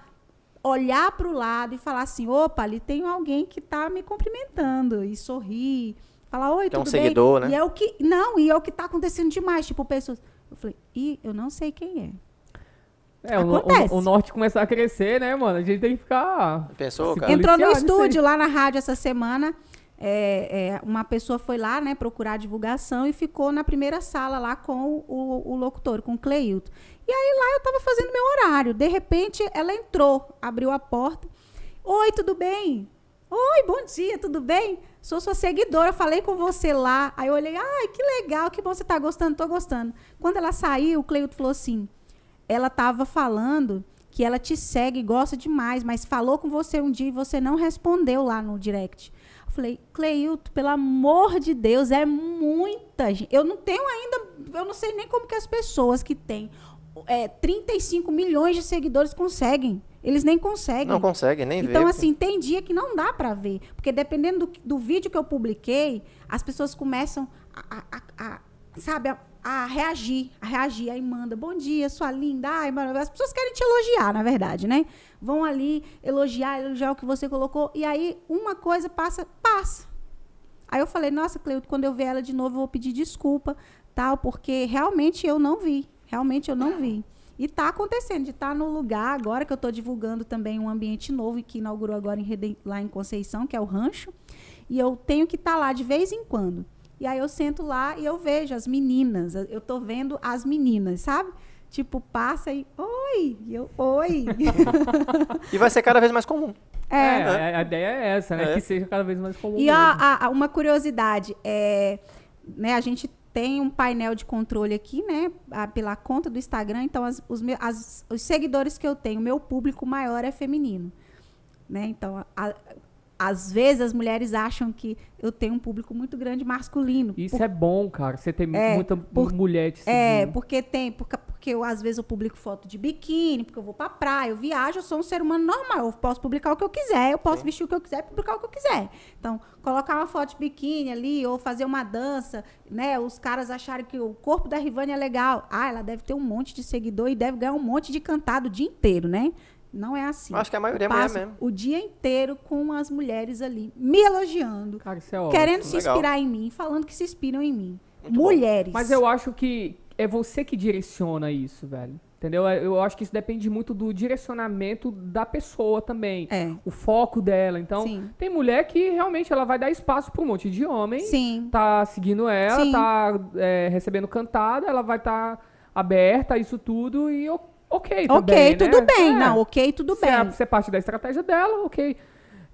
olhar para o lado e falar assim, opa, ali tem alguém que está me cumprimentando e sorrir, falar oi, Tem um tudo bem? seguidor, né? E é o que não, e é o que está acontecendo demais, tipo pessoas. Eu falei, ih, eu não sei quem é. É, o, o, o norte começar a crescer, né, mano? A gente tem que ficar. Pensou, cara? Entrou no estúdio lá na rádio essa semana. É, é, uma pessoa foi lá, né, procurar divulgação e ficou na primeira sala lá com o, o, locutor, com o Cleilton. E aí lá eu estava fazendo meu horário. De repente ela entrou, abriu a porta. Oi, tudo bem? Oi, bom dia, tudo bem? Sou sua seguidora, falei com você lá. Aí eu olhei, ai, que legal, que bom você está gostando, tô gostando. Quando ela saiu, o Cleilton falou assim: ela estava falando que ela te segue, gosta demais, mas falou com você um dia e você não respondeu lá no direct. Falei, Cleilton, pelo amor de Deus, é muita gente. Eu não tenho ainda, eu não sei nem como que as pessoas que têm é, 35 milhões de seguidores conseguem. Eles nem conseguem. Não conseguem nem então, ver. Então, assim, tem dia que não dá para ver. Porque dependendo do, do, vídeo que eu publiquei, as pessoas começam a, a, a, sabe, a, reagir, a reagir. Aí manda, bom dia, sua linda. Ai, as pessoas querem te elogiar, na verdade, né? Vão ali elogiar, elogiar o que você colocou. E aí, uma coisa passa, passa. Aí eu falei, nossa, Cleuto, quando eu ver ela de novo, eu vou pedir desculpa, tal, porque realmente eu não vi. Realmente eu não vi. E está acontecendo, de estar tá no lugar agora que eu estou divulgando também um ambiente novo que inaugurou agora em, lá em Conceição, que é o Rancho. E eu tenho que estar tá lá de vez em quando. E aí eu sento lá e eu vejo as meninas. Eu estou vendo as meninas, sabe? Tipo, passa e. Oi! E eu, oi! e vai ser cada vez mais comum. É, é, a ideia é essa, né? É. Que seja cada vez mais comum. E a, a, uma curiosidade, é, né, a gente tem um painel de controle aqui, né? A, pela conta do Instagram. Então, as, os, meus, as, os seguidores que eu tenho, meu público maior é feminino. Né? Então, a, às vezes as mulheres acham que eu tenho um público muito grande masculino. Isso por, é bom, cara. Você tem é, muita por, mulher te É, porque tem, porque, porque eu, às vezes eu publico foto de biquíni, porque eu vou pra praia, eu viajo, eu sou um ser humano normal. Eu posso publicar o que eu quiser, eu posso Sim. vestir o que eu quiser, publicar o que eu quiser. Então, colocar uma foto de biquíni ali, ou fazer uma dança, né? Os caras acharem que o corpo da Rivane é legal. Ah, ela deve ter um monte de seguidor e deve ganhar um monte de cantado o dia inteiro, né? Não é assim. Acho que a maioria é mulher mesmo. O dia inteiro com as mulheres ali, me elogiando. Cara, isso é querendo ótimo. se Legal. inspirar em mim, falando que se inspiram em mim. Muito mulheres. Mas eu acho que é você que direciona isso, velho. Entendeu? Eu acho que isso depende muito do direcionamento da pessoa também. É. O foco dela. Então, Sim. tem mulher que realmente ela vai dar espaço para um monte de homem. Sim. Tá seguindo ela, Sim. tá é, recebendo cantada, ela vai estar tá aberta a isso tudo e ok, Ok, também, tudo né? bem. É. Não, ok, tudo Se bem. se é parte da estratégia dela, ok.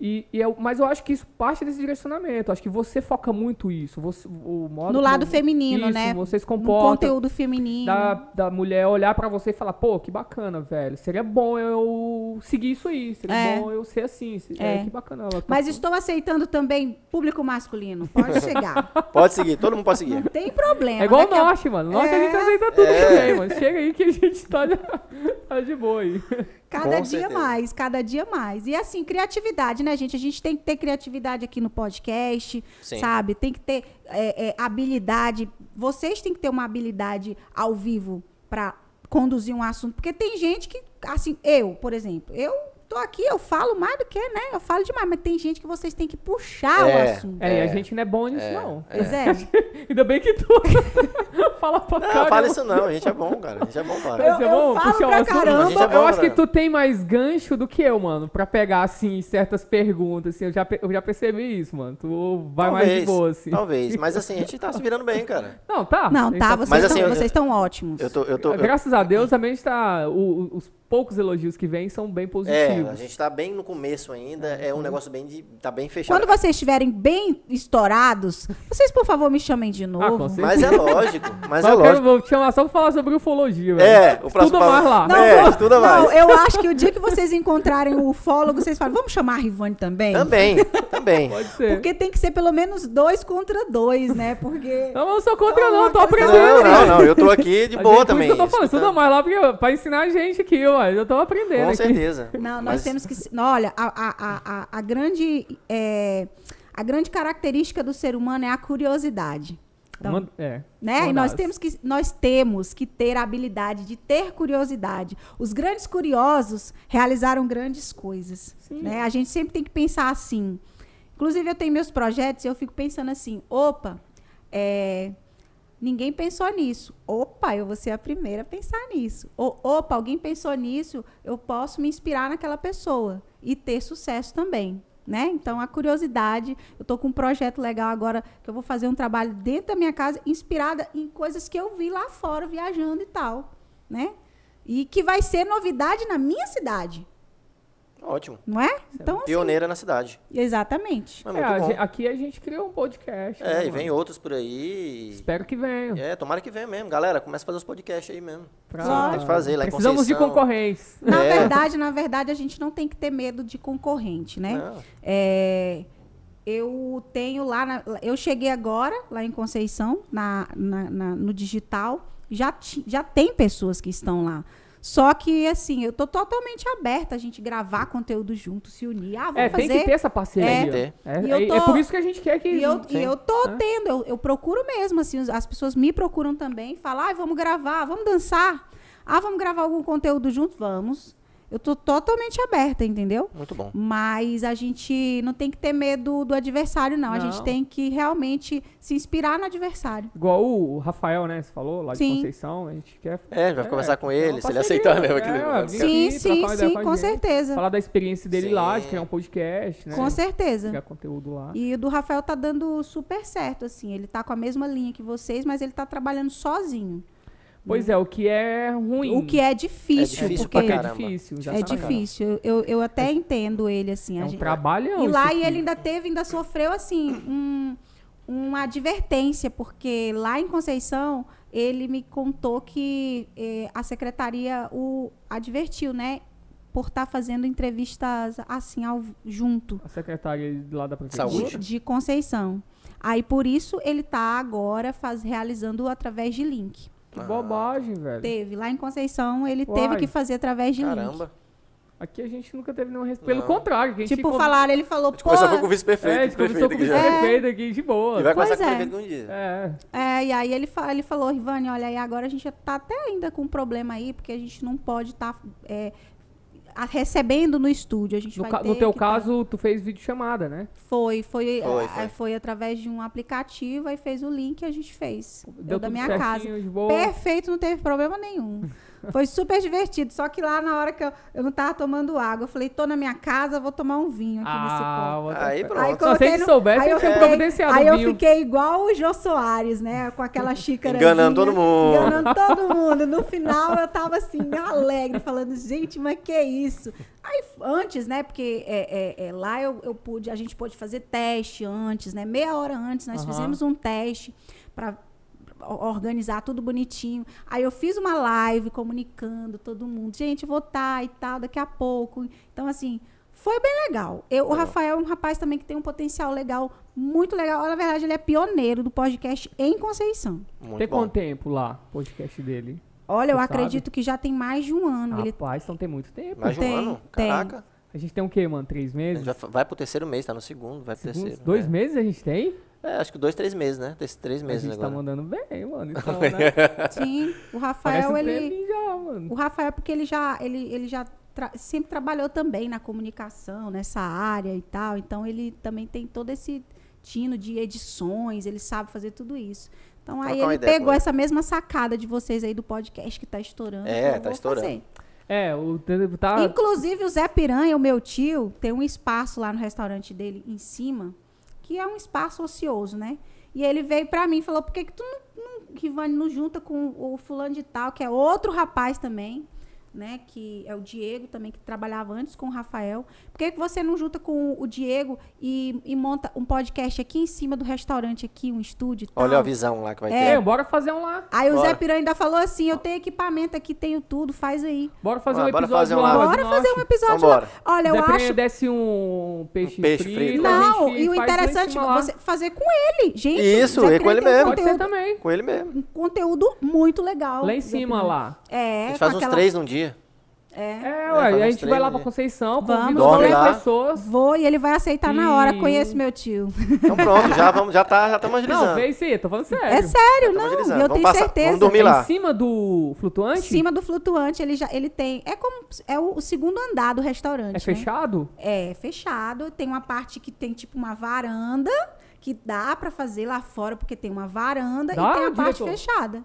E, e eu, mas eu acho que isso parte desse direcionamento. Acho que você foca muito isso. Você, o modo No lado como- feminino, isso, né? Você se No comporta. conteúdo feminino. Da, da mulher olhar pra você e falar, pô, que bacana, velho. Seria bom eu seguir isso aí. Seria É. bom eu ser assim. É. É, que bacana. Ela tá Mas falando. estou aceitando também público masculino. Pode chegar. Pode seguir, todo mundo pode seguir. Não tem problema. É igual o a- Norte, mano. Norte a gente É. aceita tudo É. também, mano. Chega aí que a gente tá, tá de boa aí. Cada Com dia certeza. mais, cada dia mais. E assim, criatividade, né, gente? A gente tem que ter criatividade aqui no podcast, Sim. sabe? Tem que ter é, é, habilidade. Vocês têm que ter uma habilidade ao vivo para conduzir um assunto. Porque tem gente que, assim, eu, por exemplo, eu tô aqui, eu falo mais do que, né? Eu falo demais, mas tem gente que vocês têm que puxar É. o assunto. É, e a É. gente não é bom nisso, É. não. Pois é. Ainda bem que tu fala pra Não, caramba. fala isso não, a gente é bom, cara. A gente é bom, cara. Eu- é bom falo puxar o pra caramba. É bom, eu acho que né? tu tem mais gancho do que eu, mano, pra pegar, assim, certas perguntas, assim, eu já, eu já percebi isso, mano, tu vai mais de boa, assim. Talvez, mas assim, a gente tá se virando bem, cara. Não, tá. Não, gente tá, vocês estão assim, eu- ótimos. Eu tô, eu tô, eu- Graças a Deus, também está, o- os poucos elogios que vêm são bem é, positivos. a gente tá bem no começo ainda, é um negócio bem de, tá bem fechado. Quando vocês estiverem bem estourados, vocês, por favor, me chamem de novo. Ah, com certeza. Mas é lógico, mas Mas é eu quero, lógico. vou te chamar só pra falar sobre ufologia, velho. É, o próximo Estuda mais lá. Não, É, vou- estuda não, mais. eu acho que o dia que vocês encontrarem o ufólogo, vocês falam, vamos chamar a Rivane também? Também, também. Pode ser. Porque tem que ser pelo menos dois contra dois, né? Porque. Não, eu sou contra Não, tô aprendendo. Não, não, não, eu tô aqui de A boa gente- também. Eu tô falando, estuda mais lá porque, pra ensinar a gente aqui, ó. Eu tô aprendendo Com aqui. certeza. Não, nós Mas- temos que. Olha, a, a, a, a, a grande. é, a grande característica do ser humano é a curiosidade. Então, Uma- é, né? uma E nós das. temos, que, nós temos que ter a habilidade de ter curiosidade. Os grandes curiosos realizaram grandes coisas. Sim. Né? A gente sempre tem que pensar assim. Inclusive, eu tenho meus projetos e eu fico pensando assim: opa, é, ninguém pensou nisso. Opa, eu vou ser a primeira a pensar nisso. O- opa, alguém pensou nisso, eu posso me inspirar naquela pessoa e ter sucesso também. né? Então, a curiosidade, eu tô com um projeto legal agora que eu vou fazer um trabalho dentro da minha casa, inspirada em coisas que eu vi lá fora viajando e tal, né? E que vai ser novidade na minha cidade, Ótimo. não é? Então, assim, Pioneira na cidade. exatamente. É, muito a bom. gen- aqui a gente criou um podcast. né, É, e mano? vem outros por aí. Espero que venham. É, tomara que venha mesmo. Galera, começa a fazer os podcasts aí mesmo. Pra- Sim, pode fazer lá Precisamos de concorrência. Na É. verdade, na verdade, a gente não tem que ter medo de concorrente, né? Não. É, eu tenho lá, na- eu cheguei agora lá em Conceição, na, na- na- no digital, já, ti- já tem pessoas que estão lá. Só que, assim, eu tô totalmente aberta a gente gravar conteúdo junto, se unir. Ah, vamos É, fazer. tem que ter essa parceria. É. Tem que ter. É, E eu é- tô- é por isso que a gente quer que. E eu, e eu tô É. tendo, eu, eu procuro mesmo, assim, as pessoas me procuram também, falam, ah, vamos gravar, vamos dançar. Ah, vamos gravar algum conteúdo junto? Vamos. Eu tô totalmente aberta, entendeu? Muito bom. Mas a gente não tem que ter medo do adversário, não. A Não. gente tem que realmente se inspirar no adversário. Igual o Rafael, né? Você falou, lá de Sim. Conceição. A gente quer. É, a gente vai conversar com é ele, se ele aceitar mesmo é, aquele vem Sim, aqui, sim, sim, com a com certeza. Falar da experiência dele Sim. lá, de criar um podcast, né? Com certeza. Criar conteúdo lá. E o do Rafael tá dando super certo, assim. Ele tá com a mesma linha que vocês, mas ele tá trabalhando sozinho. Pois é, o que é ruim. O que é difícil, É difícil porque pra é difícil. é difícil. Eu, eu até entendo ele, assim. É um gente- trabalhão. E lá e ele ainda teve, ainda sofreu assim, um- uma advertência, porque lá em Conceição ele me contou que eh, a secretaria o advertiu, né? Por estar fazendo entrevistas assim ao, junto A secretária lá da prefeitura. Saúde. de, de Conceição. Aí por isso ele está agora faz, realizando através de link. Que Ah. bobagem, velho. Teve lá em Conceição, ele Uai. teve que fazer através de link. Caramba. Aqui a gente nunca teve nenhum respeito. Pelo contrário, que a gente Tipo, conv- falaram, ele falou, A gente pô, começou foi com o É, a vice-prefeito, gente prefeito com o aqui já. prefeito aqui de boa. E vai conversar Pois com o é. prefeito um dia. É. É, e aí ele, fa- ele falou, Rivane, olha, aí agora a gente já tá até ainda com um problema aí, porque a gente não pode estar recebendo no estúdio. A gente No, vai no teu tá- caso, tu fez vídeo chamada, né? Foi, foi, Foi, ah, foi. foi através de um aplicativo, aí fez o link e a gente fez. Deu Eu da minha certinho, casa. de boa. Perfeito, não teve problema nenhum. Foi super divertido. Só que lá na hora que eu, eu não tava tomando água, eu falei, tô na minha casa, vou tomar um vinho aqui nesse copo. Ah, Aí pronto. Aí Não, se ele no- soubesse, aí eu tinha providenciado Aí eu vinho. fiquei igual o Jô Soares, né? Com aquela xícara. Enganando todo mundo. Enganando todo mundo. No final eu tava assim, alegre, falando, gente, mas que isso? Aí antes, né? Porque é, é, é, lá eu, eu pude, a gente pôde fazer teste antes, né? Meia hora antes, nós Aham. fizemos um teste para organizar tudo bonitinho. Aí eu fiz uma live comunicando todo mundo, gente, vou estar e tal daqui a pouco. Então assim, foi bem legal. Eu, o. Rafael é um rapaz também que tem um potencial legal, muito legal. Na verdade, ele é pioneiro do podcast em Conceição. Muito Tem bom. quanto tempo lá, o podcast dele? Olha, eu Você acredito que já tem mais de um ano. Ele Rapaz, então tem muito tempo. Mais de um Tem, ano? tem. Caraca. A gente tem o quê, mano? Três meses? gente vai, pro terceiro mês, tá no segundo, vai pro Segundos? terceiro. Dois é. meses a gente tem? É, acho que dois, três meses, né? Tem três A meses gente tá agora. mandando bem, mano. Então, né? Sim, o Rafael, ele. já, mano. O Rafael, porque ele já, ele, ele já tra- sempre trabalhou também na comunicação, nessa área e tal. Então ele também tem todo esse tino de edições, ele sabe fazer tudo isso. Então aí ele pegou essa mesma sacada de vocês aí do podcast que tá estourando. É, tá "Vou estourando." fazer." É, o tá. Inclusive, o Zé Piranha, o meu tio, tem um espaço lá no restaurante dele em cima, que é um espaço ocioso, né? E ele veio pra mim e falou: por que, que tu não, não, Rivane, não junta com o fulano de tal, que é outro rapaz também, né? Que é o Diego também, que trabalhava antes com o Rafael. Por que, que você não junta com o Diego e, e monta um podcast aqui em cima do restaurante, aqui, um estúdio e tal? Olha a visão lá que vai É, ter. bora fazer um lá. Aí o Zé Bora. Piranha ainda falou assim: eu tenho equipamento aqui, tenho tudo, faz aí. Bora fazer Ah, um bora episódio fazer um lá. Bora fazer um episódio lá. Olha, eu Zé Piranha acho desce um peixe, Um peixe frito. frito. Não, e o interessante é você fazer com ele. Gente, Isso, é com ele um mesmo. Pode ser também. Com ele mesmo. um conteúdo muito legal. Lá em cima lá. É, A gente faz uns três num dia. É. É, ué, a gente vai lá pra? Conceição, Vamos, convida pessoas. Vou e ele vai aceitar na hora. E- Conheço meu tio. Então pronto, já vamos, já tá, já estamos Não, agilizando. vem sim, tô falando sério. É sério, Estamos não. agilizando. Eu Vamos tenho passar- certeza. vamos dormir É lá. em cima do flutuante? Em cima do flutuante, ele já ele tem. É como. É o, o segundo andar do restaurante. É né? fechado? É fechado. Tem uma parte que tem tipo uma varanda que dá pra fazer lá fora, porque tem uma varanda Dá, e tem a parte diretor? fechada.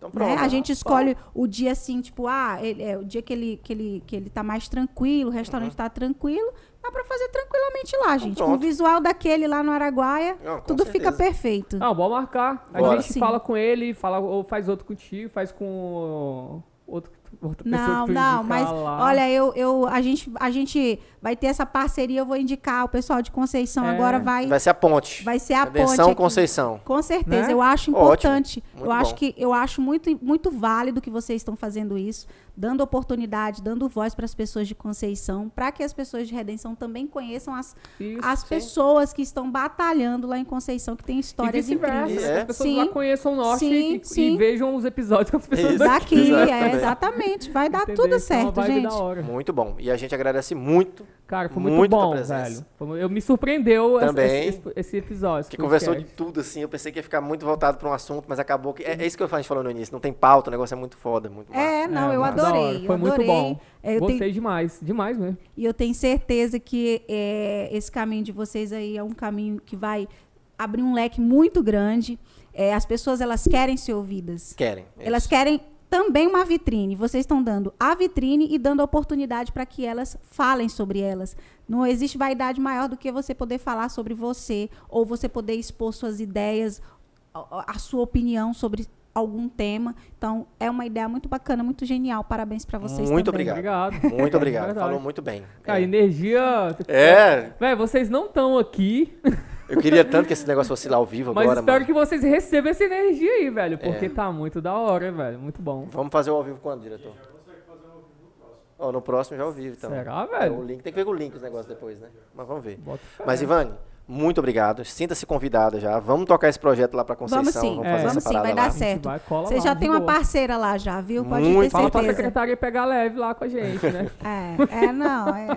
Então né? pronto. A gente escolhe o dia assim, tipo, ah, ele- é o dia que ele, que, ele, que ele tá mais tranquilo, o restaurante tá tranquilo, dá pra fazer tranquilamente lá, gente. Com o Uhum. visual daquele lá no Araguaia, Não, tudo fica certeza. perfeito. Não, bora marcar. A Bora. gente Sim. fala com ele, fala, ou faz outro contigo, faz com outro, outra pessoa Não, que tu não, indicar mas lá. olha, eu, eu, a, gente, a gente vai ter essa parceria, eu vou indicar o pessoal de Conceição É. agora vai, Vai ser a ponte. vai ser a Redenção ponte aqui. Conceição. Com certeza, Né? eu acho Ótimo, importante. muito eu acho bom. que eu acho muito muito válido que vocês estão fazendo isso, dando oportunidade, dando voz para as pessoas de Conceição, para que as pessoas de Redenção também conheçam as, Isso. as pessoas que estão batalhando lá em Conceição, que tem E histórias incríveis. que É. as pessoas Sim. lá conheçam o norte Sim, e, e sim. vejam os episódios com as pessoas Isso. daqui. Daqui, é, Exatamente. exatamente. Vai dar entendeu? tudo é certo, gente. da hora. Muito bom. E a gente agradece muito Cara, foi muito, Muito bom, presença. velho. Eu me surpreendeu Também. esse, esse- esse episódio. esse que conversou de podcast. tudo, assim. Eu pensei que ia ficar muito voltado para um assunto, mas acabou que. É, é isso que a gente falou no início. Não tem pauta, o negócio é muito foda, muito massa. É, não, É, eu adorei. Foi eu muito adorei. bom. É, eu Gostei tenho- demais, demais mesmo. E eu tenho certeza que é, esse caminho de vocês aí é um caminho que vai abrir um leque muito grande. É, as pessoas elas querem ser ouvidas. Querem. Elas isso. querem também uma vitrine. Vocês estão dando a vitrine e dando a oportunidade para que elas falem sobre elas. Não existe vaidade maior do que você poder falar sobre você ou você poder expor suas ideias, a, a sua opinião sobre algum tema. Então, é uma ideia muito bacana, muito genial. Parabéns para vocês Muito também. obrigado. Obrigado. Muito obrigado. Verdade. Falou muito bem. Cara, É. energia. É, Véi, vocês não estão aqui, eu queria tanto que esse negócio fosse lá ao vivo mas agora, espero mano. que vocês recebam essa energia aí, velho. Porque É. tá muito da hora, velho. Muito bom. Vamos fazer o ao vivo quando, diretor? Ó, no próximo já ao vivo, então. Será, É, velho? O link, tem que ver com o link os negócios depois, né? Mas vamos ver. Mas, Ivane, muito obrigado. Sinta-se convidada já. Vamos tocar esse projeto lá pra Conceição. Vamos sim, fazer É. vamos sim, vai lá. dar certo. vai, Você lá, já tem uma boa. parceira lá já, viu? Pode Muito. ter Fala pra certeza. secretária pegar leve lá com a gente, né? É, é, não, é.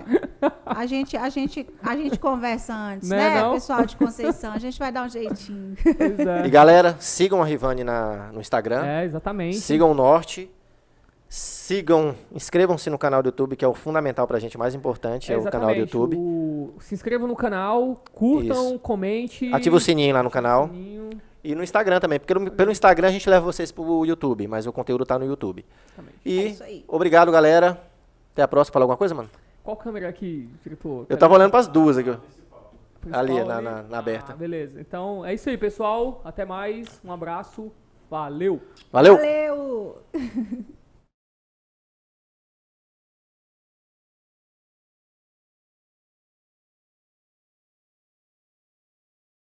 A gente, a gente, a gente conversa antes, Né, né, não? pessoal de Conceição? A gente vai dar um jeitinho. Pois é. E galera, sigam a Rivane na, no Instagram. É, exatamente. Sigam o Norte. Sigam, inscrevam-se no canal do YouTube, que é o fundamental pra gente, mais importante, é, o canal do. YouTube. O- Se inscrevam no canal, curtam, Isso. comente. Ativa o sininho lá no canal. sininho. E no Instagram também, porque no- pelo Instagram a gente leva vocês pro YouTube, mas o conteúdo tá no YouTube. Exatamente. E É isso aí. obrigado, galera. Até a próxima. Fala alguma coisa, mano? Qual câmera aqui, diretor? Eu tava olhando pras duas aqui. Principal ali, na- na- na aberta. Ah, beleza. Então é isso aí, pessoal. Até mais. Um abraço. Valeu. Valeu! Valeu!